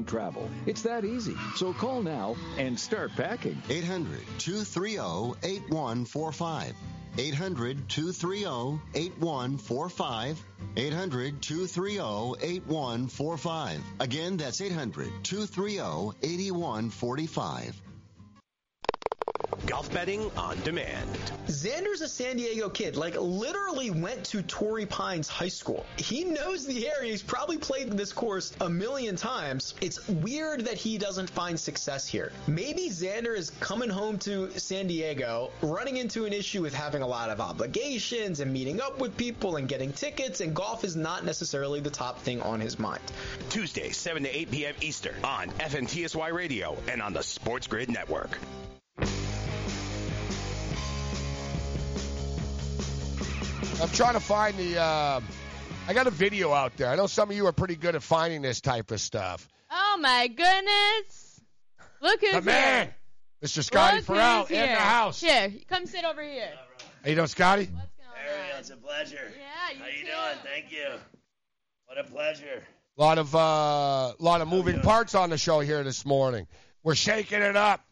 travel. It's that easy. So call now and start packing.
800 230 8145. 800 230 8145. 800 230 8145. Again, that's 800 230 8145.
Golf betting on demand.
Xander's a San Diego kid, like literally went to Torrey Pines High School. He knows the area. He's probably played this course a million times. It's weird that he doesn't find success here. Maybe Xander is coming home to San Diego, running into an issue with having a lot of obligations and meeting up with people and getting tickets, and golf is not necessarily the top thing on his mind.
Tuesday, 7 to 8 p.m. Eastern on FNTSY Radio and on the Sports Grid Network.
I'm trying to find the. Uh, I got a video out there. I know some of you are pretty good at finding this type of stuff.
Oh my goodness! Look who's
The man,
here.
Mr. Scotty
Look Ferrall
in the house.
Here, come sit over here.
How you doing, Scotty?
What's going Ariel, it's a pleasure.
Yeah,
How you doing? Thank you. What a pleasure.
A lot of uh, lot of moving parts on the show here this morning. We're shaking it up.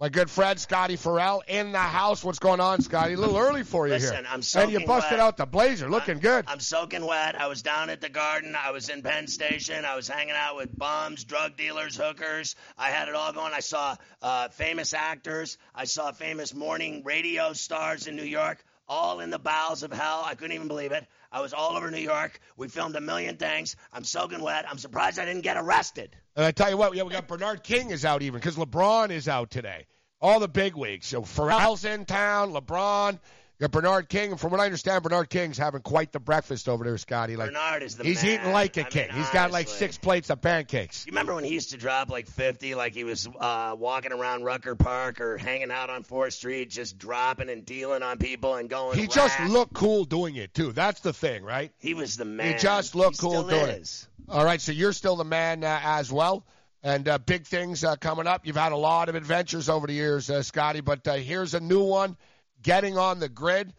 My good friend Scotty Ferrall in the house. What's going on, Scotty? A little early for you
Listen,
here.
I'm soaking and
you busted
wet.
out the blazer, looking good.
I'm soaking wet. I was down at the garden. I was in Penn Station. I was hanging out with bums, drug dealers, hookers. I had it all going. I saw uh, famous actors. I saw famous morning radio stars in New York. all in the bowels of hell. I couldn't even believe it. I was all over New York. We filmed a million things. I'm soaking wet. I'm surprised I didn't get arrested.
And I tell you what, yeah, we got Bernard King is out even because LeBron is out today. All the big wigs. So Pharrell's in town, LeBron. You got Bernard King, and from what I understand, Bernard King's having quite the breakfast over there, Scotty. Like
Bernard is the
he's
man.
eating like a
I
king.
mean,
he's got like
honestly.
six plates of pancakes.
You remember when he used to drop like 50, like he was uh, walking around Rucker Park or hanging out on 4th Street, just dropping and dealing on people and going.
He just looked cool doing it too. That's the thing, right?
He was the man.
He just looked
He
cool doing
is.
it. All right, so you're still the man uh, as well, and uh, big things uh, coming up. You've had a lot of adventures over the years, uh, Scotty, but uh, here's a new one: getting on the grid.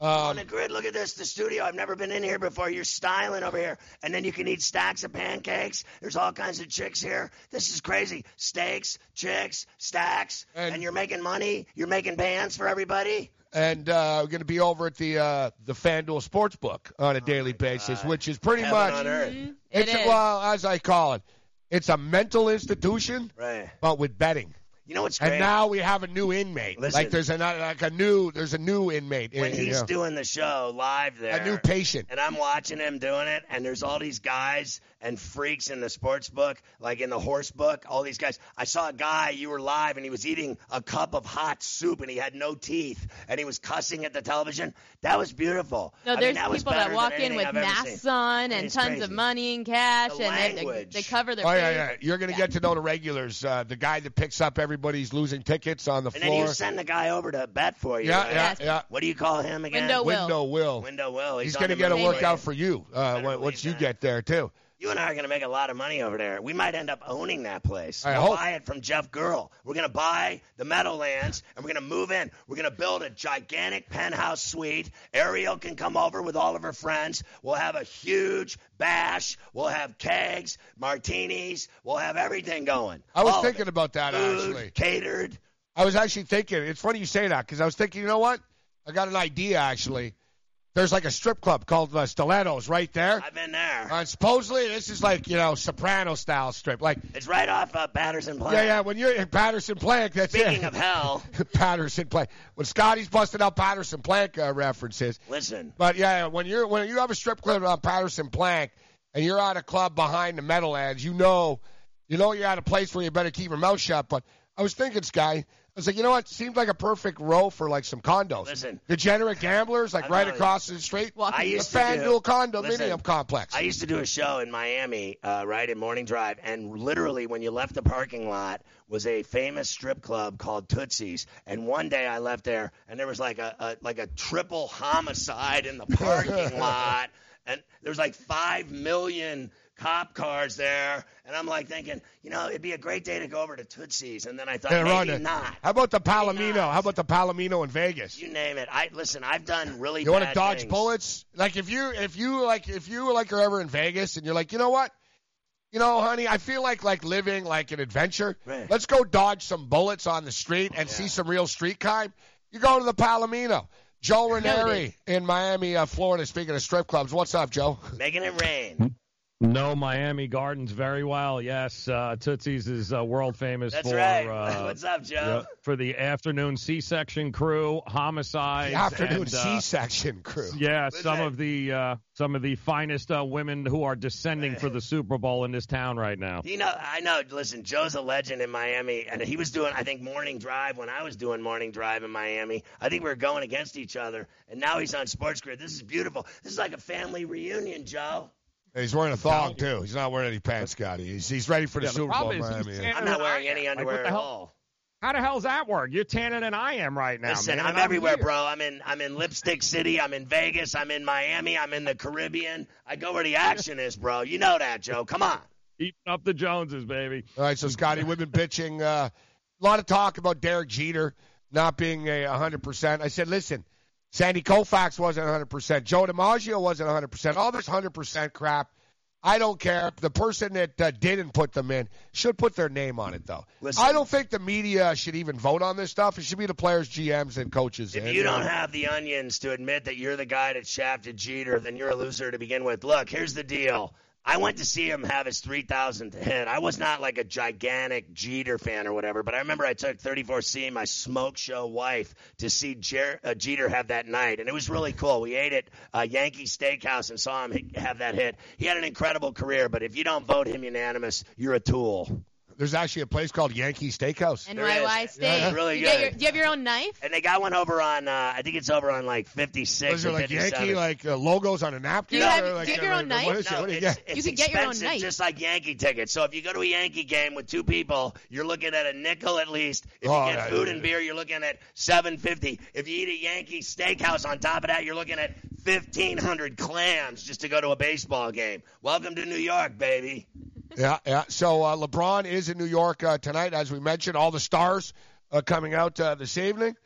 on
Um,
the grid, look at this, the studio. I've never been in here before. You're styling over here. And then you can eat stacks of pancakes. There's all kinds of chicks here. This is crazy. Steaks, chicks, stacks. And, you're making money. You're making pants for everybody.
And uh, we're going to be over at the uh, the FanDuel Sportsbook on a daily basis, which is pretty
Oh Heaven
much
on earth.
it's
It is.
well as I call it, it's a mental institution,
Right.
but with betting.
You know what's
And now we have a new inmate.
Listen.
like there's a like a new there's a new inmate.
when
in- you
he's
know.
doing the show live there,
a new patient.
and I'm watching him doing it, and there's all these guys and freaks in the sports book, like in the horse book, all these guys. I saw a guy, you were live, and he was eating a cup of hot soup, and he had no teeth, and he was cussing at the television. That was beautiful.
No,
I mean,
there's
that
people
better
that walk in with
I've
masks on and tons
crazy.
of money and cash,
The
and they, they, they cover their
Oh
face.
yeah, yeah. You're gonna get to know the regulars. Uh, the guy that picks up everybody's losing tickets on the floor.
And then you send the guy over to bet for you.
Yeah,
right?
yeah, yeah.
What do you call him again?
Window Will.
Window Will.
Window Will.
He's,
on
gonna get a workout for you uh, once you get there too.
You and I are going to make a lot of money over there. We might end up owning that place.
I
we'll
hope.
buy it from Jeff Gural. We're going to buy the Meadowlands and we're going to move in. We're going to build a gigantic penthouse suite. Ariel can come over with all of her friends. We'll have a huge bash. We'll have kegs, martinis. We'll have everything going.
I was
All
thinking about that
Food,
actually.
Catered.
I was actually thinking. It's funny you say that because I was thinking. You know what? I got an idea actually. There's like a strip club called uh, Stilettos right there.
I've been there.
Uh, supposedly this is like you know soprano style strip. Like
It's right off uh, Paterson Plank.
yeah, yeah. When you're in Paterson Plank, that's
Speaking
it.
of hell,
Paterson Plank. When Scotty's busted out Paterson Plank uh, references.
listen.
But yeah, yeah, when you're when you have a strip club on Paterson Plank and you're at a club behind the Meadowlands, you know, you know you're at a place where you better keep your mouth shut. But I was thinking, Sky, was like, you know what? Seems like a perfect row for like some condos.
Listen.
degenerate gamblers, like
I
right
know.
across the street.
I
the
used to
FanDuel
do,
condominium
listen,
complex.
I used to do a show in Miami, uh, right in Morning Drive, and literally when you left the parking lot was a famous strip club called Tootsie's. And one day I left there, and there was like a, a like a triple homicide in the parking lot, and there was like five million cop cars there, and I'm like thinking, you know, it'd be a great day to go over to Tootsie's, and then I thought
Hey,
maybe
Rhonda,
not.
How about the Palomino? How about the Palomino in Vegas?
You name it. I listen. I've done really.
You want to dodge
things.
bullets? Like if you if you like if you like are ever in Vegas and you're like, you know what? You know, honey, I feel like like living like an adventure.
Right.
Let's go dodge some bullets on the street and see some real street crime. You go to the Palomino. Joe Ranieri in Miami, uh, Florida. Speaking of strip clubs, what's up, Joe?
Making it rain.
No, Miami Gardens very well. Yes, uh, Tootsie's is uh, world famous
That's
for
right.
uh,
What's up, Joe?
yeah, for the afternoon C-section crew, homicides,
The afternoon
and, uh,
C-section crew.
Yeah, some of the uh, some of the finest uh, women who are descending for the Super Bowl in this town right now.
You know, I know. Listen, Joe's a legend in Miami, and he was doing, I think, morning drive when I was doing morning drive in Miami. I think we were going against each other, and now he's on Sports Grid. This is beautiful. This is like a family reunion, Joe.
And he's wearing a thong too. He's not wearing any pants, Scotty. He's he's ready for the
Yeah, the
Super Bowl.
is
Miami.
tanner
I'm not wearing any
am. Like,
underwear
what the
at
hell?
all.
How the hell's that work? You're tanner than I am right now.
Listen,
man,
I'm
and
everywhere,
here.
bro. I'm in I'm in Lipstick City. I'm in Vegas. I'm in Miami. I'm in the Caribbean. I go where the action is, bro. You know that, Joe. Come on.
Eating up the Joneses, baby.
All right, so Scotty, we've been bitching uh, a lot of talk about Derek Jeter not being a 100%. I said, listen, Sandy Koufax wasn't 100%. Joe DiMaggio wasn't 100%. All this 100% crap, I don't care. The person that uh, didn't put them in should put their name on it, though.
Listen.
I don't think the media should even vote on this stuff. It should be the players, GMs, and coaches.
If
And,
you
uh,
don't have the onions to admit that you're the guy that shafted Jeter, then you're a loser to begin with. Look, here's the deal. I went to see him have his 3,000th hit. I was not like a gigantic Jeter fan or whatever, but I remember I took 34C, my smoke show wife, to see Jer- uh, Jeter have that night, and it was really cool. We ate at uh, Yankee Steakhouse and saw him have that hit. He had an incredible career, but if you don't vote him unanimous, you're a tool.
There's actually a place called Yankee Steakhouse.
NYY Steak.
Yeah, it's really
you get
good.
your- do you have your own knife?
And they got one over on, uh, I think it's over on like 56
Was there
or
like
57.
Yankee like uh, logos on a napkin?
Do you have-
or
do you have
uh,
your own
What
knife?
is it?
No,
What do you
it's,
get?
it's
You can get your own
expensive,
knife.
just like Yankee tickets. So if you go to a Yankee game with two people, you're looking at a nickel at least. If
Oh,
you get
yeah,
food
yeah,
and beer, you're looking at seven fifty. If you eat a Yankee steakhouse on top of that, you're looking at fifteen hundred clams just to go to a baseball game. Welcome to New York, baby.
Yeah, yeah. So uh, LeBron is in New York uh, tonight, as we mentioned. All the stars uh, coming out uh, this evening.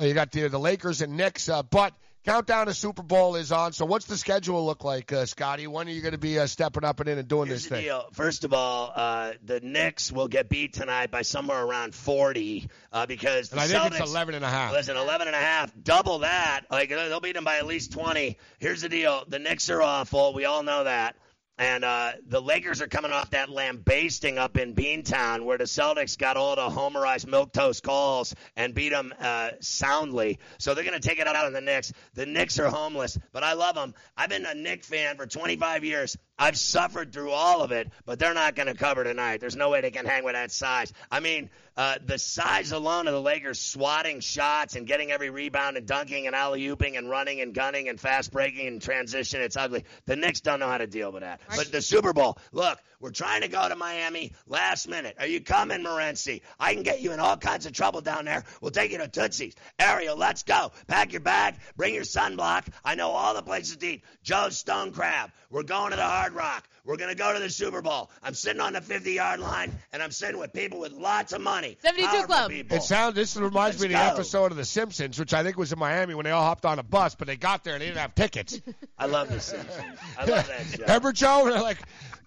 Uh, you got the the Lakers and Knicks, uh, but countdown to Super Bowl is on. So what's the schedule look like, uh, Scotty? When are you going to be uh, stepping up and in and doing
Here's
this thing?
deal. First of all, uh, the Knicks will get beat tonight by somewhere around 40 uh, because
And
the
I think
Celtics,
it's 11 and a half.
Listen, 11 and a half, double that. Like they'll beat them by at least 20. Here's the deal: the Knicks are awful. We all know that. And uh, the Lakers are coming off that lambasting up in Beantown, where the Celtics got all the homerized milk toast calls and beat them uh, soundly. So they're going to take it out on the Knicks. The Knicks are homeless, but I love them. I've been a Knick fan for 25 years. I've suffered through all of it, but they're not going to cover tonight. There's no way they can hang with that size. I mean, uh, the size alone of the Lakers swatting shots and getting every rebound and dunking and alley ooping and running and gunning and fast breaking and transition, it's ugly. The Knicks don't know how to deal with that. But the Super Bowl, look, we're trying to go to Miami last minute. Are you coming, Morency? I can get you in all kinds of trouble down there. We'll take you to Tootsie's. Ariel, let's go. Pack your bag. Bring your sunblock. I know all the places to eat. Joe's Stone Crab. We're going to the Hard Rock. We're going to go to the Super Bowl. I'm sitting on the 50 yard line, and I'm sitting with people with lots of money.
72
Powerful
Club.
People.
It sounds. This reminds me of the
go.
episode of The Simpsons, which I think was in Miami when they all hopped on a bus, but they got there and they didn't have tickets.
I love the Simpsons. I love that show.
Remember Joe? They're like,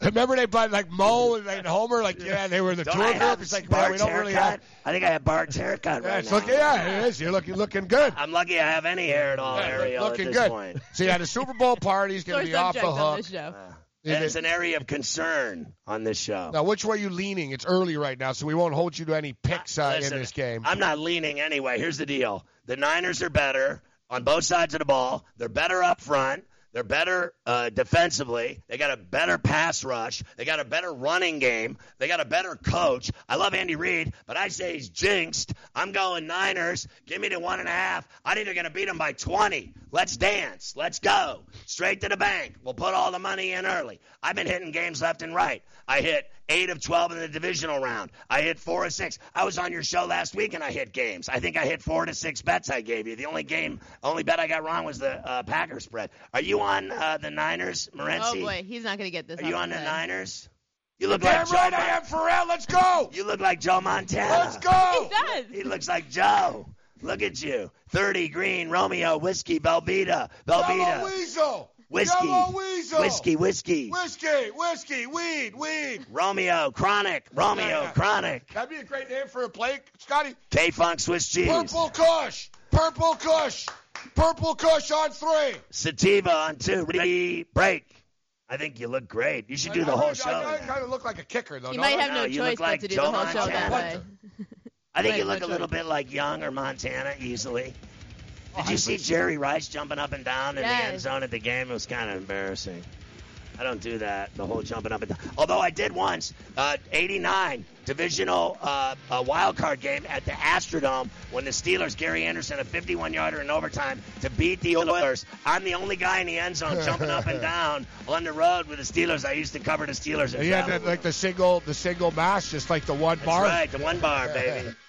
remember they bought like Moe and like Homer, like yeah, they were in the
Don't
tour group. It's like,
Bart's
man, we don't really
haircut?
have.
I think I have Bart's haircut
Yeah, it's
now.
looking, yeah, it is. You're looking, looking good.
I'm lucky I have any hair at all,
Yeah,
Ariel,
looking
at this
good.
point.
So yeah, the Super Bowl party, party's going to be off
subject
the
on
hook. Ah.
This show.
And it's an area of concern on this show.
Now, which way are you leaning? It's early right now, so we won't hold you to any picks uh, in this game.
I'm not leaning anyway. Here's the deal: the Niners are better on both sides of the ball. They're better up front. They're better uh, defensively. They got a better pass rush. They got a better running game. They got a better coach. I love Andy Reid, but I say he's jinxed. I'm going Niners. Give me the one and a half. I think they're going to beat them by 20. Let's dance. Let's go. Straight to the bank. We'll put all the money in early. I've been hitting games left and right. I hit 8 of 12 in the divisional round. I hit 4 of 6. I was on your show last week and I hit games. I think I hit 4 to 6 bets I gave you. The only game, only bet I got wrong was the uh, Packer spread. Are you on uh, the Niners, Morency?
Oh boy, he's not going to get this.
Are you on the
head.
Niners? You look
Damn
like Joe
right
Mon-
I am, Pharrell. Let's go.
You look like Joe Montana.
Let's go.
He does.
He looks like Joe. Look at you. 30 green, Romeo, whiskey, Velveeta. Velveeta.
Yellow Weasel.
Whiskey.
Weasel.
Whiskey, whiskey.
Whiskey, whiskey, weed, weed.
Romeo, chronic. Romeo,
Yeah.
chronic.
That'd be a great name for a play, Scotty.
K Funk Swiss cheese.
Purple Kush. Purple Kush. Purple Kush on three.
Sativa on two. Ready, break. I think you look great. You should do the
I,
whole
I,
show.
I, kind of look like a kicker, though.
You
don't
might have no,
No,
choice but
like
to do
Joe
the whole show that way.
I think you look a little bit like Young or Montana easily. Did you see Jerry Rice jumping up and down in the end zone at the game? It was kind of embarrassing. I don't do that, the whole jumping up and down. Although I did once, uh, 89 divisional uh, uh, wild card game at the Astrodome when the Steelers, Gary Anderson, a 51 yarder in overtime to beat the Oilers. I'm the only guy in the end zone jumping up and down on the road with the Steelers. I used to cover the Steelers. And
He had that, like the single, the single mash, just like the one
That's
bar.
right, the one bar, baby.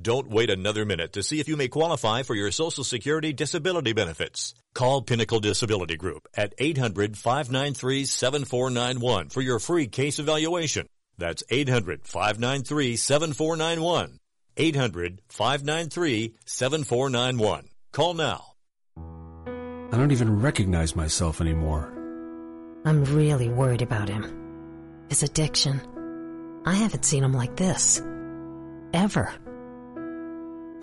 Don't wait another minute to see if you may qualify for your Social Security disability benefits. Call Pinnacle Disability Group at 800-593-7491 for your free case evaluation. That's 800-593-7491. 800-593-7491. Call now.
I don't even recognize myself anymore.
I'm really worried about him. His addiction. I haven't seen him like this. Ever.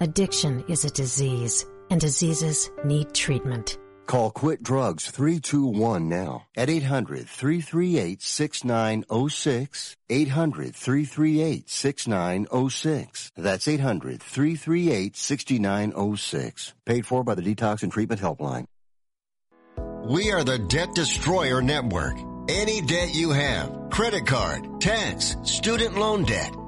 Addiction is a disease, and diseases need treatment.
Call Quit Drugs 321 now at 800 338 6906. 800 338 6906. That's 800 338 6906. Paid for by the Detox and Treatment Helpline.
We are the Debt Destroyer Network. Any debt you have, credit card, tax, student loan debt,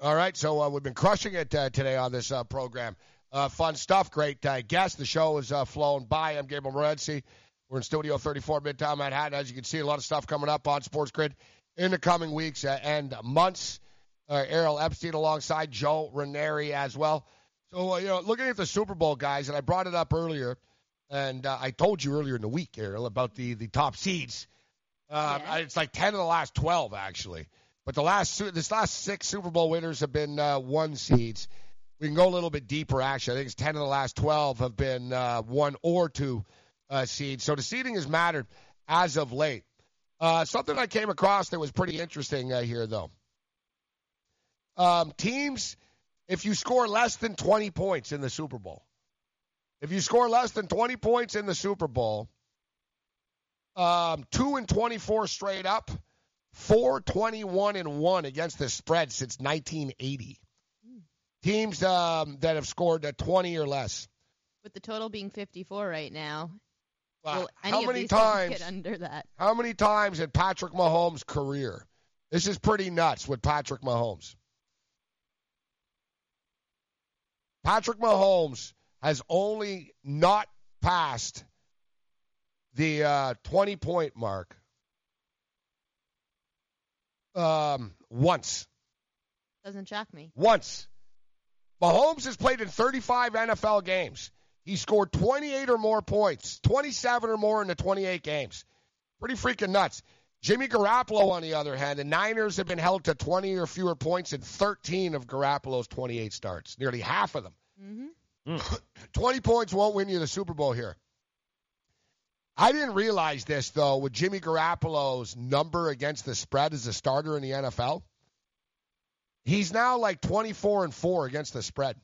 All right, so uh, we've been crushing it uh, today on this uh, program. Uh, fun stuff, great uh, guests. The show is uh, flown by. I'm Gabriel Morency. We're in Studio 34, Midtown Manhattan. As you can see, a lot of stuff coming up on Sports Grid in the coming weeks uh, and months. Uh, Ariel Epstein alongside Joe Ranieri as well. So, uh, you know, looking at the Super Bowl, guys, and I brought it up earlier, and uh, I told you earlier in the week, Ariel, about the, the top seeds. Uh, It's like 10 of the last 12, actually. But the last this last six Super Bowl winners have been uh, one seeds. We can go a little bit deeper, actually. I think it's 10 of the last 12 have been uh, one or two uh, seeds. So the seeding has mattered as of late. Uh, something I came across that was pretty interesting uh, here, though. Um, teams, if you score less than 20 points in the Super Bowl, if you score less than 20 points in the Super Bowl, um, 2 and 24 straight up, 4 21 and 1 against the spread since 1980. Teams um, that have scored uh, 20 or less.
With the total being 54 right now.
Wow. How many times?
get under that?
How many times in Patrick Mahomes' career? This is pretty nuts with Patrick Mahomes. Patrick Mahomes has only not passed the uh, 20 point mark um, once.
Doesn't shock me.
Once. Mahomes has played in 35 NFL games. He scored 28 or more points, 27 or more in the 28 games. Pretty freaking nuts. Jimmy Garoppolo, on the other hand, the Niners have been held to 20 or fewer points in 13 of Garoppolo's 28 starts, nearly half of them.
Mm-hmm.
20 points won't win you the Super Bowl here. I didn't realize this though with Jimmy Garoppolo's number against the spread as a starter in the NFL. He's now like 24 and 4 against the spread.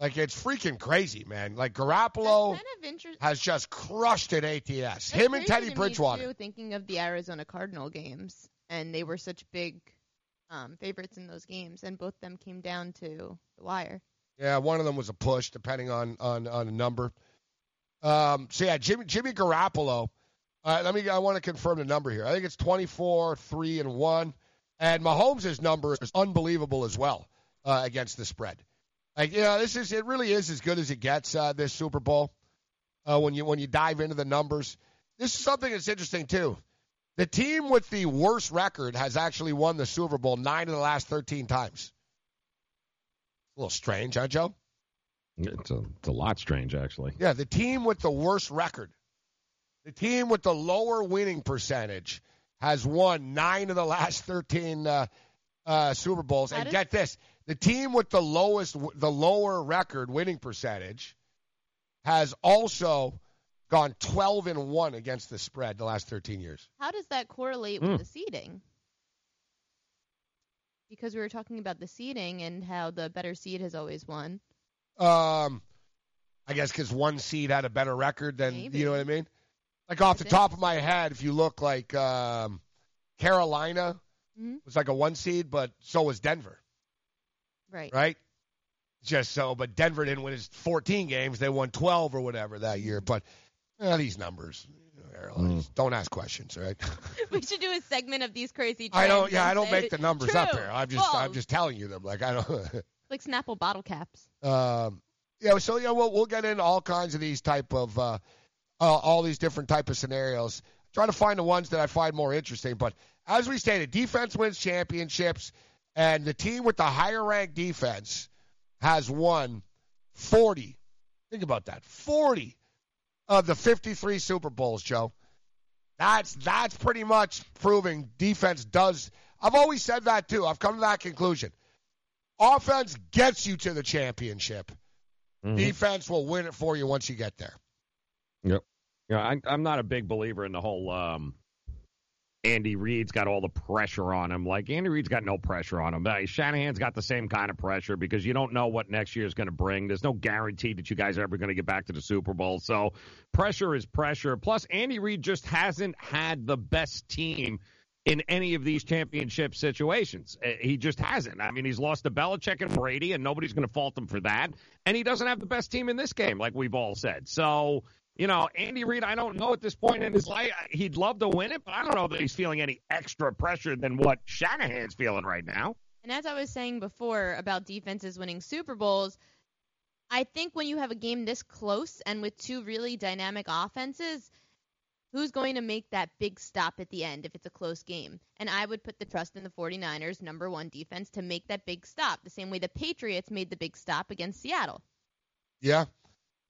Like it's freaking crazy, man. Like Garoppolo
kind of interest-
has just crushed at ATS.
That's
Him and Teddy Bridgewater.
too, thinking of the Arizona Cardinal games, and they were such big um, favorites in those games, and both them came down to the wire.
Yeah, one of them was a push, depending on on on a number. Um, so yeah, Jimmy Jimmy Garoppolo. Uh, let me. I want to confirm the number here. I think it's 24, three and one, and Mahomes' number is unbelievable as well uh, against the spread. Like, you know, this is it. Really is as good as it gets. Uh, this Super Bowl. Uh, when you when you dive into the numbers, this is something that's interesting too. The team with the worst record has actually won the Super Bowl nine of the last 13 times. A little strange, huh, Joe?
It's a, it's a lot strange, actually.
Yeah, the team with the worst record, the team with the lower winning percentage, has won nine of the last 13 uh, uh, Super Bowls.
That
and
is-
get this: the team with the lowest, the lower record winning percentage, has also gone 12 and one against the spread the last 13 years.
How does that correlate
Hmm.
with the seeding? Because we were talking about the seeding and how the better seed has always won.
Um, I guess because one seed had a better record than
Maybe.
you know what I mean. Like off the top of my head, if you look like um, Carolina
Mhm.
was like a one seed, but so was Denver,
Right.
right? Just so, but Denver didn't win his 14 games; they won 12 or whatever that year. But eh, these numbers, Airlines, don't ask questions, all right?
we should do a segment of these crazy.
I don't. Yeah, I don't make the numbers up here. I'm just, I'm just telling you them. Like I don't.
like Snapple bottle caps.
Um, yeah, so yeah, we'll we'll get into all kinds of these type of uh, uh, all these different type of scenarios. Try to find the ones that I find more interesting. But as we stated, defense wins championships, and the team with the higher ranked defense has won 40. Think about that, 40 of the 53 Super Bowls, Joe. That's that's pretty much proving defense does. I've always said that too. I've come to that conclusion. Offense gets you to the championship.
Mhm.
Defense will win it for you once you get there.
Yep. Yeah, I, I'm not a big believer in the whole um, Andy Reid's got all the pressure on him. Like Andy Reid's got no pressure on him. Uh, Shanahan's got the same kind of pressure because you don't know what next year is going to bring. There's no guarantee that you guys are ever going to get back to the Super Bowl. So pressure is pressure. Plus, Andy Reid just hasn't had the best team in any of these championship situations. Uh, He just hasn't. I mean, he's lost to Belichick and Brady, and nobody's going to fault him for that. And he doesn't have the best team in this game, like we've all said. So, you know, Andy Reid, I don't know at this point in his life. He'd love to win it, but I don't know that he's feeling any extra pressure than what Shanahan's feeling right now.
And as I was saying before about defenses winning Super Bowls, I think when you have a game this close and with two really dynamic offenses, who's going to make that big stop at the end if it's a close game? And I would put the trust in the 49ers, number one defense, to make that big stop, the same way the Patriots made the big stop against Seattle.
Yeah,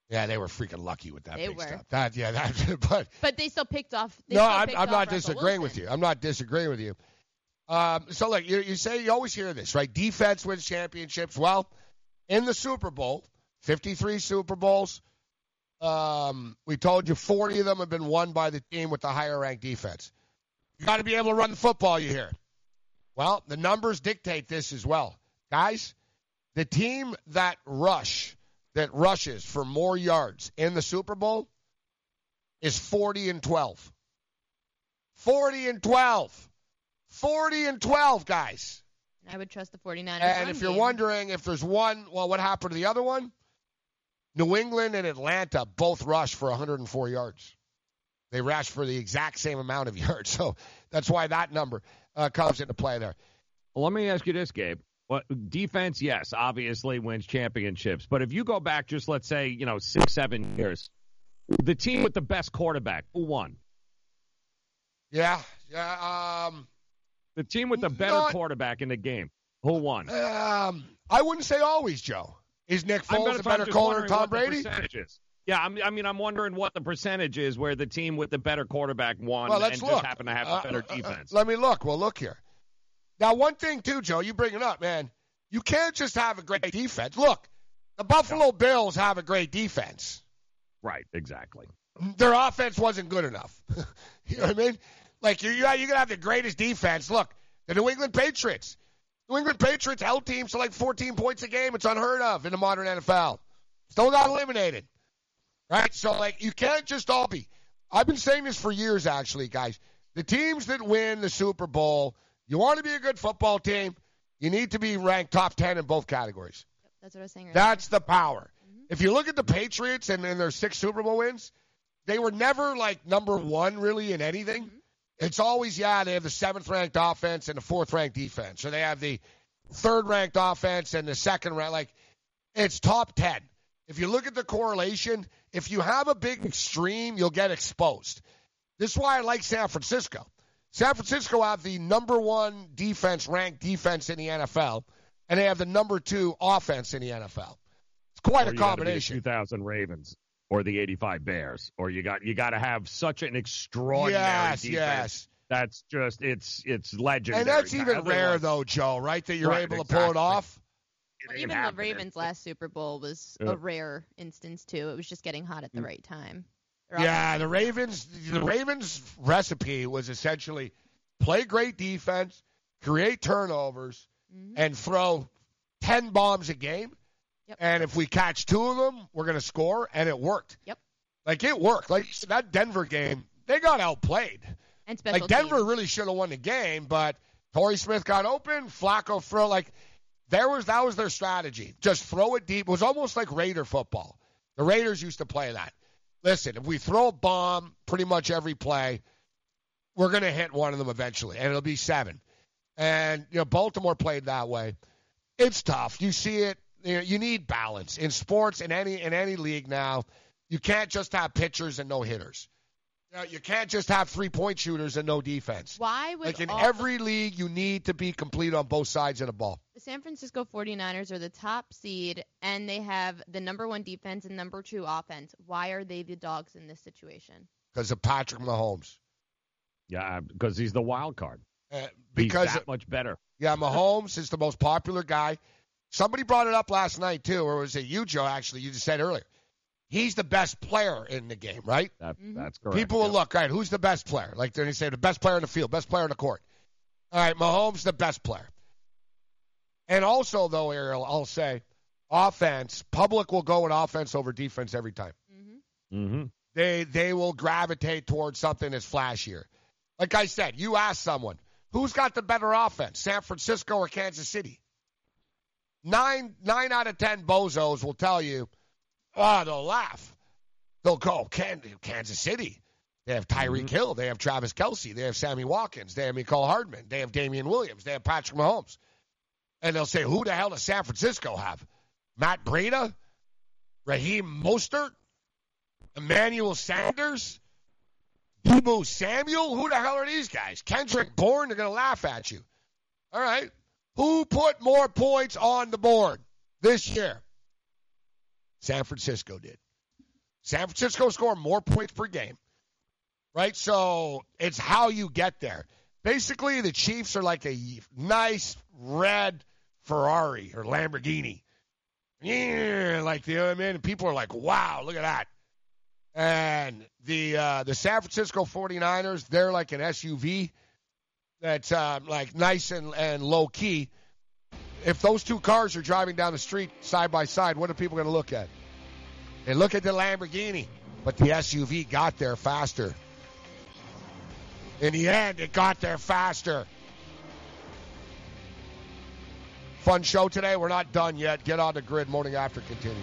yeah, they were freaking lucky with that
They
big
were.
stuff. That yeah, that but
But they still picked off.
No, I'm, I'm
off
not disagreeing
Wilson.
with you. I'm not disagreeing with you. Um, so look, you, you say, you always hear this, right? Defense wins championships. Well, in the Super Bowl, 53 Super Bowls. Um, we told you 40 of them have been won by the team with the higher ranked defense. You got to be able to run the football. You hear? Well, the numbers dictate this as well, guys. The team that rush that rushes for more yards in the Super Bowl is 40 and 12. 40 and 12. 40 and 12, guys.
I would trust the 49ers.
And if you're
game.
wondering if there's one, well, what happened to the other one? New England and Atlanta both rushed for 104 yards. They rushed for the exact same amount of yards. So that's why that number uh, comes into play there.
Well, let me ask you this, Gabe. What defense? Yes, obviously wins championships. But if you go back, just let's say you know six, seven years, the team with the best quarterback who won?
Yeah, yeah. Um,
The team with the better
Not-
quarterback in the game who won?
um, I wouldn't say always, Joe. Is Nick Foles a better
just
corner than Tom Brady?
Yeah, I'm, I mean, I'm wondering what the percentage is where the team with the better quarterback won
Well,
and
let's
just
look.
happened to have
Uh,
a better
uh, uh,
defense.
let me look. Well, look here. Now, one thing too, Joe, you bring it up, man. You can't just have a great defense. Look, The Buffalo Bills have a great defense.
Right, exactly.
Their offense wasn't good enough. you know what I mean? Like you're you're gonna have the greatest defense. Look, the New England Patriots. New England Patriots held teams to like 14 points a game. It's unheard of in the modern NFL. Still got eliminated. Right? So like you can't just all be. I've been saying this for years, actually, guys. The teams that win the Super Bowl, you want to be a good football team, you need to be ranked top 10 in both categories.
That's what I was saying. Earlier.
That's the power. Mm-hmm. If you look at the Patriots and, and their six Super Bowl wins, they were never like number one really in anything. Mm-hmm. It's always, yeah, they have the seventh ranked offense and the fourth ranked defense, or they have the third ranked offense and the second ranked. Like, it's top 10. If you look at the correlation, if you have a big extreme, you'll get exposed. This is why I like San Francisco. San Francisco have the number one defense ranked defense in the NFL, and they have the number two offense in the NFL. It's quite
Or
a
you gotta be the
combination.
2000 Ravens or the 85 Bears, or you got you got to have such an extraordinary
Yes,
defense.
yes.
That's just it's it's legendary.
And that's even
Otherwise-
rare, though, Joe, right? That you're
Right,
able to pull it off.
Well, even the. Ravens' last Super Bowl was
Yeah.
a rare instance too. It was just getting hot at the mm. right time.
Yeah, the Ravens. The Ravens' recipe was essentially play great defense, create turnovers, mm-hmm. and throw ten bombs a game. And if we catch two of them, we're going to score, and it worked.
Yep.
Like it worked. Like that Denver game, they got outplayed.
and special
Like Denver
teams.
really should have won the game, but Torrey Smith got open. Flacco throw like there was that was their strategy. Just throw it deep. It was almost like Raider football. The Raiders used to play that. Listen, if we throw a bomb pretty much every play, we're going to hit one of them eventually, and it'll be seven. And you know, Baltimore played that way. It's tough. You see it. You, know, you need balance in sports in any in any league now. You can't just have pitchers and no hitters. You, know, you can't just have three point shooters and no defense.
Why would
Like in
all-
every league, you need to be complete on both sides of the ball.
the San Francisco 49ers are the top seed and they have the number one defense and number two offense. Why are they the dogs in this situation?
because of Patrick Mahomes.
Yeah, because he's the wild card.
Uh,
Because
because
that much better.
yeah, Mahomes is the most popular guy. Somebody brought it up last night too, or was it you, Joe? Actually, you just said earlier. He's the best player in the game, right?
That, That's correct.
People will
yeah.
look, right? Who's the best player? Like they say, the best player in the field, best player in the court. All right, Mahomes, the best player. And also, though, Ariel, I'll say, offense. Public will go with offense over defense every time.
Mm-hmm.
They they will gravitate towards something that's flashier. Like I said, you ask someone who's got the better offense, San Francisco or Kansas City. Nine nine out of ten bozos will tell you, oh, they'll laugh. They'll go, Can- Kansas City. They have Tyreek mm-hmm. Hill. They have Travis Kelce. They have Sammy Watkins. They have Mecole Hardman. They have Damien Williams. They have Patrick Mahomes. And they'll say, who the hell does San Francisco have? Matt Breida? Raheem Mostert? Emmanuel Sanders? Deebo Samuel? Who the hell are these guys? Kendrick Bourne? They're going to laugh at you. All right. Who put more points on the board this year? San Francisco did. San Francisco scored more points per game. Right? So it's how you get there. Basically, the Chiefs are like a nice red Ferrari or Lamborghini. Yeah, like you know I mean? People are like, wow, look at that. And the uh, the San Francisco 49ers, they're like an SUV that's uh, like nice and, and low key. If those two cars are driving down the street side by side, what are people going to look at? They look at the Lamborghini, but the SUV got there faster. In the end, it got there faster. Fun show today. We're not done yet. Get on the grid. Morning after continue.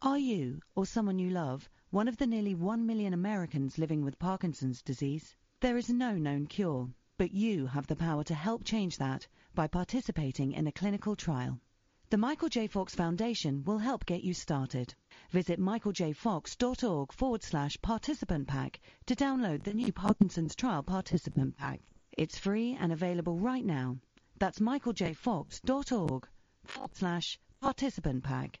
Are you, or someone you love, one of the nearly 1 million Americans living with Parkinson's disease? There is no known cure, but you have the power to help change that by participating in a clinical trial. The Michael J. Fox Foundation will help get you started. Visit michaeljfox.org forward slash participant pack to download the new Parkinson's Trial Participant Pack. It's free and available right now. That's michaeljfox.org forward slash participant pack.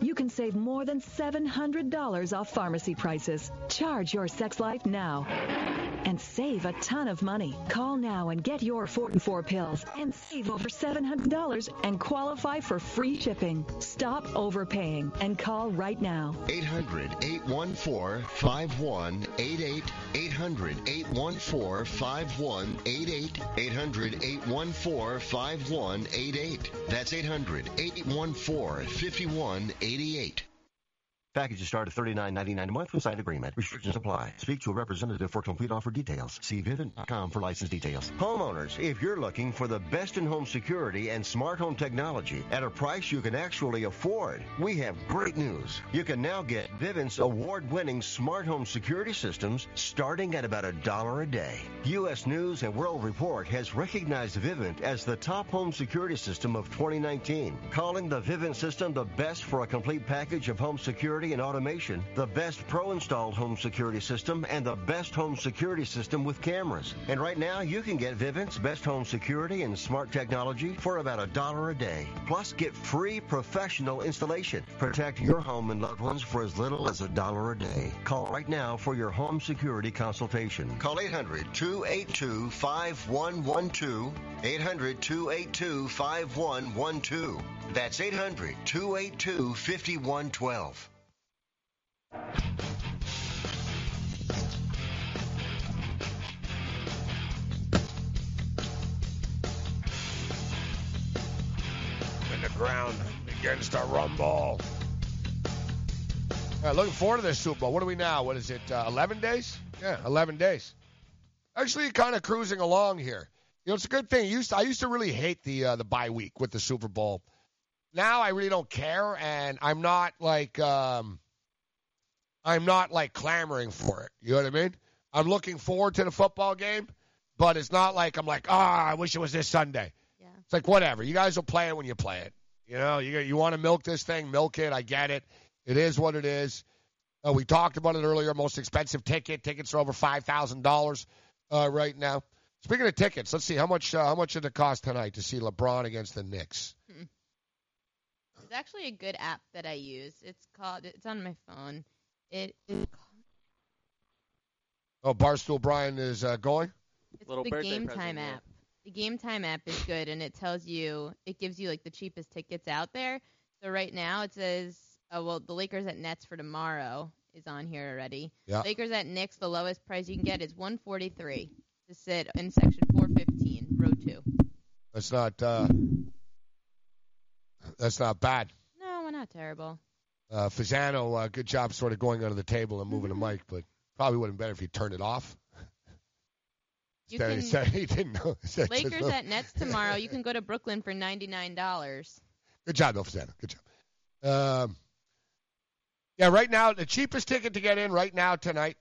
You can save more than $700 off pharmacy prices. Charge your sex life now and save a ton of money. Call now and get your 44 pills and save over $700 and qualify for free shipping. Stop overpaying and call right now.
800 814 5188. 800 814 5188. 800 814 5188. That's 800 814 5188. Packages start at $39.99 a month with site agreement. Restrictions apply. Speak to a representative for complete offer details. See Vivint.com for license details. Homeowners, if you're looking for the best in home security and smart home technology at a price you can actually afford, we have great news. You can now get Vivint's award winning smart home security systems starting at about a dollar a day. U.S. News and World Report has recognized Vivint as the top home security system of 2019, calling the Vivint system the best for a complete package of home security and automation, the best pro-installed home security system, and the best home security system with cameras. And right now, you can get Vivint's best home security and smart technology for about a dollar a day. Plus, get free professional installation. Protect your home and loved ones for as little as a dollar a day. Call right now for your home security consultation. Call 800-282-5112. 800-282-5112. That's 800-282-5112.
In the ground begins to rumble. Yeah, looking forward to this Super Bowl. What are we now? What is it? Uh, 11 days? Yeah, 11 days. Actually, kind of cruising along here. You know, it's a good thing. I used to, I used to really hate the uh, the bye week with the Super Bowl. Now I really don't care, and I'm not like um, I'm not like clamoring for it. You know what I mean? I'm looking forward to the football game, but it's not like I'm like, ah, I wish it was this Sunday.
Yeah.
It's like whatever. You guys will play it when you play it. You know, you you want to milk this thing, milk it. I get it. It is what it is. Uh, we talked about it earlier. Most expensive ticket. Tickets are over five thousand uh, dollars right now. Speaking of tickets, let's see how much uh, how much did it cost tonight to see LeBron against the Knicks?
There's actually a good app that I use. It's called. It's on my phone. It is.
Oh, Barstool Brian is uh, going.
It's the Game Time app. The Game Time app is good, and it tells you, it gives you like the cheapest tickets out there. So right now it says, oh well, the Lakers at Nets for tomorrow is on here already.
Yeah.
Lakers at Knicks, the lowest price you can get is 143 to sit in section 415, row two.
That's not uh, that's not bad.
No, we're not terrible.
Uh, Fazano, uh, good job sort of going under the table and moving the mic, but probably would have been better if you turned it off.
You can-
he didn't know.
Lakers at Nets tomorrow. You can go to Brooklyn for $99.
Good job, though, Fazano. Good job. Um, yeah, right now, the cheapest ticket to get in right now tonight,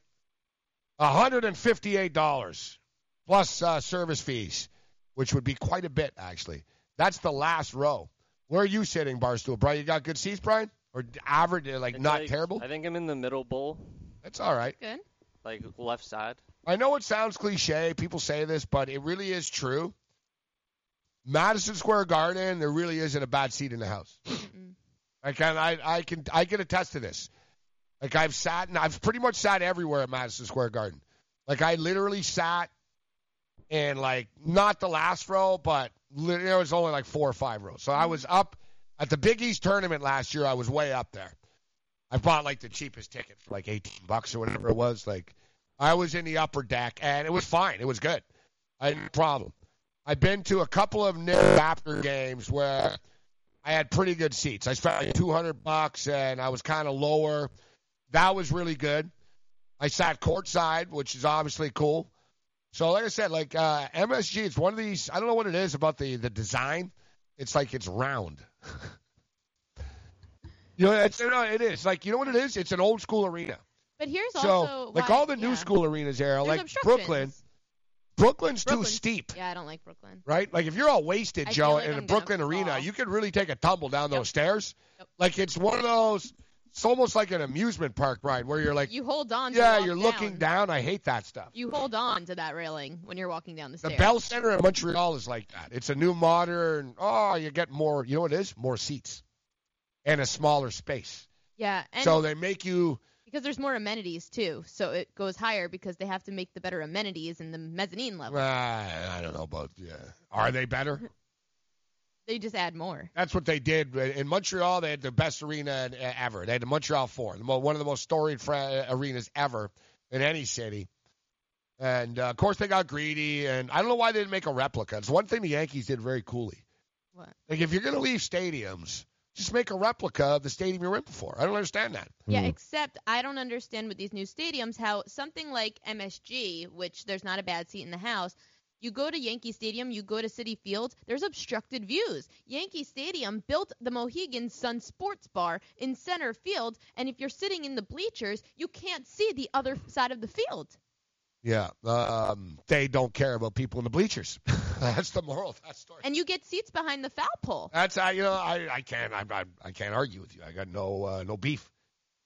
$158 plus uh, service fees, which would be quite a bit, actually. That's the last row. Where are you sitting, Barstool? Brian, you got good seats, Brian? Or average, uh, like
It's
not
like-
terrible?
I think I'm in the middle bowl,
That's all right.
Good.
like left side.
I know it sounds cliche. People say this, but it really is true. Madison Square Garden, there really isn't a bad seat in the house. I can I, I can I can attest to this. Like I've sat and I've pretty much sat everywhere at Madison Square Garden. Like I literally sat in like not the last row, but there was only like four or five rows. So I mm-hmm. was up at the Big East tournament last year. I was way up there. I bought like the cheapest ticket for like 18 bucks or whatever it was. Like I was in the upper deck and it was fine. It was good. I had no problem. I've been to a couple of Knick Raptor games where I had pretty good seats. I spent like 200 bucks and I was kind of lower. That was really good. I sat courtside, which is obviously cool. So, like I said, like uh, MSG, it's one of these. I don't know what it is about the the design. It's like it's round. you know, it's, no, it is. Like you know what it is? It's an old school arena.
But here's
So,
also
like
why-
all the new
yeah.
school arenas, Ariel,
There's
like. Brooklyn. Brooklyn's too
Brooklyn's-
steep,
Yeah, I don't like Brooklyn.
right? Like if you're all wasted,
I
Joe,
like
in
I'm
a Brooklyn arena,
fall.
you could really take a tumble down those stairs. Like it's one of those. It's almost like an amusement park ride where you're like,
You hold on.
yeah, you're
down.
looking down. I hate that stuff.
You hold on to that railing when you're walking down the stairs. The.
Bell Center in Montreal is like that. It's a new modern. Oh, you get more. You know what it is? More seats and a smaller space.
Yeah, and
so they make you.
because there's more amenities too, so it goes higher because they have to make the better amenities in the mezzanine level.
Uh, I don't know about. Yeah, are they better?
They just add more.
That's what they did in Montreal. They had the best arena ever. They had the Montreal Forum, one of the most storied arenas ever in any city. And uh, of course, they got greedy. And I don't know why they didn't make a replica. It's one thing the Yankees did very coolly.
What?
Like if you're going to leave stadiums, just make a replica of the stadium you're in before. I don't understand that.
Yeah, except I don't understand with these new stadiums how something like MSG, which there's not a bad seat in the house, you go to Yankee Stadium, you go to Citi Field, there's obstructed views. Yankee Stadium built the Mohegan Sun Sports Bar in center field, and if you're sitting in the bleachers, you can't see the other side of the field.
Yeah, um, they don't care about people in the bleachers. That's the moral of that story.
And you get seats behind the foul pole.
That's how you know I, I can't I, I I can't argue with you. I got no uh, no beef.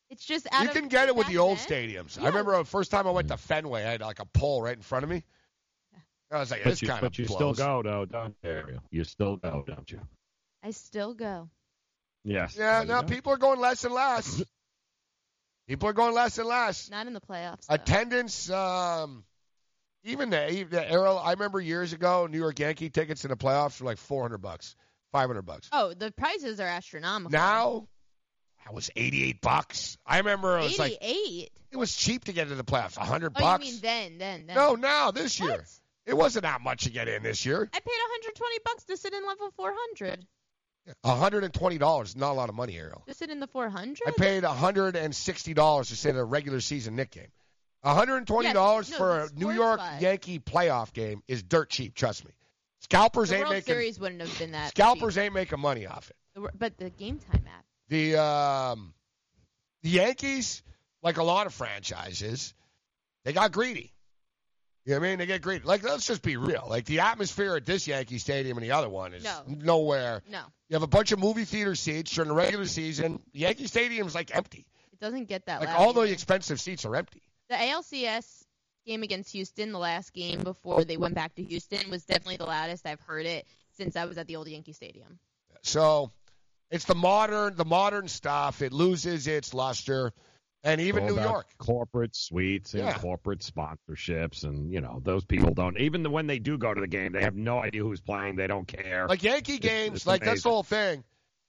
It's just out
You can get it with the old stadiums. I remember the first time I went to Fenway, I had like a pole right in front of me. I was like,
But
this
you,
kind
but
of
you
blows.
still go, though, don't you? You still go, don't you?
I still go.
Yes.
Yeah,
There you
no, people are going less and less. people are going less and less.
Not in the playoffs. though.
Attendance, um, even the, even the Arrow. I remember years ago, New York Yankee tickets in the playoffs were like four hundred bucks, five hundred bucks.
Oh, the prices are astronomical.
Now, that was eighty-eight bucks. I remember it was like
88.
it was cheap to get into the playoffs, hundred
Oh,
bucks.
you mean then, then, then?
no, now this year, it wasn't that much to get in this year.
I paid 120 bucks to sit in level 400.
hundred and twenty dollars, not a lot of money, Ariel.
To sit in the 400?
I paid hundred and sixty dollars to sit in a regular season Knick game. hundred and twenty dollars
Yes, no,
for a New York
vibe.
Yankee playoff game is dirt cheap. Trust me. Scalpers
the
ain't
World
making
Series wouldn't have been that.
scalpers ain't making money off it.
The But the game time app.
The um, the Yankees, like a lot of franchises, they got greedy. You know what I mean? They get greedy. Like, let's just be real. Like, the atmosphere at this Yankee Stadium and the other one is
No.
nowhere.
No,
You have a bunch of movie theater seats during the regular season. Yankee Stadium's like empty.
it doesn't get that
Like,
loud.
all the expensive seats are empty.
the ALCS game against Houston, the last game before they went back to Houston, was definitely the loudest I've heard it since I was at the old Yankee Stadium.
So it's the modern, the modern stuff. It loses its luster, and even New York.
corporate suites and
Yeah.
corporate sponsorships, and you know those people don't. Even when they do go to the game, they have no idea who's playing. They don't care.
Like Yankee
It's-
games,
it's
like that's the whole thing.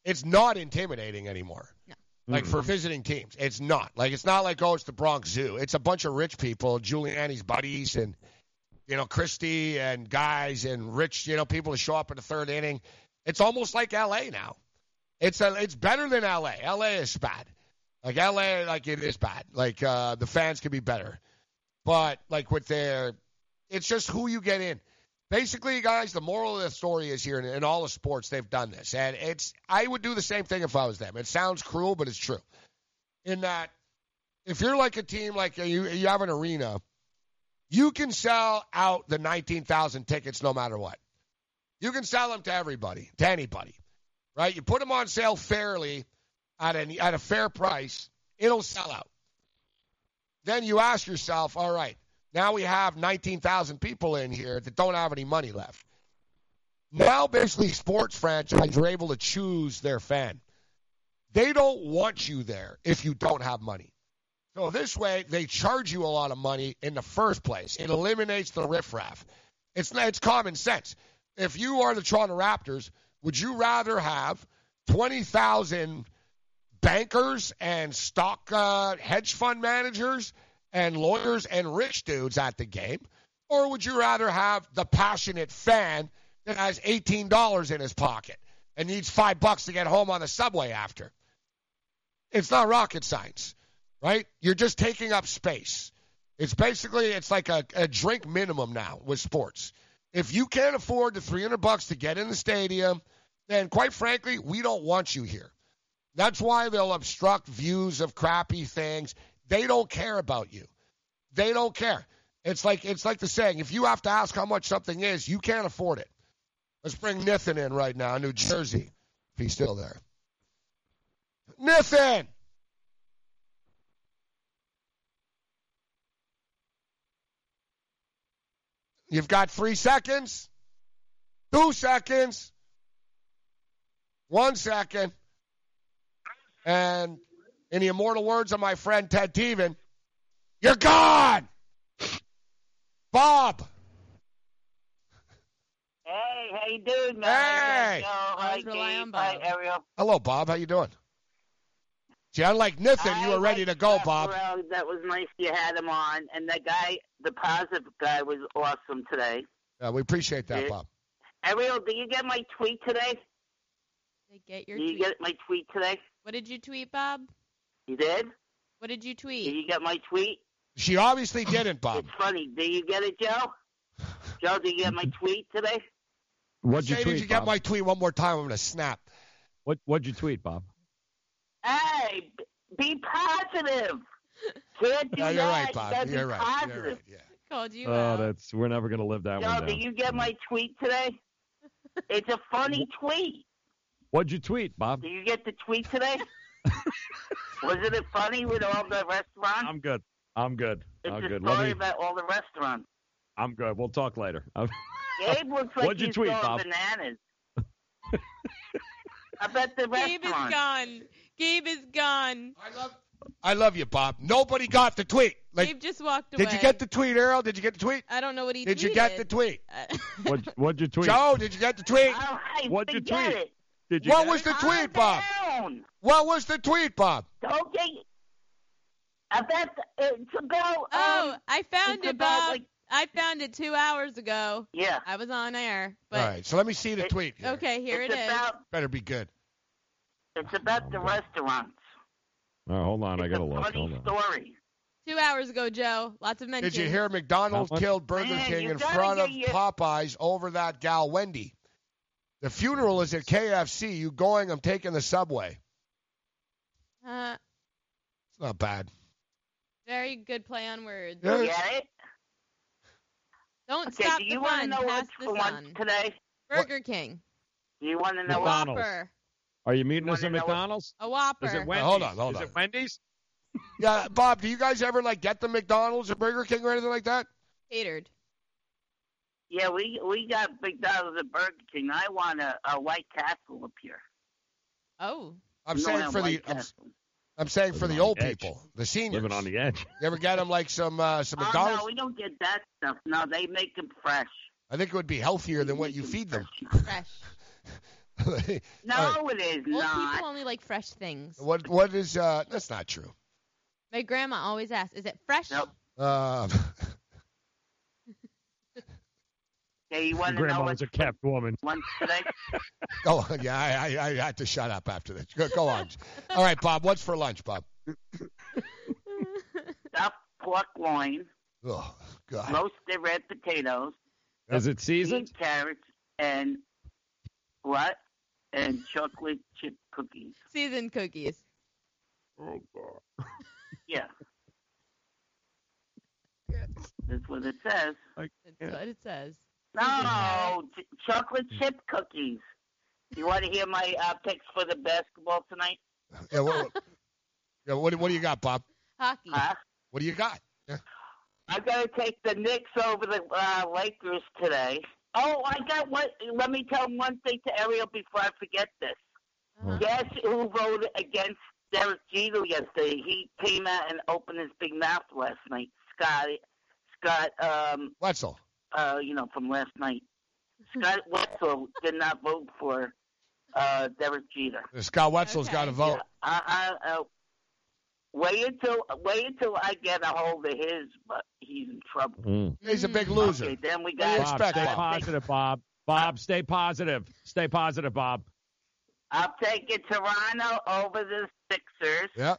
It's not intimidating anymore.
No.
Like for
Mhm.
visiting teams, it's not. Like it's not like oh, it's the Bronx Zoo. It's a bunch of rich people, Giuliani's buddies, and you know Christie and guys and rich, you know, people to show up in the third inning. It's almost like L.A. now. It's a, it's better than L.A. L.A. is bad. Like L.A. like it is bad. Like uh, the fans could be better, but like with their, it's just who you get in. Basically, guys, the moral of the story is here in, in all the sports they've done this, and it's I would do the same thing if I was them. It sounds cruel, but it's true. In that, if you're like a team, like you you have an arena, you can sell out the 19,000 tickets no matter what. You can sell them to everybody, to anybody, right? You put them on sale fairly at at a fair price, it'll sell out. Then you ask yourself, all right, now we have 19,000 people in here that don't have any money left. Now, basically, sports franchises are able to choose their fan. They don't want you there if you don't have money. So this way, they charge you a lot of money in the first place. It eliminates the riffraff. It's it's common sense. If you are the Toronto Raptors, would you rather have twenty thousand bankers and stock uh, hedge fund managers and lawyers and rich dudes at the game? Or would you rather have the passionate fan that has $18 in his pocket and needs five bucks to get home on the subway after? It's not rocket science, right? You're just taking up space. It's basically it's like a, a drink minimum now with sports. If you can't afford the 300 bucks to get in the stadium, then quite frankly, we don't want you here. That's why they'll obstruct views of crappy things. They don't care about you. They don't care. It's like it's like the saying, if you have to ask how much something is, you can't afford it. Let's bring Nathan in right now, New Jersey, if he's still there. Nathan! You've got three seconds, two seconds, one second, and in the immortal words of my friend Ted Teven, you're gone! Bob!
Hey, how you doing, man?
Hey!
Hi, Dave. Hi, Ariel.
Hello, Bob. How you doing? See, unlike Nathan, you were ready to go, Bob.
Burrell. That was nice you had him on. And that guy, the positive guy, was awesome today.
Yeah, we appreciate that, Bob.
Ariel, did you get my tweet today?
They get your
Did you
tweet.
get my tweet today?
What did you tweet, Bob?
You did?
What did you tweet?
Did you get my tweet?
She obviously didn't, Bob.
It's funny. Did you get it, Joe? Joe, did you get my tweet today?
What'd you
Say,
tweet,
did you get my tweet one more time? I'm going to snap.
What What'd you tweet, Bob?
Hey, be positive. Can't do
No, you're
that.
right,
You
Bob.
gotta be
You're right.
positive.
You're right. Yeah.
Called you
Oh,
out.
that's we're never gonna live that way.
Joe,
one
did you get my tweet today? It's a funny tweet.
What'd you tweet, Bob?
Did you get the tweet today? Was it funny with all the restaurants?
I'm good. I'm good.
it's
I'm
a
good.
story
Let me.
about all the restaurants.
I'm good. We'll talk later. I'm-
Gabe looks like
What'd you
he's
tweet, Bob?
bananas. I bet the
Gabe is gone. Gabe is gone.
I love, I love you, Bob. Nobody got the tweet. Like,
Gabe just walked away.
did you get the tweet, Errol? Did you get the tweet?
I don't know what he
Did
tweeted.
you get the tweet?
What What'd you tweet?
Joe, did you get the tweet?
All right,
What'd you tweet?
it.
Did you
What was
it?
the
Calm
tweet, Bob?
down.
What was the tweet, Bob?
Don't get. I it's about.
Oh,
um,
I found it, Bob.
like-
I found it two hours ago.
yeah.
I was on air. But
All right, so let me see the
It-
tweet. here.
okay, here
it's
it is.
about.
Better be good.
It's about the restaurants.
Oh, hold on. I gotta
a
look.
funny
Hold on.
story.
Two hours ago, Joe. Lots of mentions.
Did you hear McDonald's killed Burger
Man,
King in front of
your-
Popeyes over that gal Wendy? The funeral is at KFC. You going? I'm taking the subway.
Uh,
It's not bad.
very good play on words.
Yeah.
You get it?
Don't
Okay,
stop
do
the
you want to know
Pass
what's for lunch
sun.
today?
Burger King.
Do you want to know
McDonald's.
Whopper.
Are you meeting
You
us at
wanna know what-
McDonald's?
A Whopper.
Is it Wendy's?
hold on, hold
Is it Wendy's?
Yeah, Bob. Do you guys ever like get the McDonald's or Burger King or anything like that?
Catered.
Yeah, we we got big McDonald's and Burger King. I want a, a White Castle up here.
Oh.
I'm
We don't
saying for the I'm, I'm saying for the old
the
people, the seniors.
Living on the edge.
You ever get them like some uh, some
Oh
McDonald's?
no, we don't get that stuff. No, they make them fresh.
I think it would be healthier than what you feed them.
Fresh.
No,
All
it is
Old
not.
people only like fresh things.
What what is uh? That's not true.
My grandma always asks, "Is it fresh?"
Nope.
Um,
Okay, you want to know
grandma
what's
was a kept woman.
lunch today?
go. Yeah, I, I I had to shut up after this. Go, go on. All right, Bob. What's for lunch, Bob?
Stuffed pork loin,
Oh God.
roasted red potatoes,
Is it seasoned?
sweet carrots, and what? And chocolate chip cookies.
Seasoned cookies.
Oh God.
Yeah. That's what it says.
That's what it says.
No, ch- chocolate chip cookies. You want to hear my uh, picks for the basketball tonight?
Yeah, what, yeah, what, what do you got, Bob?
Hockey.
Huh?
What do you got? Yeah.
I gotta take the Knicks over the uh, Lakers today. Oh, I got one. Let me tell one thing to Ariel before I forget this.
Uh-huh.
Guess who voted against Derek Jeter yesterday? He came out and opened his big mouth last night. Scott, Scott, um,
Wetzel.
Uh, you know, from last night. Scott Wetzel did not vote for uh, Derek Jeter.
Scott Wetzel's
Okay.
got to vote.
I, I, uh, wait until wait until I get a hold of his, but he's in trouble.
Mm.
He's a big loser.
Okay, then we
What do
got.
expect,
stay
Bob?
positive, Bob. Bob, stay positive. Stay positive, Bob.
I'm taking Toronto over the Sixers,
Yeah.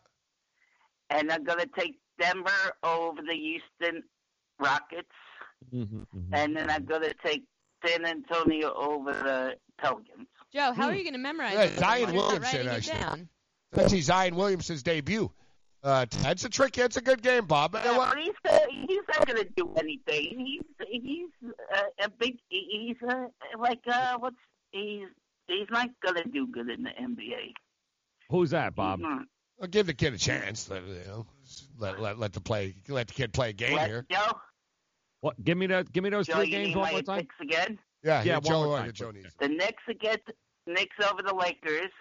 and I'm gonna take Denver over the Houston Rockets,
Mm-hmm,
and then I'm gonna take San Antonio over the Pelicans.
Joe, how are you going to memorize
Hmm. Yeah. Zion Williamson, actually.
down.
That's Zion Williamson's debut. Uh, it's a trick. It's a good game, Bob.
Yeah, but he's uh, he's not gonna do anything. He's he's uh, a big. He's uh, like uh, what's he's he's not gonna do good in the NBA.
Who's that, Bob?
I'll give the kid a chance. Let, you know, let, let, let the play. Let the kid play a game
What,
here.
Joe?
What? Give me the give me those
Joe,
three games one more time.
picks again?
Yeah,
Yeah,
yeah.
one
Joe,
more time,
Joe needs.
The Knicks against Knicks over the Lakers.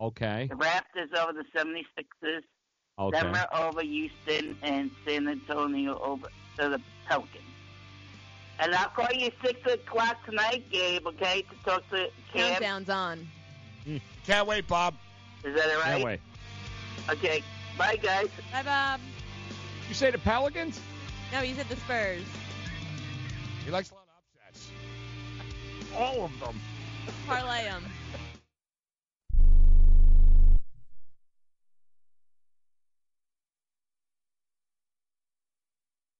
Okay.
The Raptors over the 76ers.
Okay.
Denver over Houston and San Antonio over to the Pelicans. And I'll call you six o'clock tonight, Gabe. Okay, to talk to Cam.
Countdown's on. Hmm.
Can't wait, Bob.
Is that all right?
Can't wait.
Okay. Bye, guys.
Bye, Bob.
You say the Pelicans?
No, you said the Spurs.
He likes a lot of upsets.
All of them.
Parlay 'em.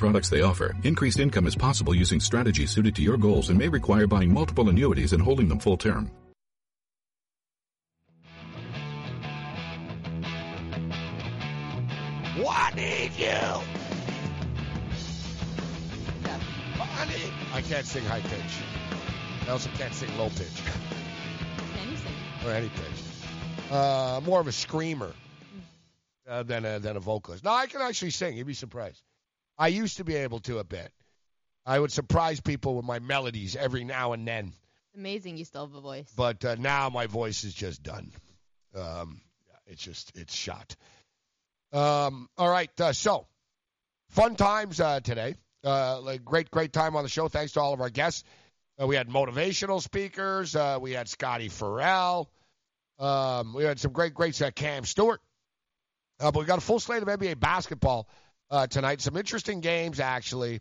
products they offer. Increased income is possible using strategies suited to your goals and may require buying multiple annuities and holding them full term.
What need you? I can't sing high pitch. I also can't sing low pitch.
Can you sing?
or any pitch. Uh, more of a screamer uh, than a than a vocalist. No, I can actually sing. You'd be surprised. I used to be able to a bit. I would surprise people with my melodies every now and then.
It's amazing you still have a voice.
But uh, now my voice is just done. Um, it's just it's shot. Um, all right, uh, so fun times uh, today. Uh, like great, great time on the show. Thanks to all of our guests. Uh, we had motivational speakers. Uh, we had Scotty Ferrall. Um, we had some great, great uh, Cam Stewart. Uh, but we got a full slate of NBA basketball uh, tonight. Some interesting games, actually.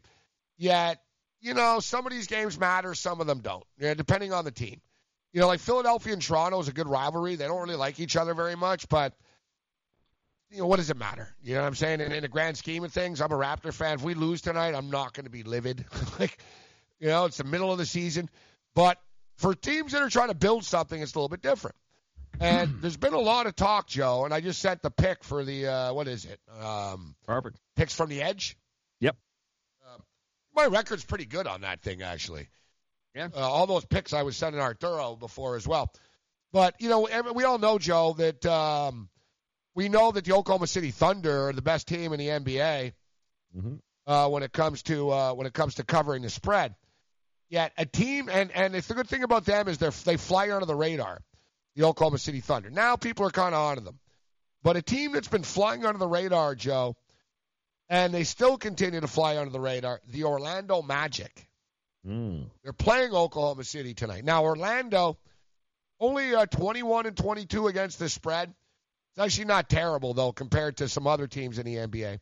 Yet, you know, some of these games matter, some of them don't, yeah, depending on the team. You know, like Philadelphia and Toronto is a good rivalry. They don't really like each other very much, but you know, what does it matter? You know what I'm saying? In, in the grand scheme of things, I'm a Raptor fan. If we lose tonight, I'm not going to be livid. like, you know, it's the middle of the season. But for teams that are trying to build something, it's a little bit different. And there's been a lot of talk, Joe, and I just sent the pick for the uh, what is it? Um. Picks from the edge.
Yep.
Um, my record's pretty good on that thing, actually.
Yeah.
Uh, all those picks I was sending Arturo before as well. But you know, we all know, Joe, that um, we know that the Oklahoma City Thunder are the best team in the NBA
mm-hmm.
uh, when it comes to uh, when it comes to covering the spread. Yet a team, and and it's the good thing about them is they they fly under the radar the Oklahoma City Thunder. Now people are kind of onto them. But a team that's been flying under the radar, Joe, and they still continue to fly under the radar, the Orlando Magic.
Mm.
They're playing Oklahoma City tonight. Now, Orlando, only uh, 21 and 22 against the spread. It's actually not terrible, though, compared to some other teams in the NBA.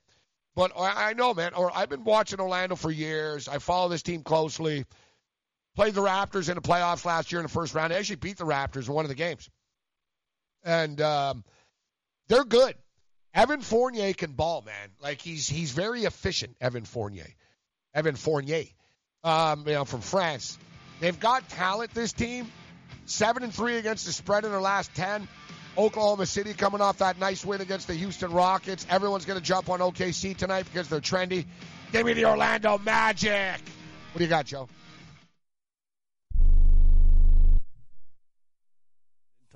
But I, I know, man, or I've been watching Orlando for years. I follow this team closely. Played the Raptors in the playoffs last year in the first round. They actually beat the Raptors in one of the games. And um, they're good. Evan Fournier can ball, man. Like he's he's very efficient, Evan Fournier. Evan Fournier. Um, you know, from France. They've got talent, this team. Seven and three against the spread in their last ten. Oklahoma City coming off that nice win against the Houston Rockets. Everyone's going to jump on OKC tonight because they're trendy. Give me the Orlando Magic. What do you got, Joe?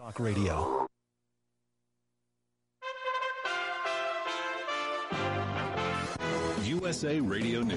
Talk Radio.
USA Radio News.